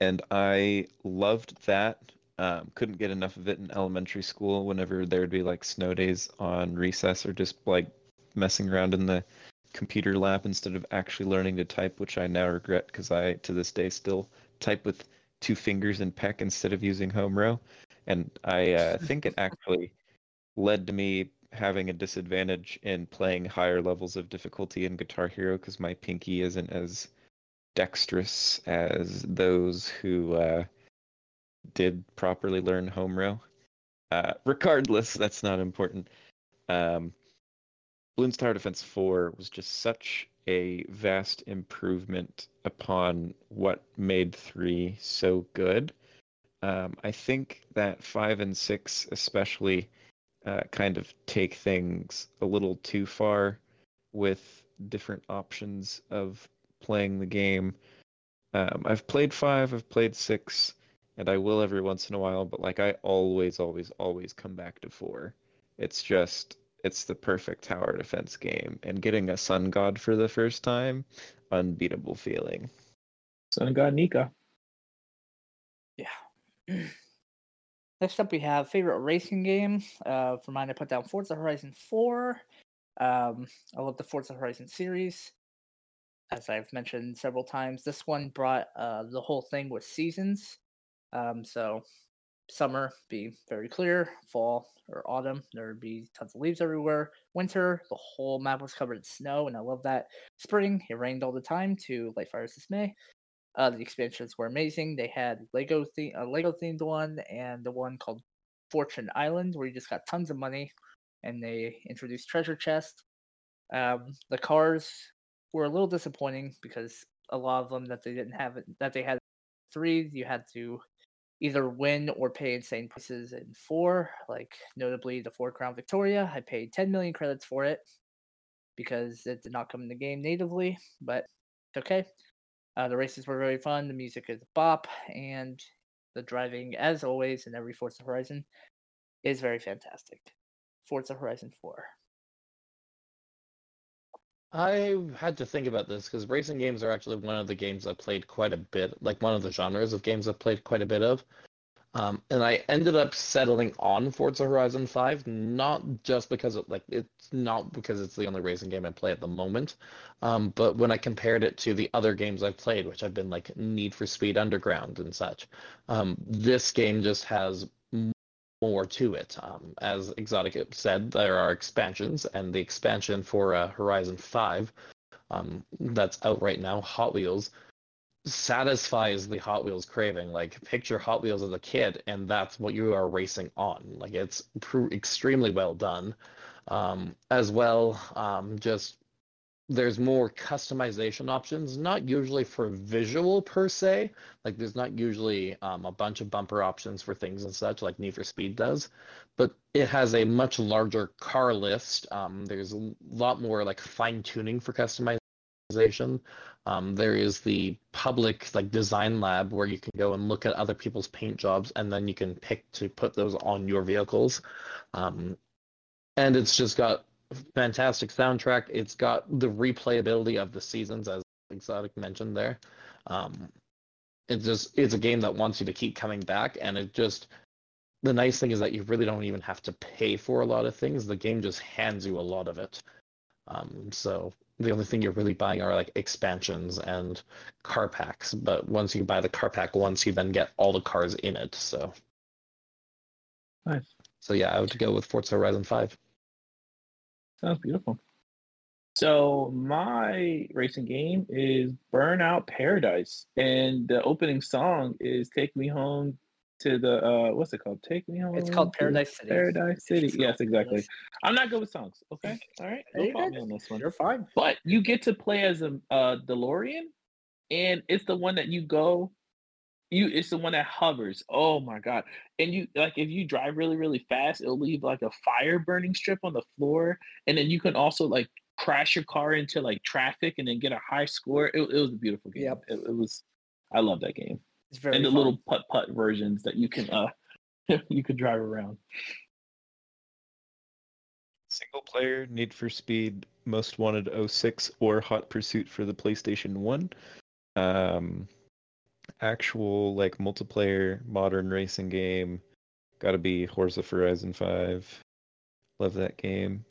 and I loved that. Um, couldn't get enough of it in elementary school whenever there would be like snow days on recess or just like messing around in the computer lab instead of actually learning to type, which I now regret because I to this day still type with two fingers and peck instead of using home row. And I uh, think it actually led to me having a disadvantage in playing higher levels of difficulty in Guitar Hero because my pinky isn't as dexterous as those who uh, did properly learn home row. Uh, regardless, that's not important. Um, Bloons Tower Defense 4 was just such a vast improvement upon what made 3 so good. Um, I think that 5 and 6, especially, uh, kind of take things a little too far with different options of playing the game. Um, I've played 5, I've played 6, and I will every once in a while, but like I always, always, always come back to 4. It's just it's the perfect tower defense game and getting a sun god for the first time unbeatable feeling Sun God Nika. Yeah. Next up, we have favorite racing game. Uh, for mine, I put down Forza Horizon 4. Um, I love the Forza Horizon series. As I've mentioned several times, this one brought uh, the whole thing with seasons. Um, so, summer be very clear, fall or autumn there would be tons of leaves everywhere. Winter, the whole map was covered in snow, and I love that. Spring, it rained all the time to Lightfire's dismay. Uh, the expansions were amazing. They had Lego the a Lego themed one and the one called Fortune Island, where you just got tons of money, and they introduced treasure chest. Um, the cars were a little disappointing because a lot of them that they didn't have that they had three, you had to either win or pay insane prices in four. Like notably the Ford Crown Victoria, I paid 10 million credits for it because it did not come in the game natively, but it's okay. Uh, the races were very fun. The music is bop, and the driving, as always, in every Forza Horizon, is very fantastic. Forza Horizon 4. I had to think about this because racing games are actually one of the games I played quite a bit, like one of the genres of games I've played quite a bit of. Um, and I ended up settling on Forza Horizon 5, not just because it like it's not because it's the only racing game I play at the moment, um, but when I compared it to the other games I've played, which have been like Need for Speed Underground and such, um, this game just has more to it. Um, as Exotic said, there are expansions, and the expansion for uh, Horizon 5 um, that's out right now, Hot Wheels, satisfies the Hot Wheels craving. Like picture Hot Wheels as a kid, and that's what you are racing on. Like it's pr- extremely well done. Um, as well, um, just there's more customization options. Not usually for visual per se. Like there's not usually um, a bunch of bumper options for things and such like Need for Speed does, but it has a much larger car list. Um, there's a lot more like fine tuning for customization. Um, there is the public like design lab where you can go and look at other people's paint jobs and then you can pick to put those on your vehicles. Um, and it's just got fantastic soundtrack. It's got the replayability of the seasons as Exotic mentioned there. Um, it's just it's a game that wants you to keep coming back and it just the nice thing is that you really don't even have to pay for a lot of things. The game just hands you a lot of it. Um, so the only thing you're really buying are like expansions and car packs. But once you buy the car pack once, you then get all the cars in it. So Nice. so yeah, I would go with Forza Horizon Five. Sounds beautiful. So my racing game is Burnout Paradise, and the opening song is "Take Me Home to the uh, what's it called? Take Me Home." It's called Paradise City. Paradise City. Yes, exactly. Paradise. I'm not good with songs. Okay, all right, no You're problem good. on this one. You're fine. But you get to play as a uh, DeLorean, and it's the one that you go. You, it's the one that hovers. Oh my god! And you like if you drive really really fast, it'll leave like a fire burning strip on the floor, and then you can also like crash your car into like traffic and then get a high score. It, it was a beautiful game. Yep. It, it was. I love that game, It's very and the fun. little putt putt versions that you can uh you could drive around. Single player, Need for Speed, Most Wanted 06, or Hot Pursuit for the PlayStation 1. Um, actual like multiplayer modern racing game, gotta be Forza Horizon 5. Love that game.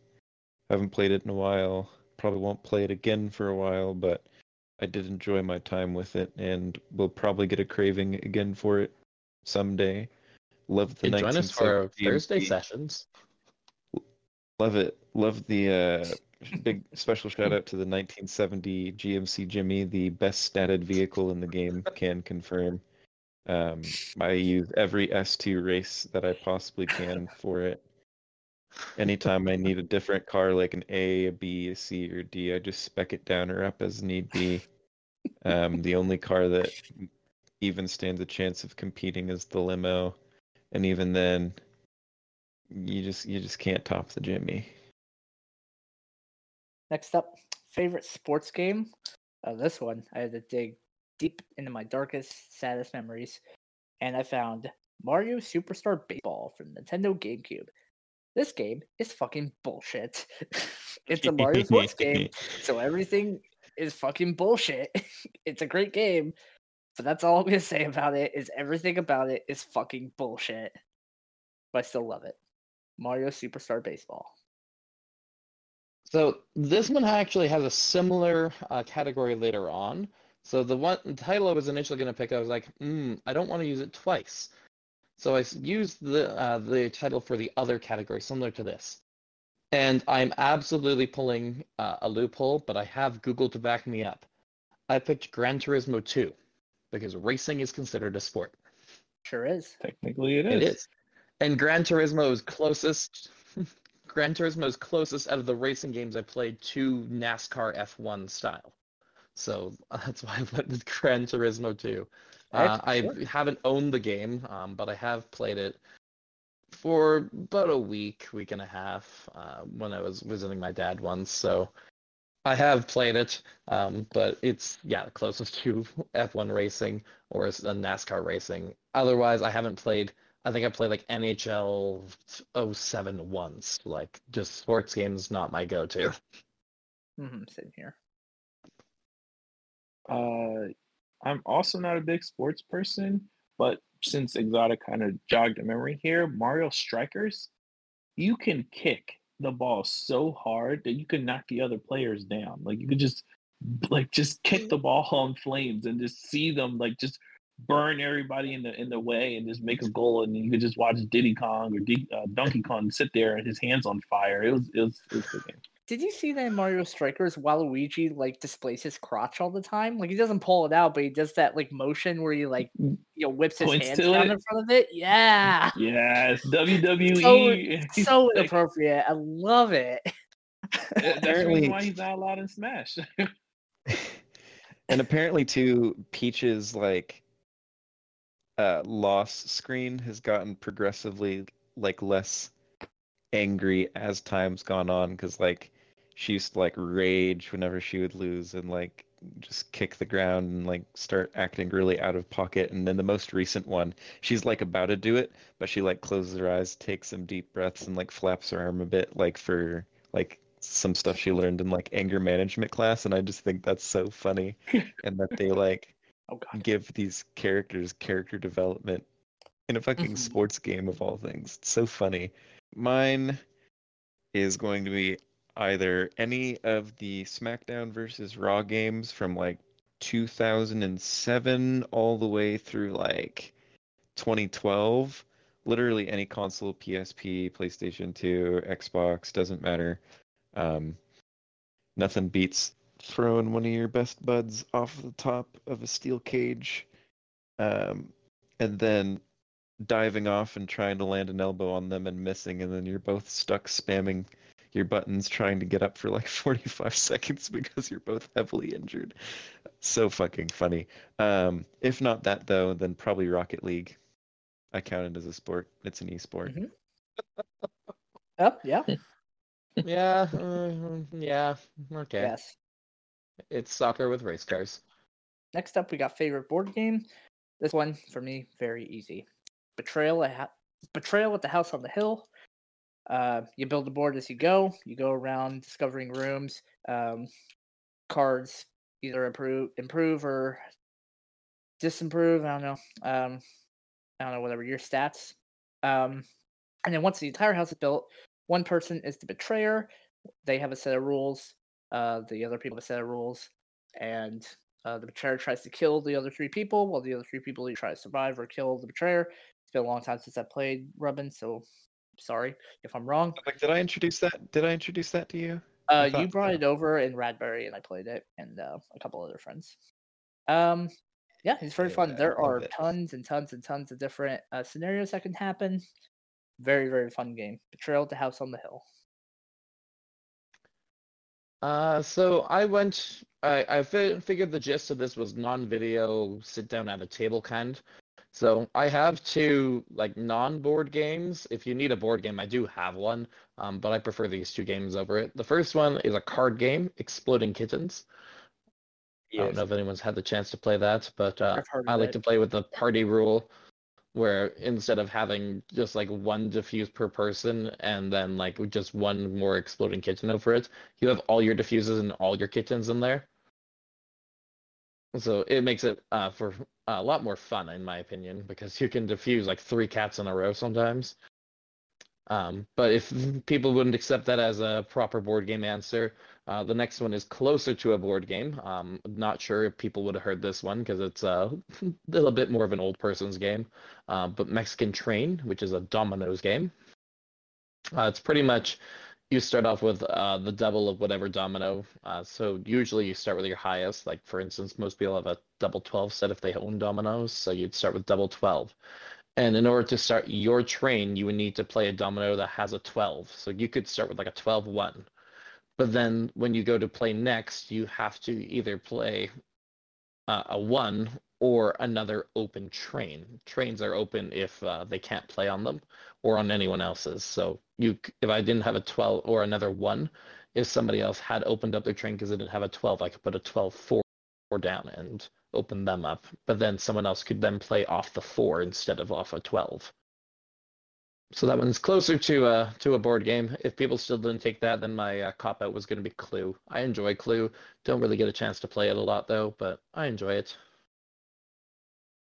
Haven't played it in a while. Probably won't play it again for a while, but I did enjoy my time with it, and will probably get a craving again for it someday. Love the You join us for our Thursday sessions. Love it. Love the uh, big special shout out to the 1970 GMC Jimmy, the best statted vehicle in the game. Can confirm. Um, I use every S2 race that I possibly can for it. Anytime I need a different car, like an A, a B, a C, or D, I just spec it down or up as need be. Um, the only car that even stands a chance of competing is the limo, and even then, you just you just can't top the Jimmy. Next up, favorite sports game. Uh, this one, I had to dig deep into my darkest, saddest memories, and I found Mario Superstar Baseball from Nintendo GameCube. This game is fucking bullshit. it's a Mario sports game, so everything is fucking bullshit. it's a great game, but that's all I'm gonna say about it. Is everything about it is fucking bullshit, but I still love it. Mario Superstar Baseball. So this one actually has a similar uh, category later on. So the one the title I was initially going to pick, I was like, hmm, I don't want to use it twice. So I used the uh, the title for the other category, similar to this. And I'm absolutely pulling uh, a loophole, but I have Google to back me up. I picked Gran Turismo 2 because racing is considered a sport. Sure is. Technically, it is. It is. And Gran Turismo is closest. Gran Turismo is closest out of the racing games I played to NASCAR F1 style. So that's why I went with Gran Turismo 2. Uh, I haven't owned the game, um, but I have played it for about a week, week and a half uh, when I was visiting my dad once. So I have played it, um, but it's yeah closest to F1 racing or uh, NASCAR racing. Otherwise, I haven't played. I think I played like NHL 07 once. Like just sports games, not my go-to. hmm sitting here. Uh, I'm also not a big sports person, but since Exotic kind of jogged a memory here, Mario Strikers, you can kick the ball so hard that you can knock the other players down. Like you could just like just kick the ball on flames and just see them like just burn everybody in the in the way and just make a goal and you could just watch Diddy Kong or D, uh, Donkey Kong sit there and his hands on fire. It was it was it was good game. Did you see that in Mario Strikers, Waluigi like displays his crotch all the time? Like he doesn't pull it out, but he does that like motion where he like you know whips his Points hands to down it? in front of it. Yeah, Yes, WWE. so Like, inappropriate. I love it. That's Apparently- why he's not allowed in Smash. and apparently too peach's like uh loss screen has gotten progressively like less angry as time's gone on because like she used to like rage whenever she would lose and like just kick the ground and like start acting really out of pocket. And then the most recent one she's like about to do it but she like closes her eyes takes some deep breaths and like flaps her arm a bit like for like some stuff she learned in like anger management class. And i just think that's so funny. And that they like Oh god. give these characters character development in a fucking Mhm. sports game of all things. It's so funny. Mine is going to be either any of the SmackDown versus Raw games from like 2007 all the way through like 2012. Literally any console, PSP, PlayStation 2, Xbox, doesn't matter. Um, nothing beats throwing one of your best buds off the top of a steel cage um, and then diving off and trying to land an elbow on them and missing and then you're both stuck spamming your buttons trying to get up for like 45 seconds because you're both heavily injured so fucking funny um, if not that though then probably rocket league i count it as a sport it's an esport Mhm. Yep. Yeah. yeah, uh, yeah, okay. Yes. It's soccer with race cars. Next up, we got favorite board game. This one for me, very easy. Betrayal at Betrayal at the House on the Hill. Uh, you build a board as you go. You go around discovering rooms, um, cards either improve, improve or disimprove. I don't know. Um, I don't know whatever your stats. Um, and then once the entire house is built, one person is the betrayer. They have a set of rules. Uh, the other people have a set of rules, and uh, the betrayer tries to kill the other three people, while the other three people either try to survive or kill the betrayer. It's been a long time since I played Rubbin, so sorry if I'm wrong. like did i introduce that did i introduce that to you Uh, you brought so. it over in Radbury, and I played it, and uh, a couple other friends. Um, yeah, it's very fun. Yeah, I There love are tons and tons and tons of different uh, scenarios that can happen. Very, very fun game. Betrayal to House on the Hill. Uh, so I went. I I fi- figured the gist of this was non-video, sit down at a table kind. So I have two like non-board games. If you need a board game, I do have one. Um, but I prefer these two games over it. The first one is a card game, Exploding Kittens. I don't know if anyone's had the chance to play that, but uh, I like to play with the party rule, where instead of having just like one diffuse per person and then like just one more exploding kitten over it, you have all your diffuses and all your kittens in there. So it makes it uh, for a lot more fun, in my opinion, because you can diffuse like three cats in a row sometimes. Um, but if people wouldn't accept that as a proper board game answer, uh, the next one is closer to a board game. Um, not sure if people would have heard this one because it's a little bit more of an old person's game. Uh, but Mexican Train, which is a dominoes game. Uh, it's pretty much you start off with uh, the double of whatever domino. Uh, so usually you start with your highest. Like for instance, most people have a double 12 set if they own dominoes. So you'd start with double 12. And in order to start your train, you would need to play a domino that has a 12. So you could start with like a 12 1. But then when you go to play next, you have to either play uh, a 1 or another open train. Trains are open if uh, they can't play on them or on anyone else's. So you, if I didn't have a 12 or another 1, if somebody else had opened up their train because they didn't have a 12, I could put a 12 4 down and open them up. But then someone else could then play off the 4 instead of off a 12. So that one's closer to a to a board game. If people still didn't take that, then my uh, cop out was going to be Clue. I enjoy Clue. Don't really get a chance to play it a lot though, but I enjoy it.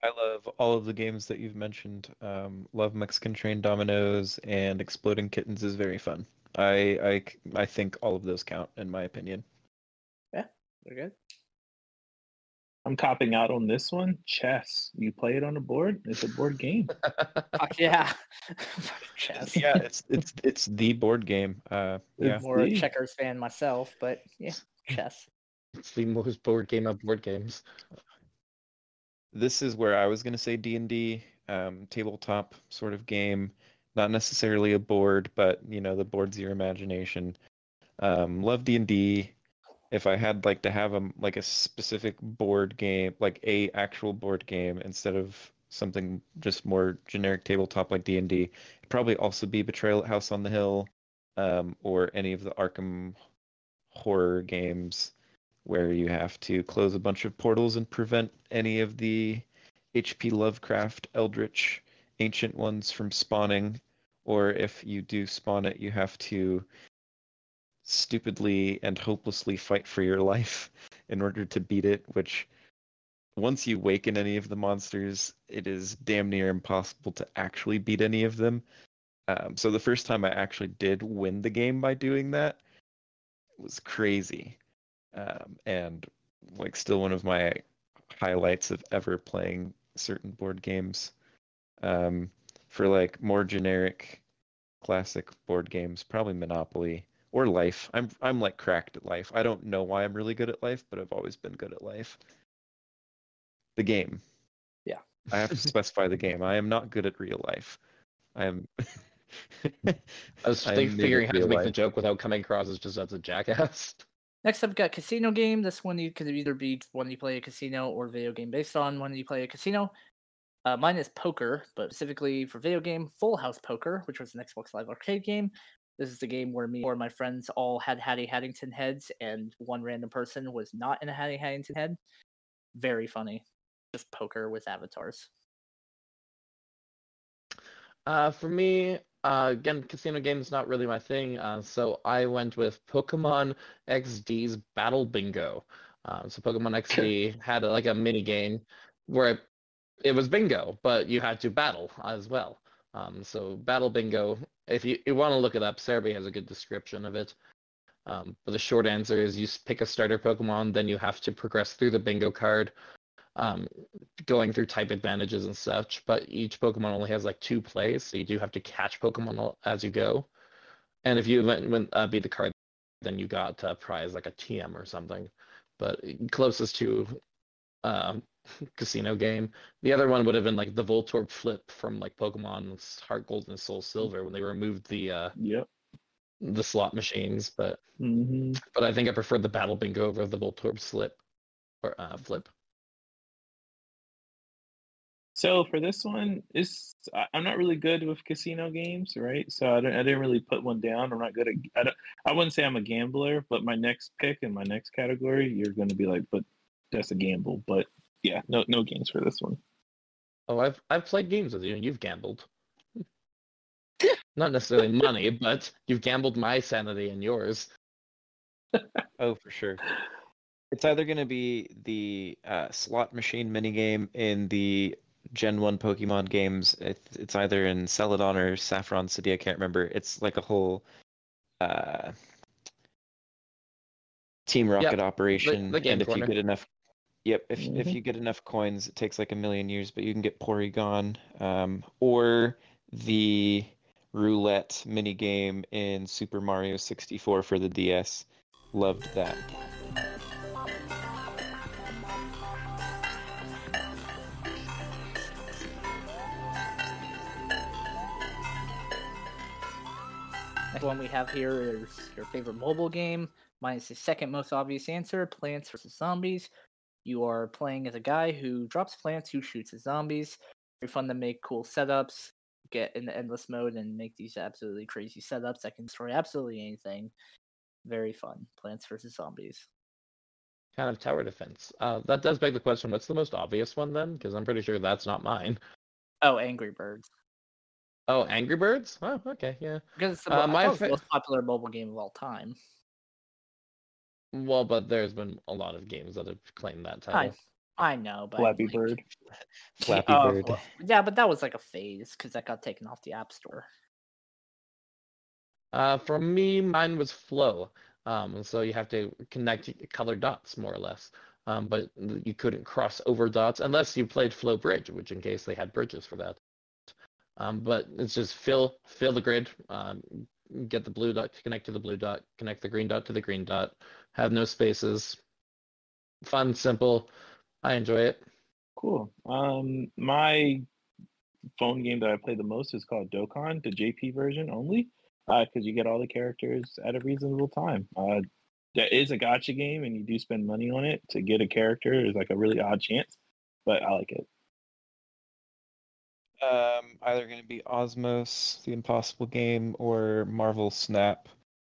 I love all of the games that you've mentioned. Um, love Mexican Train Dominoes and Exploding Kittens is very fun. I I I think all of those count in my opinion. Yeah, they're good. I'm copping out on this one. Chess. You play it on a board. It's a board game. Fuck yeah. Chess. yeah, it's it's it's the board game. Uh, yeah. It's More a checkers fan myself, but yeah, chess. It's the most board game of board games. this is where I was gonna say D and D, um, tabletop sort of game, not necessarily a board, but you know the board's your imagination. Um, love D and D. If I had like to have a like a specific board game, like a actual board game instead of something just more generic tabletop like D and D, it'd probably also be Betrayal at House on the Hill, um, or any of the Arkham horror games where you have to close a bunch of portals and prevent any of the HP Lovecraft Eldritch ancient ones from spawning, or if you do spawn it, you have to stupidly and hopelessly fight for your life in order to beat it, which once you waken any of the monsters, it is damn near impossible to actually beat any of them. Um, so the first time I actually did win the game by doing that was crazy um, and like still one of my highlights of ever playing certain board games. Um, for like more generic, classic board games, probably Monopoly or Life. I'm I'm like cracked at Life. I don't know why I'm really good at Life, but I've always been good at Life. The game. Yeah. I have to specify the game. I am not good at real life. I am. I was I think, figuring how to real make the joke without coming across as just as a jackass. Next up, we got casino game. This one you could either be one you play a casino or video game based on one you play a casino. Uh, mine is poker, but specifically for video game, Full House Poker, which was an Xbox Live Arcade game. This is the game where me or my friends all had Hatty Hattington heads, and one random person was not in a Hatty Hattington head. Very funny. Just poker with avatars. Uh, for me, uh, again, casino games not really my thing. Uh, so I went with Pokemon XD's Battle Bingo. Um, so Pokemon XD had a, like a mini game where it, it was bingo, but you had to battle as well. Um, so Battle Bingo, if you, you want to look it up, Serebii has a good description of it. Um, but the short answer is you pick a starter Pokemon, then you have to progress through the bingo card, um, going through type advantages and such. But each Pokemon only has like two plays, so you do have to catch Pokemon as you go. And if you went, went uh, beat the card, then you got a prize like a TM or something. But closest to um, casino game. The other one would have been like the Voltorb flip from like Pokemon's Heart Gold and Soul Silver when they removed the uh, Yep. the slot machines. But hmm but I think I prefer the Battle Bingo over the Voltorb slip or uh, flip. So for this one, it's I- I'm not really good with casino games, right? So I, don't, I didn't really put one down. I'm not good at. I, don't, I wouldn't say I'm a gambler, but my next pick in my next category, you're going to be like, but that's a gamble. But yeah, no no games for this one. Oh, I've I've played games with you and you've gambled. Not necessarily money, but you've gambled my sanity and yours. Oh, for sure. It's either going to be the uh, slot machine minigame in the Gen 1 Pokemon games. It's, it's either in Celadon or Saffron City. I can't remember. It's like a whole uh, Team Rocket operation. the game and if corner. you get enough. Yep, if if Mhm. you get enough coins, it takes like a million years, but you can get Porygon. Um, or the roulette mini game in Super Mario 64 for the DS. Loved that. Next one we have here is your favorite mobile game. Mine is the second most obvious answer Plants vs. Zombies. You are playing as a guy who drops plants who shoots at zombies. Very fun to make cool setups, get in the endless mode, and make these absolutely crazy setups that can destroy absolutely anything. Very fun. Plants vs. Zombies. Kind of tower defense. Uh, that does beg the question: What's the most obvious one then? Because I'm pretty sure that's not mine. Oh, Angry Birds. Oh, Angry Birds. Oh, okay, yeah. Because it's the, Uh, mo- I my thought it was the fa- most popular mobile game of all time. Well, but there's been a lot of games that have claimed that title. I know, but Flappy like- Bird. Flappy Oh, Bird. well, Yeah, but that was like a phase because that got taken off the App Store. Uh, for me, mine was flow. Um, so you have to connect color dots more or less. um, but you couldn't cross over dots unless you played Flow Bridge, which in case they had bridges for that. Um, but it's just fill fill the grid, um, get the blue dot to connect to the blue dot, connect the green dot to the green dot, have no spaces. Fun, simple. I enjoy it. Cool. Um, my phone game that I play the most is called Dokkan, the JP version only, because you get all the characters at a reasonable time. Uh, there is a gacha game, and you do spend money on it to get a character. There's like a really odd chance, but I like it. Um, either going to be Osmos, the Impossible Game, or Marvel Snap.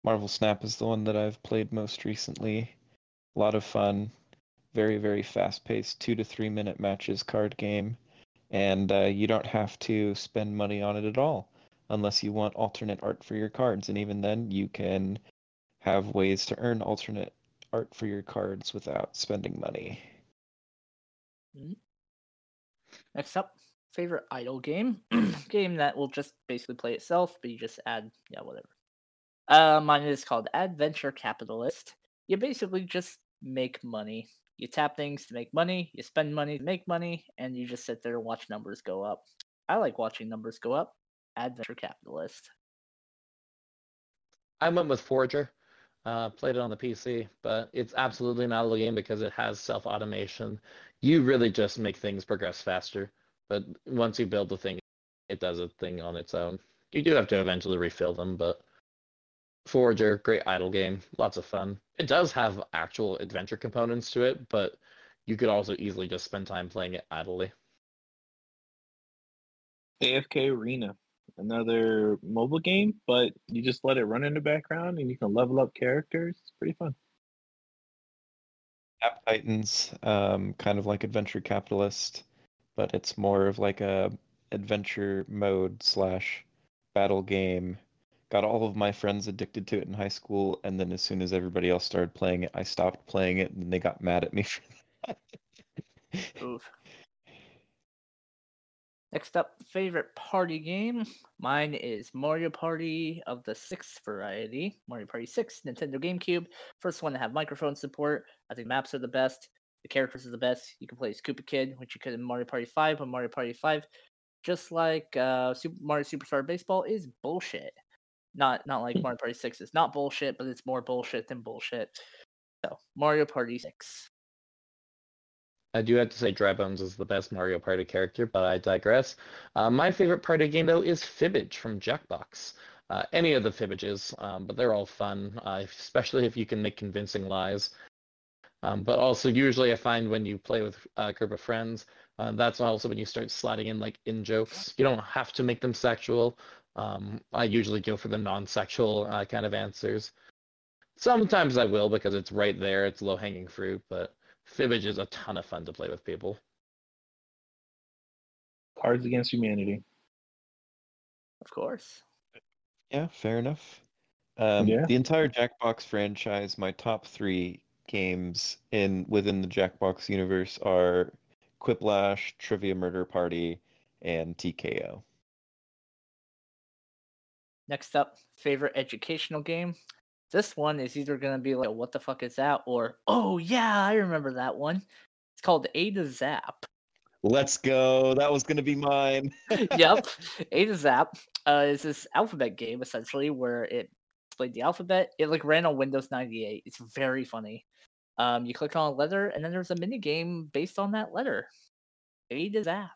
Marvel Snap is the one that I've played most recently. A lot of fun, very very fast paced, two to three minute matches card game, and uh, you don't have to spend money on it at all, unless you want alternate art for your cards, and even then you can have ways to earn alternate art for your cards without spending money. Next up, favorite idle game. game that will just basically play itself, but you just add, yeah, whatever. Uh, mine is called Adventure Capitalist. You basically just make money. You tap things to make money, you spend money to make money, and you just sit there and watch numbers go up. I like watching numbers go up. Adventure Capitalist. I went with Forager. Uh, played it on the PC, but it's absolutely not a game because it has self automation. You really just make things progress faster, but once you build the thing, it does a thing on its own. You do have to eventually refill them, but Forager, great idle game, lots of fun. It does have actual adventure components to it, but you could also easily just spend time playing it idly. AFK Arena, another mobile game, but you just let it run in the background, and you can level up characters. It's pretty fun. Tap Titans, um, kind of like Adventure Capitalist, but it's more of like a adventure mode slash battle game. Got all of my friends addicted to it in high school, and then as soon as everybody else started playing it, I stopped playing it, and they got mad at me for that. Oof. Next up, favorite party game. Mine is Mario Party of the sixth variety. Mario Party 6, Nintendo GameCube. First one to have microphone support. I think maps are the best. The characters are the best. You can play as Koopa Kid, which you could in Mario Party 5, but Mario Party 5, just like uh, Super Mario Superstar Baseball, is bullshit. Not not like Mario Party 6 is not bullshit, but it's more bullshit than bullshit. So Mario Party 6. I do have to say Dry Bones is the best Mario Party character, but I digress. Uh, my favorite party game, though, is Fibbage from Jackbox. Uh, any of the Fibbages, um, but they're all fun, uh, especially if you can make convincing lies. Um, but also, usually, I find when you play with a group of friends, uh, that's also when you start sliding in like in jokes. You don't have to make them sexual. Um, I usually go for the non-sexual uh, kind of answers. Sometimes I will because it's right there. It's low-hanging fruit, but Fibbage is a ton of fun to play with people. Cards Against Humanity. Of course. Yeah, fair enough. Um, Yeah. The entire Jackbox franchise, my top three games in within the Jackbox universe are Quiplash, Trivia Murder Party, and TKO. Next up, favorite educational game. This one is either gonna be like, "What the fuck is that?" or "Oh yeah, I remember that one." It's called A to Zap. Let's go. That was gonna be mine. yep, A to Zap uh, is this alphabet game essentially where it displayed the alphabet. It like ran on Windows 98. It's very funny. Um, you click on a letter, and then there's a mini game based on that letter. A to Zap.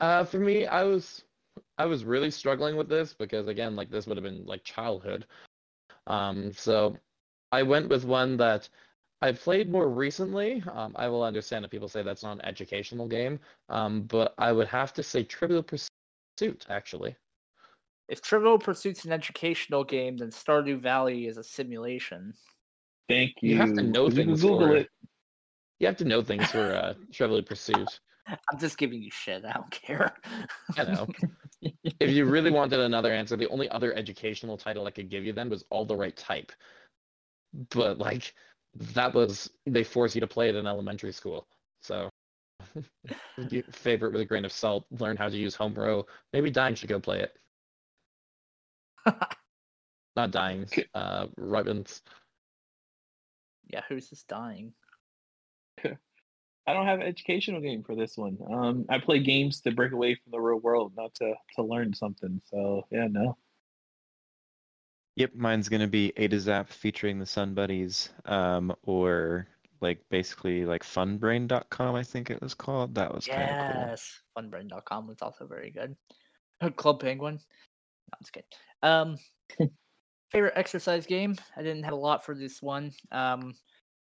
Uh, for me, I was I was really struggling with this because again, like this would have been like childhood. Um, so I went with one that I played more recently. Um, I will understand if people say that's not an educational game, um, but I would have to say Trivial Pursuit actually. If Trivial Pursuit's an educational game, then Stardew Valley is a simulation. Thank you. You have to know You things Google for it. You have to know things for uh, Trivial Pursuit. I'm just giving you shit. I don't care. I know. if you really wanted another answer, the only other educational title I could give you then was All the Right Type. But like that was they force you to play it in elementary school. So favorite with a grain of salt, learn how to use home row. Maybe dying should go play it. Not dying, uh Robbins. Yeah, who's this dying? I don't have an educational game for this one. Um, I play games to break away from the real world, not to to learn something. So yeah, no. Yep, mine's gonna be A to Zap featuring the Sun Buddies, um, or like basically like funbrain.com, I think it was called. That was kind of cool. Yes, funbrain.com was also very good. Club Penguin. No, I'm just kidding. Um, favorite exercise game? I didn't have a lot for this one. Um,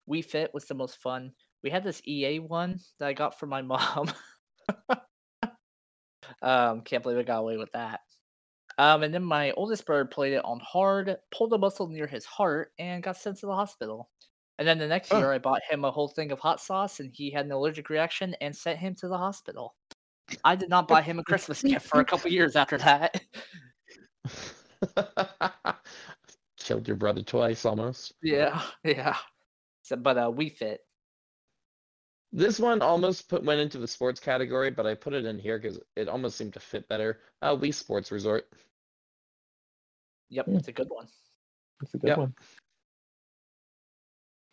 Wii Fit was the most fun. We had this EA one that I got for my mom. um, can't believe I got away with that. Um, and then my oldest brother played it on hard, pulled a muscle near his heart, and got sent to the hospital. And then the next Oh. year, I bought him a whole thing of hot sauce, and he had an allergic reaction and sent him to the hospital. I did not buy him a Christmas gift for a couple years after that. Killed your brother twice almost. yeah, yeah. So, but uh, Wii Fit. This one almost put went into the sports category, but I put it in here because it almost seemed to fit better. Uh, Wii Sports Resort. Yep, it's a good one. That's a good Yep. one.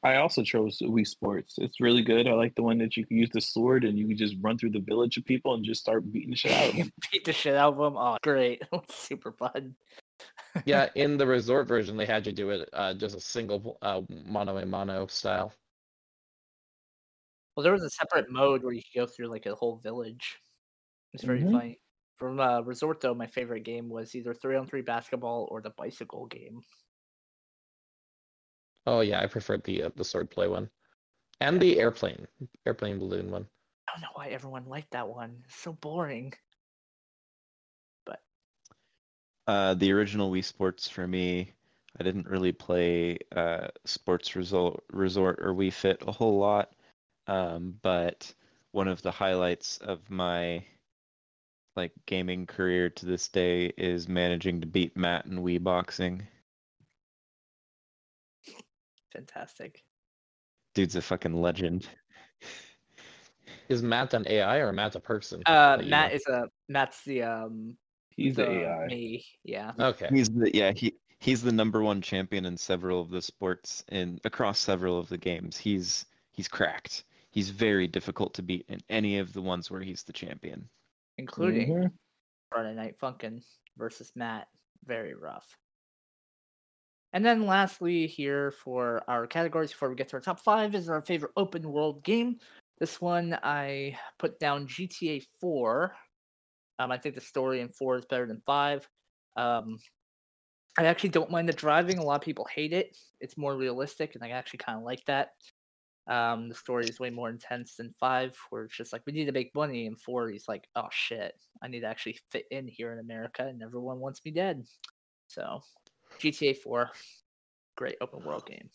I also chose Wii Sports. It's really good. I like the one that you can use the sword and you can just run through the village of people and just start beating the shit out of them. Beat the shit out of them. Oh, great. Super fun. Yeah, in the resort version, they had you do it uh, just a single uh, mono a mono style. Well, there was a separate mode where you could go through like a whole village. It's very Mhm. funny. From uh, Resort, though, my favorite game was either three on three basketball or the bicycle game. Oh yeah, I preferred the uh, the sword play one, and the airplane airplane balloon one. I don't know why everyone liked that one. It's so boring. But Uh, the original Wii Sports for me, I didn't really play uh, Sports Resort, Resort or Wii Fit a whole lot, um, but one of the highlights of my like gaming career to this day is managing to beat Matt in Wii boxing. Fantastic. Dude's a fucking legend. Is Matt an AI or Matt a person? Uh, Matt know? is a Matt's the um He's the the AI. me. Yeah. Okay. He's the yeah he he's the number one champion in several of the sports in across several of the games. He's he's cracked. He's very difficult to beat in any of the ones where he's the champion. Including Mhm. Friday Night Funkin' versus Matt. Very rough. And then lastly, here for our categories before we get to our top five is our favorite open world game. This one I put down GTA 4. Um, I think the story in 4 is better than 5. Um, I actually don't mind the driving. A lot of people hate it. It's more realistic, and I actually kind of like that. Um, the story is way more intense than 5, where it's just like, we need to make money. And 4, he's like, oh shit, I need to actually fit in here in America, and everyone wants me dead. So, GTA 4, great open world game.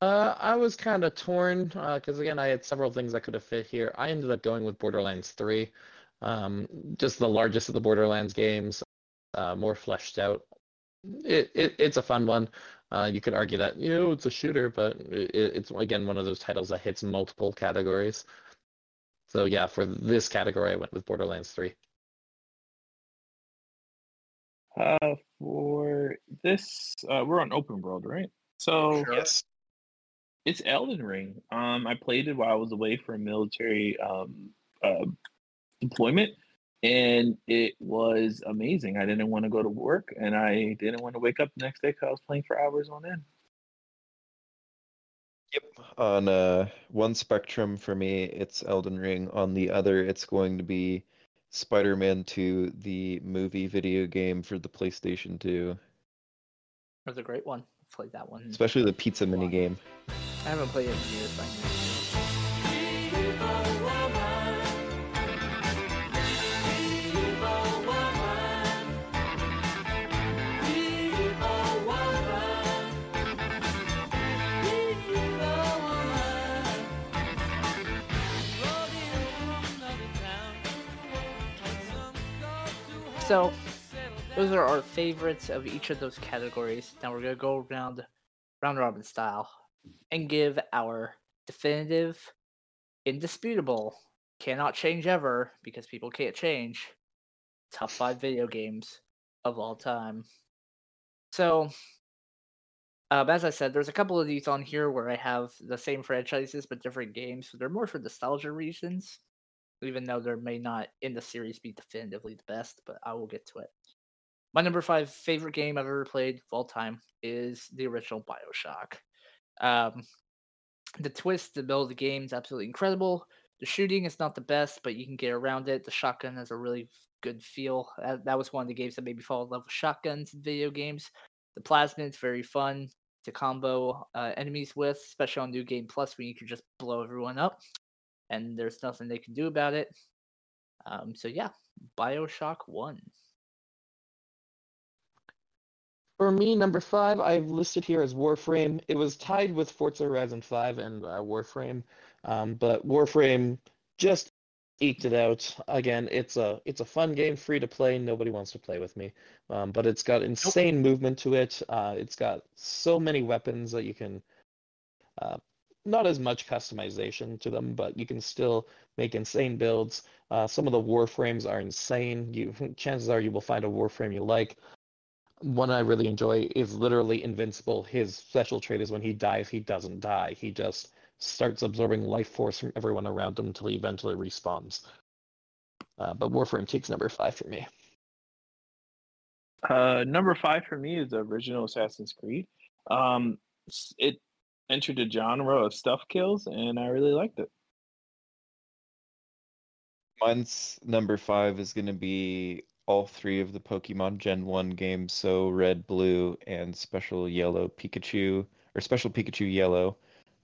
Uh, I was kind of torn because again, I had several things that could have fit here. I ended up going with Borderlands 3, um, just the largest of the Borderlands games, uh, more fleshed out. It, it it's a fun one. Uh, you could argue that you know it's a shooter, but it, it's again one of those titles that hits multiple categories. So yeah, for this category, I went with Borderlands 3. Uh, for this, uh, we're on open world, right? So Sure. Yes. it's Elden Ring. Um, I played it while I was away for a military um uh, deployment, and it was amazing. I didn't want to go to work, and I didn't want to wake up the next day because I was playing for hours on end. Yep. On uh, one spectrum for me, it's Elden Ring. On the other, it's going to be Spider-Man 2, the movie video game for the PlayStation 2, It was a great one. Played that one. especially the pizza minigame. I haven't played it in years. But So, those are our favorites of each of those categories. Now we're gonna go around round robin style and give our definitive, indisputable, cannot change ever because people can't change top five video games of all time. So Um, as I said, there's a couple of these on here where I have the same franchises but different games. So they're more for nostalgia reasons, even though there may not in the series be definitively the best. But I will get to it. My number five favorite game I've ever played of all time is the original Bioshock. Um, the twist, the middle of the game is absolutely incredible. The shooting is not the best, but you can get around it. The shotgun has a really good feel. That, that was one of the games that made me fall in love with shotguns in video games. The plasmid is very fun to combo uh, enemies with, especially on New Game Plus when you can just blow everyone up, and there's nothing they can do about it. Um, so yeah, Bioshock One. For me, number five, I've listed here as Warframe. It was tied with Forza Horizon 5 and uh, Warframe, um, but Warframe just eked it out. Again, it's a it's a fun game, free to play. Nobody wants to play with me, um, but it's got insane movement to it. Uh, it's got so many weapons that you can. Uh, not as much customization to them, but you can still make insane builds. Uh, some of the warframes are insane. You chances are you will find a warframe you like one I really enjoy is literally invincible. His special trait is when he dies, he doesn't die. He just starts absorbing life force from everyone around him until he eventually respawns. Uh, but Warframe takes number five for me. Uh, number five for me is the original Assassin's Creed. Um, it entered the genre of stuff kills, and I really liked it. Mine's number five is going to be all three of the Pokemon Gen 1 games, so Red, Blue, and Special Yellow Pikachu, or Special Pikachu Yellow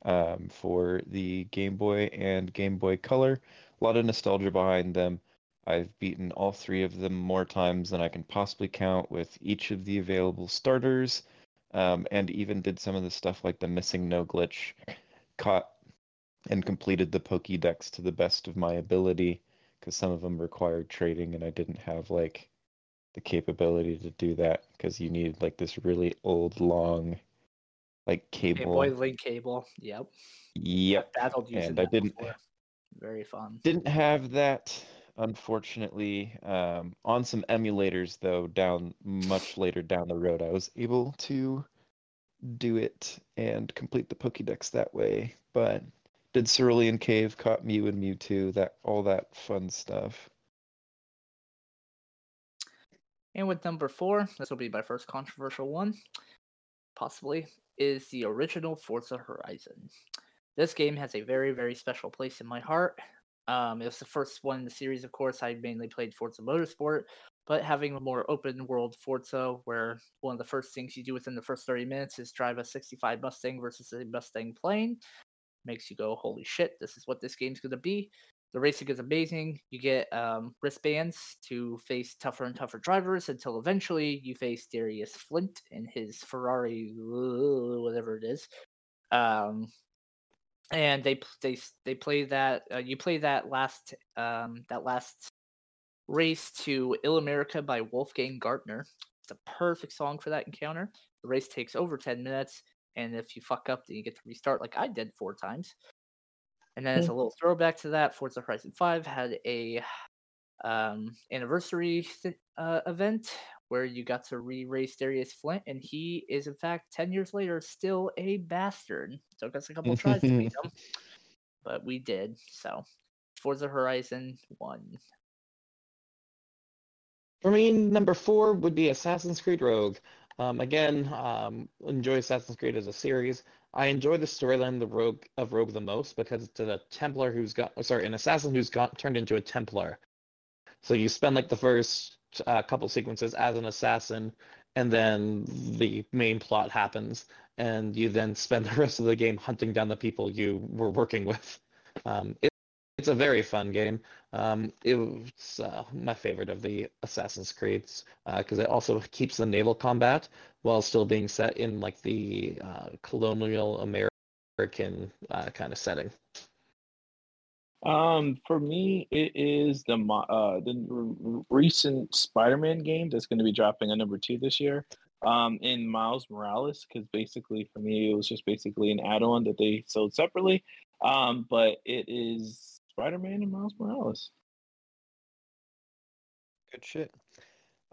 um, for the Game Boy and Game Boy Color. A lot of nostalgia behind them. I've beaten all three of them more times than I can possibly count with each of the available starters, um, and even did some of the stuff like the missing no glitch, caught and completed the Pokédex to the best of my ability because some of them required trading and I didn't have like the capability to do that because you needed like this really old long like Game cable. Boy Link cable. Yep. Yep. Battled using And I didn't- before. Very fun. Didn't have that unfortunately. Um, on some emulators though, down much later down the road, I was able to do it and complete the Pokédex that way. But did Cerulean Cave, caught Mew and Mewtwo, that all that fun stuff. And with number four, this will be my first controversial one, possibly, is the original Forza Horizon. This game has a very, very special place in my heart. Um, it was the first one in the series, of course. I mainly played Forza Motorsport, but having a more open world Forza, where one of the first things you do within the first 30 minutes is drive a 65 Mustang versus a Mustang plane, makes you go, holy shit, this is what this game's going to be. The racing is amazing. You get um, wristbands to face tougher and tougher drivers until eventually you face Darius Flint in his Ferrari, whatever it is. Um, and they they they play that uh, you play that last um, that last race to "Illmerica" by Wolfgang Gartner. It's a perfect song for that encounter. The race takes over ten minutes, and if you fuck up, then you get to restart, like I did four times. And then as a little throwback to that, Forza Horizon 5 had a um, anniversary th- uh, event where you got to re-race Darius Flint, and he is in fact ten years later still a bastard. Took us a couple tries to beat him, but we did. So Forza Horizon one. For me, number four would be Assassin's Creed Rogue. Um, again, um, enjoy Assassin's Creed as a series. I enjoy the storyline of the Rogue of Rogue the most because it's a Templar who's got, sorry, an assassin who's got turned into a Templar. So you spend like the first uh, couple sequences as an assassin, and then the main plot happens, and you then spend the rest of the game hunting down the people you were working with. Um, it, it's a very fun game. Um, it was uh, my favorite of the Assassin's Creeds because it also keeps the naval combat while still being set in like the uh, colonial American uh, kind of setting. Um, for me, it is the uh the recent Spider-Man game that's going to be dropping on number two this year. Um, in Miles Morales, because basically for me it was just basically an add-on that they sold separately. Um, but it is Spider-Man and Miles Morales. Good shit.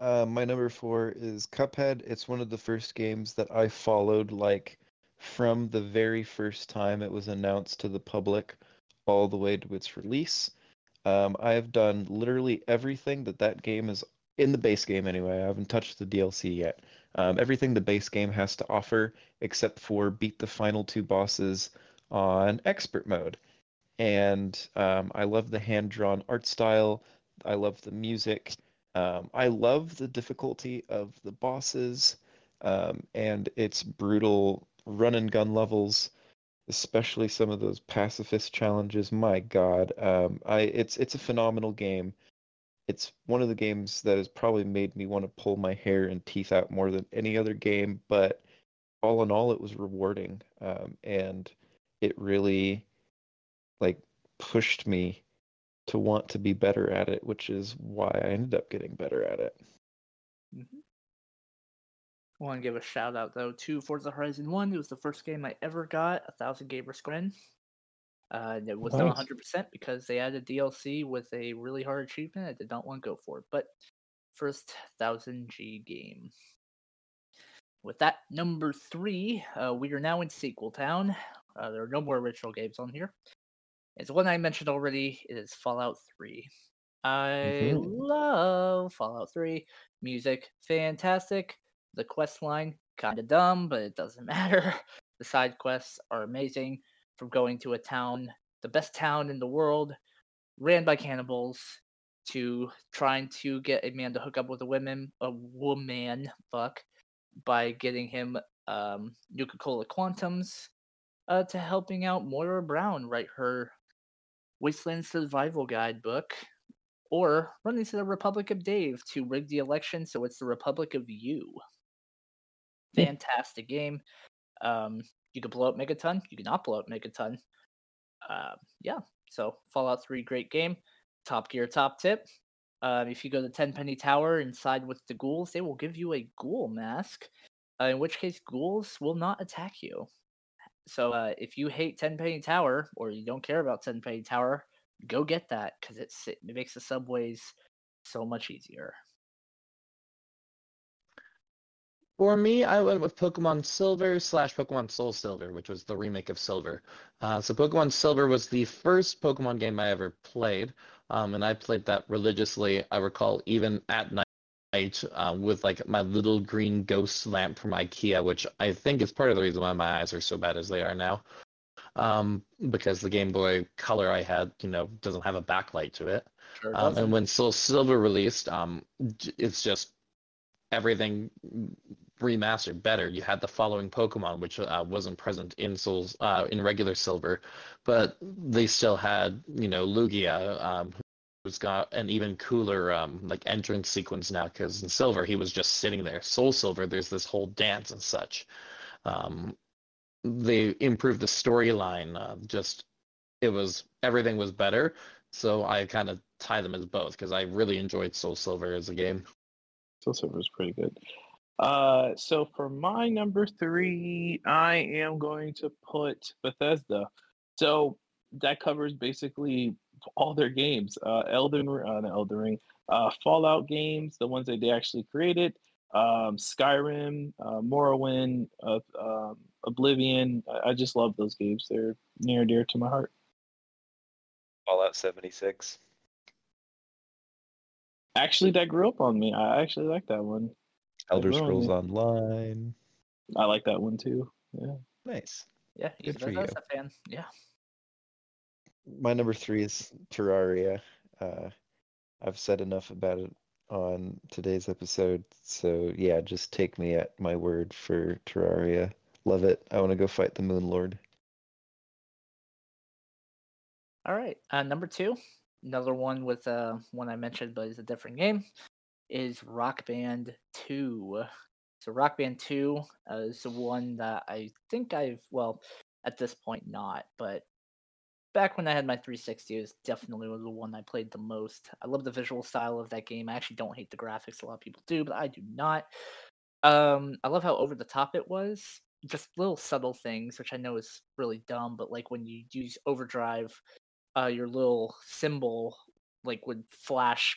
Uh, my number four is Cuphead. It's one of the first games that I followed, like, from the very first time it was announced to the public all the way to its release. Um, I have done literally everything that that game is in the base game anyway. I haven't touched the DLC yet. Um, everything the base game has to offer, except for beat the final two bosses on expert mode. And um, I love the hand-drawn art style. I love the music. Um, I love the difficulty of the bosses um, and its brutal run and gun levels, especially some of those pacifist challenges. My God, um, I it's it's a phenomenal game. It's one of the games that has probably made me want to pull my hair and teeth out more than any other game. But all in all, it was rewarding, um, and it really like pushed me to want to be better at it, which is why I ended up getting better at it. Mhm. I want to give a shout out though to Forza Horizon One. It was the first game I ever got a thousand gamer score in. Uh, and it was not Nice. 100 percent because they added DLC with a really hard achievement. I did not want to go for it, but first thousand G game. With that, number three, uh, we are now in Sequel Town. Uh, there are no more original games on here. It's one I mentioned already. It is Fallout 3. I Mhm. love Fallout 3. Music, fantastic. The quest line, kind of dumb, but it doesn't matter. The side quests are amazing. From going to a town, the best town in the world, ran by cannibals, to trying to get a man to hook up with a woman, a woman, fuck, by getting him um, Nuka-Cola Quantums, uh, to helping out Moira Brown write her Wasteland Survival Guide book, or running to the Republic of Dave to rig the election so it's the Republic of You. Fantastic game. Um, you can blow up Megaton, you cannot blow up Megaton. Uh, yeah, so Fallout 3, great game. Top Gear top tip. Uh, if you go to Tenpenny Tower and side with the ghouls, they will give you a ghoul mask, uh, in which case ghouls will not attack you. So uh, if you hate Tenpenny Tower or you don't care about Tenpenny Tower, go get that because it makes the subways so much easier. For me, I went with Pokemon Silver slash Pokemon Soul Silver, which was the remake of Silver. Uh, so Pokemon Silver was the first Pokemon game I ever played, um, and I played that religiously. I recall even at night uh, with like my little green ghost lamp from IKEA, which I think is part of the reason why my eyes are so bad as they are now. Um, because the Game Boy Color I had, you know, doesn't have a backlight to it. Sure Um, and when Soul Silver released, um, it's just everything remastered better. You had the following Pokemon, which uh, wasn't present in Souls uh, in regular Silver, but they still had, you know, Lugia, um, who's got an even cooler um, like entrance sequence now. Because in Silver, he was just sitting there. Soul Silver, there's this whole dance and such. Um, they improved the storyline. Uh, just it was everything was better. So I kind of tie them as both because I really enjoyed Soul Silver as a game. Soul Silver is pretty good. Uh, so for my number three, I am going to put Bethesda. So that covers basically all their games. Uh, Elden, uh, Elden Ring, uh, Fallout games, the ones that they actually created. Um, Skyrim, uh, Morrowind, uh, um, Oblivion. I, I just love those games. They're near and dear to my heart. Fallout 76. Actually, that grew up on me. I actually like that one. Elder Really? Scrolls Online. I like that one too. Yeah. Nice. yeah, he's good for you. Bethesda fan. Yeah. My number three is Terraria. Uh, I've said enough about it on today's episode, so yeah, just take me at my word for Terraria. Love it. I want to go fight the Moon Lord. All right. Uh, number two, another one with uh, one I mentioned, but it's a different game, is Rock Band 2. So, Rock Band 2 uh, is the one that I think I've, well, at this point, not, but back when I had my 360, it was definitely the one I played the most. I love the visual style of that game. I actually don't hate the graphics. A lot of people do, but I do not. Um, I love how over the top it was. Just little subtle things, which I know is really dumb, but like when you use overdrive uh, your little symbol like would flash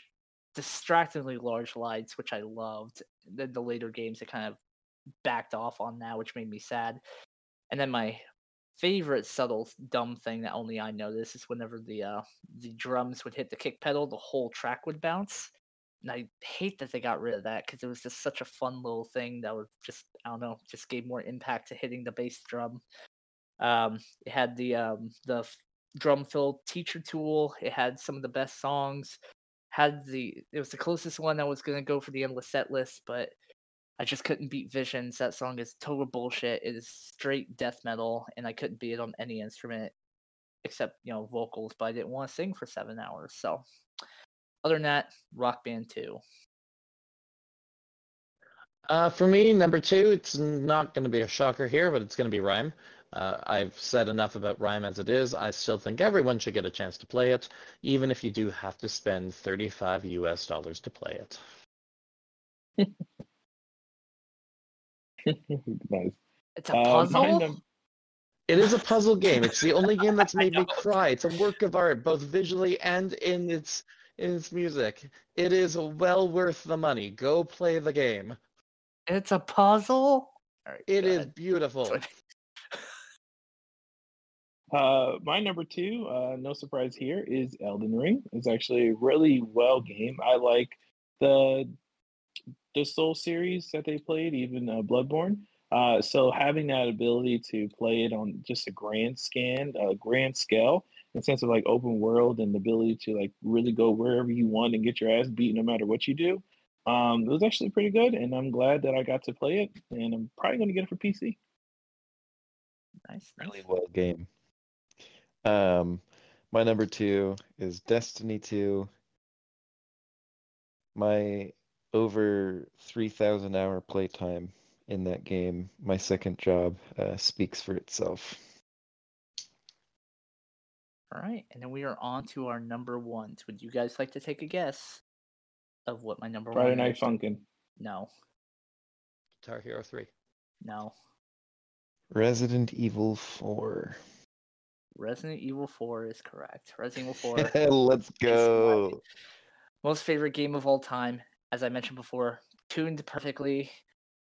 distractingly large lights, which I loved. Then the later games, it kind of backed off on that, which made me sad. And then my favorite subtle dumb thing that only I noticed is whenever the uh, the drums would hit the kick pedal, the whole track would bounce. And I hate that they got rid of that because it was just such a fun little thing that would just I don't know, just gave more impact to hitting the bass drum. Um, it had the um, the drum fill teacher tool. It had some of the best songs. Had the it was the closest one that was gonna go for the endless set list, but I just couldn't beat Visions. That song is total bullshit. It is straight death metal, and I couldn't beat it on any instrument except you know vocals. But I didn't want to sing for seven hours. So, other than that, Rock Band Two. Uh, for me, number two, it's not going to be a shocker here, but it's going to be Rime. Uh, I've said enough about Rime as it is. I still think everyone should get a chance to play it, even if you do have to spend 35 US dollars to play it. nice. It's a Uh, puzzle. my num- It is a puzzle game. It's the only game that's made me cry. It's a work of art, both visually and in its in its music. It is well worth the money. Go play the game. It's a puzzle. Alright, It go is ahead. beautiful. Sorry. Uh, my number two, uh, no surprise here, is Elden Ring. It's actually a really well game. I like the the Soul series that they played, even uh, Bloodborne. Uh, so having that ability to play it on just a grand scan, uh, grand scale, in sense of like open world and the ability to like really go wherever you want and get your ass beat no matter what you do. Um, it was actually pretty good, and I'm glad that I got to play it. And I'm probably going to get it for PC. Nice. really well game. Um, my number two is Destiny 2. My over 3,000 hour playtime in that game, my second job, uh, speaks for itself. All right, and then we are on to our number ones. Would you guys like to take a guess of what my number Friday one Friday Night is? Funkin'. No, Guitar Hero 3. no. Resident Evil 4. Resident Evil 4 is correct. Resident Evil 4, Let's go. most favorite game of all time. As I mentioned before, tuned perfectly.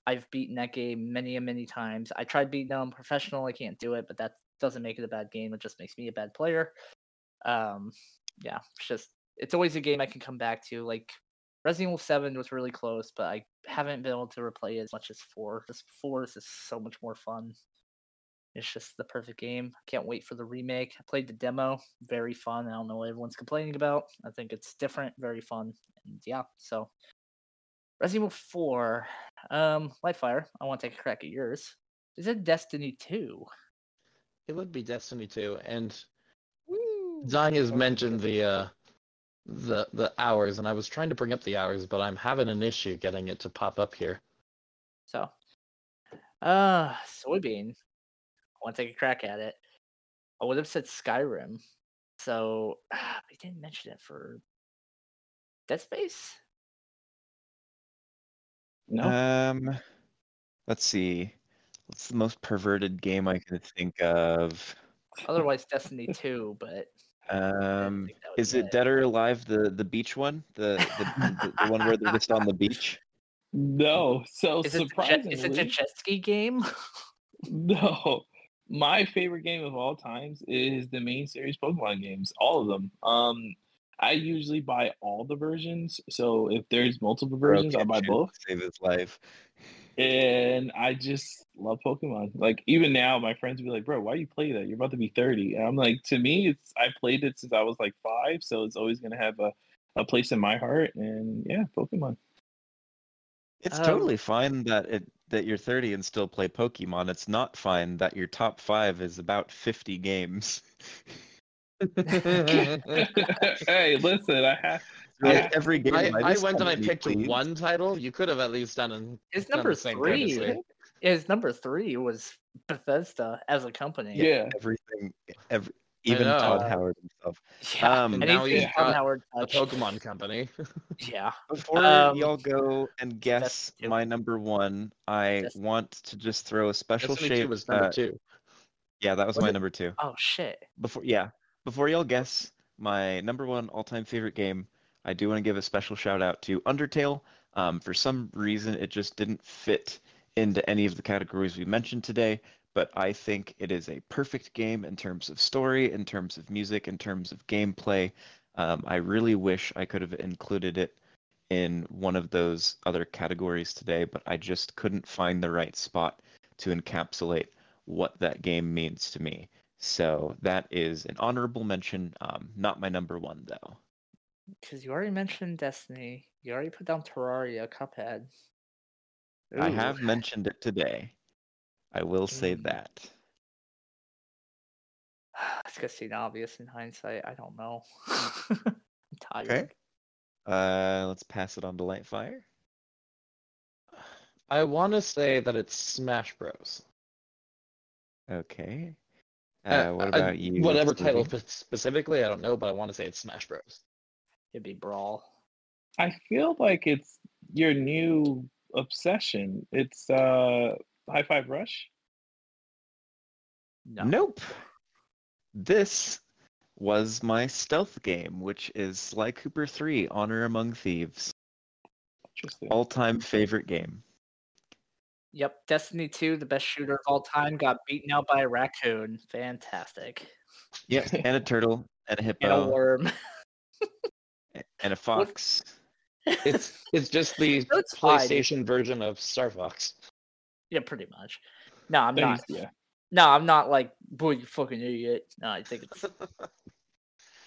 I've beaten that game many and many times. I tried beating on professional. I can't do it, but that doesn't make it a bad game. It just makes me a bad player. Um, yeah, it's just it's always a game I can come back to. Like Resident Evil 7 was really close, but I haven't been able to replay it as much as 4. Just 4 is just so much more fun. It's just the perfect game. I can't wait for the remake. I played the demo. Very fun. I don't know what everyone's complaining about. I think it's different, very fun. And yeah, so Resident Evil 4. Um, Lightfire, I want to take a crack at yours. Is it Destiny 2? It would be Destiny 2, and Zang has mentioned the uh, the the hours, and I was trying to bring up the hours, but I'm having an issue getting it to pop up here. So, uh, soybean. I want to take a crack at it. I would have said Skyrim. So, we didn't mention it for Dead Space. No, Um, let's see. What's the most perverted game I could think of? Otherwise, Destiny 2, but Um, think that would is be it Dead or Alive, the the beach one, the the, the, the one where they're just on the beach? no. So Is it, jet, surprisingly, is it the jet ski game? no. My favorite game of all times is the main series Pokemon games, all of them. Um, I usually buy all the versions. So if there's multiple versions, I buy both. Save his life. And I just love Pokemon. Like even now, my friends will be like, "Bro, why you play that? You're about to be 30." And I'm like, to me, it's I played it since I was like five, so it's always gonna have a, a place in my heart. And yeah, Pokemon. It's Um, totally fine that it that you're 30 and still play Pokemon. It's not fine that your top five is about 50 games. hey, listen, I have Really, Yeah. every game. I, I just went and I want to be picked pleased. one title. You could have at least done an, His done number the same three. courtesy. His number three was Bethesda as a company. yeah. Everything, every, even Todd. Howard himself. Yeah. Um, and Now he's he's Tom got Howard The touch. Pokemon Company. Yeah. Before Um, y'all go and guess my number one, I Destiny. want to just throw a special Destiny shape. was number uh, two. Yeah, that was, Was my it? number two. Oh shit. Before, yeah, before y'all guess my number one all-time favorite game, I do want to give a special shout out to Undertale. Um, for some reason, it just didn't fit into any of the categories we mentioned today, but I think it is a perfect game in terms of story, in terms of music, in terms of gameplay. Um, I really wish I could have included it in one of those other categories today, but I just couldn't find the right spot to encapsulate what that game means to me. So that is an honorable mention, um, not my number one though. Because you already mentioned Destiny. You already put down Terraria, Cuphead. I have mentioned it today. I will say Mm. that. It's gonna seem obvious in hindsight. I don't know. I'm tired. Okay. Uh, let's pass it on to Lightfire. I want to say that it's Smash Bros. Okay. Uh, Uh, what I- about you? Whatever title specifically, I don't know, but I want to say it's Smash Bros. It'd be Brawl. I feel like it's your new obsession. It's uh Hi-Fi Rush. No. Nope. This was my stealth game, which is Sly Cooper 3 Honor Among Thieves. All time favorite game. Yep. Destiny 2, the best shooter of all time, got beaten out by a raccoon. Fantastic. Yep. and a turtle, and a hippo, And a worm. and a fox. It's it's just the It's fine. PlayStation version of Star Fox. Yeah, pretty much. No, I'm not. Yeah. No, I'm not like, boy, you fucking idiot. No, I think it's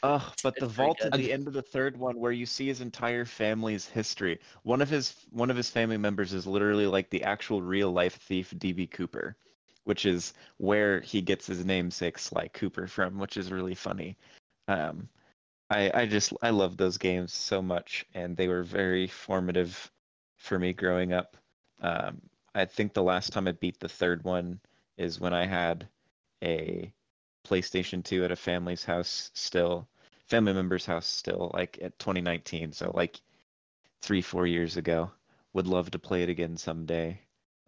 Oh, but the it's pretty vault at the end of the third one where you see his entire family's history. One of his one of his family members is literally like the actual real life thief DB Cooper, which is where he gets his namesake Sly Cooper from, which is really funny. Um I I just I love those games so much and they were very formative for me growing up. Um I think the last time I beat the third one is when I had a PlayStation 2 at a family's house still, family member's house still, like at 2019. So like three, four years ago. Would love to play it again someday.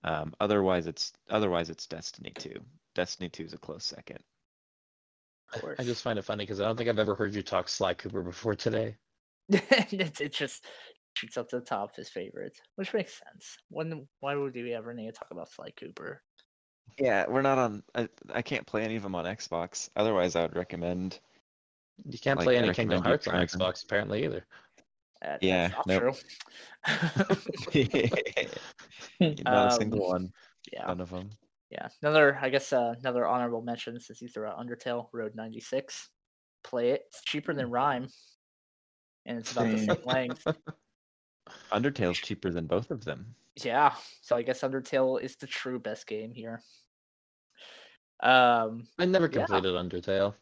Um, otherwise, it's otherwise it's Destiny 2. Destiny 2 is a close second. I just find it funny because I don't think I've ever heard you talk Sly Cooper before today. it's, it just shoots up to the top of his favorites, which makes sense. When why would we ever need to talk about Sly Cooper? Yeah, we're not on. I, I can't play any of them on Xbox. Otherwise, I would recommend. You can't Like, play any Kingdom Hearts on try them. Xbox apparently either. Uh, Yeah, that's not nope. true. not a single Um, one. yeah, None of them. yeah. Another, I guess, uh, another honorable mention since you threw out Undertale Road 96. Play it. It's cheaper than Rime, and it's about the Same. same length. Undertale's cheaper than both of them. Yeah, so I guess Undertale is the true best game here. Um, I never Yeah. completed Undertale.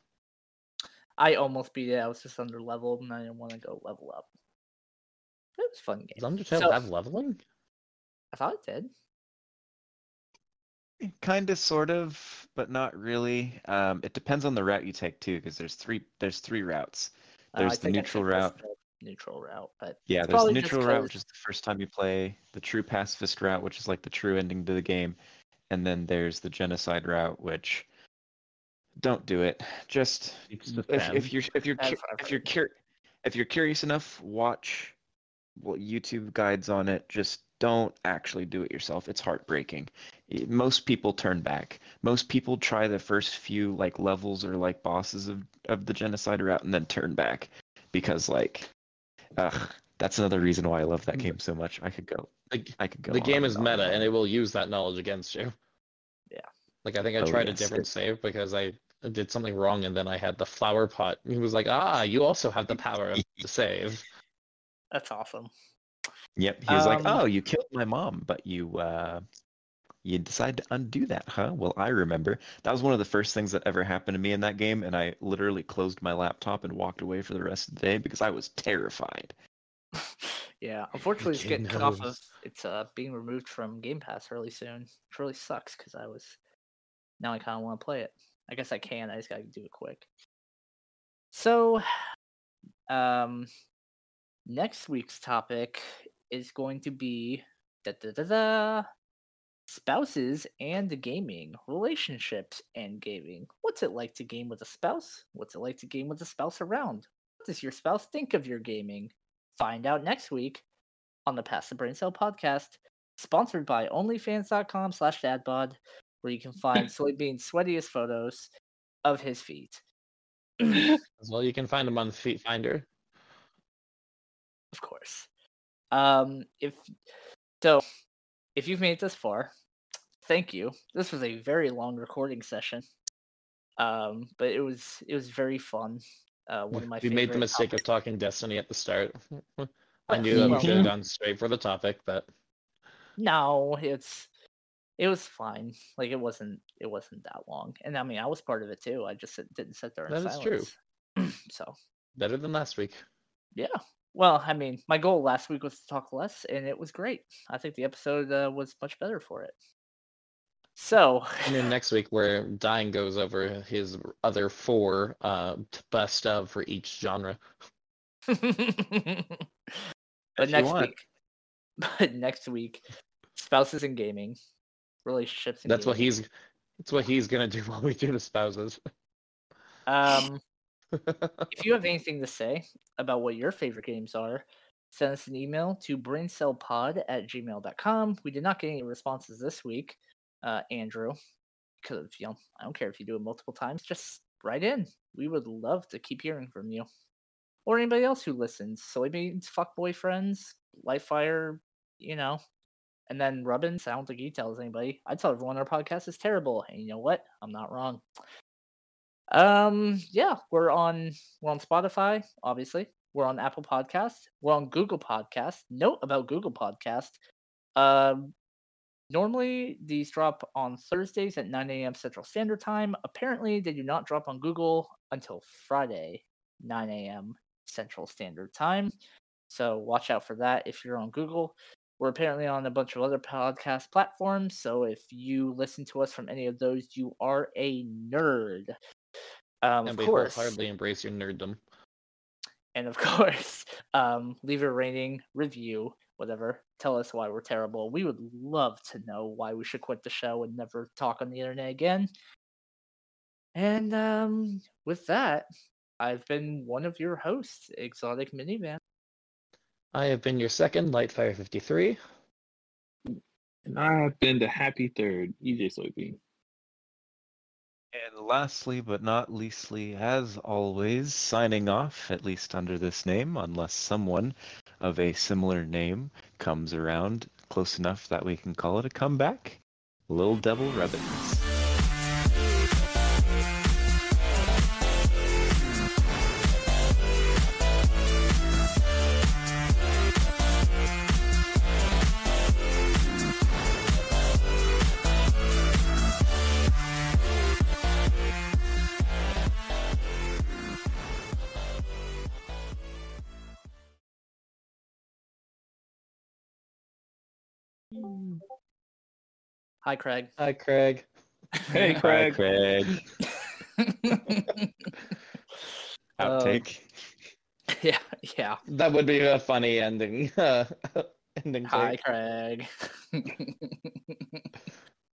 I almost beat it. I was just under leveled, and I didn't want to go level up. It was a fun Does game. Undertale So- have leveling? I thought it did. Kind of, sort of, but not really. Um, it depends on the route you take too, because there's three. There's three routes. Uh, There's the neutral took this route. The Neutral route, but Yeah, there's the neutral route, which is the first time you play. The true pacifist route, which is like the true ending to the game, and then there's the genocide route, which don't do it. Just if, if you're if you're cu- if you're favorite. cur- if you're curious enough, watch well, YouTube guides on it. Just don't actually do it yourself. It's heartbreaking. Y- Most people turn back. Most people try the first few like levels or like bosses of of the genocide route and then turn back because like, ugh, that's another reason why I love that Mm. game so much. I could go. The, I could go. the game is and meta, on. and it will use that knowledge against you. Yeah. Like I think I Oh, tried yes, a different it- save because I did something wrong, and then I had the flower pot. He was like, "Ah, you also have the power of the save." that's awesome. Yep. He was like, Um, "Oh, you killed my mom, but you uh you decide to undo that, huh?" Well, I remember. That was one of the first things that ever happened to me in that game, and I literally closed my laptop and walked away for the rest of the day because I was terrified. yeah, unfortunately, it's getting cut off of. It's uh being removed from Game Pass really soon. Which really sucks because I was. Now I kind of want to play it. I guess I can. I just gotta do it quick. So, um, next week's topic is going to be da da da da spouses and gaming, relationships and gaming. What's it like to game with a spouse? What's it like to game with a spouse around? What does your spouse think of your gaming? find out next week on the Pass the Brain Cell podcast, sponsored by OnlyFans.com slash dadbod, where you can find Soybean's sweatiest photos of his feet. As well, you can find them on Feet Finder. of course. Um, if so, if you've made it this far, thank you. This was a very long recording session, um, but it was it was very fun. Uh, one of my we made the mistake of talking Destiny at the start. I knew that we should have gone straight for the topic, but No, it's it was fine. Like it wasn't it wasn't that long, and I mean I was part of it too. I just sit- didn't sit there in That is true. so better than last week. yeah. Well, I mean, my goal last week was to talk less, and it was great. I think the episode uh, was much better for it. So, And then next week, where Dying goes over his other four uh, best of for each genre. but you next week, but next week, spouses and gaming, relationships. And That's what he's. That's what he's gonna do while we do the spouses. Um, if you have anything to say about what your favorite games are, send us an email to braincellpod at gmail.com. We did not get any responses this week, uh, Andrew, because you know I don't care if you do it multiple times. Just write in. We would love to keep hearing from you, or anybody else who listens. Soybeans, fuck boyfriends, Lightfire, you know. And then Rubbins, I don't think he tells anybody. I tell everyone our podcast is terrible, and you know what? I'm not wrong. Um, yeah, we're on we're on Spotify, obviously. We're on Apple Podcast. We're on Google Podcast. Note about Google Podcast. Um, normally these drop on Thursdays at 9 a.m. Central Standard Time. Apparently, they do not drop on Google until Friday, 9 a.m. Central Standard Time. So watch out for that if you're on Google. We're apparently on a bunch of other podcast platforms. So if you listen to us from any of those, you are a nerd. Um, and of we course, wholeheartedly embrace your nerddom. and of course, um, leave a rating, review, whatever. Tell us why we're terrible. We would love to know why we should quit the show and never talk on the internet again. And um, with that, I've been one of your hosts, Exotic Minivan. I have been your second Lightfire 53. And I have been the happy third, EJ Soybean. And lastly, but not leastly, as always, signing off, at least under this name, unless someone of a similar name comes around close enough that we can call it a comeback. Little Devil Rubbins. Hi, Craig. Hi, Craig. Hey, Hi, Craig. Craig. Um, Outtake. yeah, yeah. That would be a funny ending. Uh, ending. Hi, take. Craig.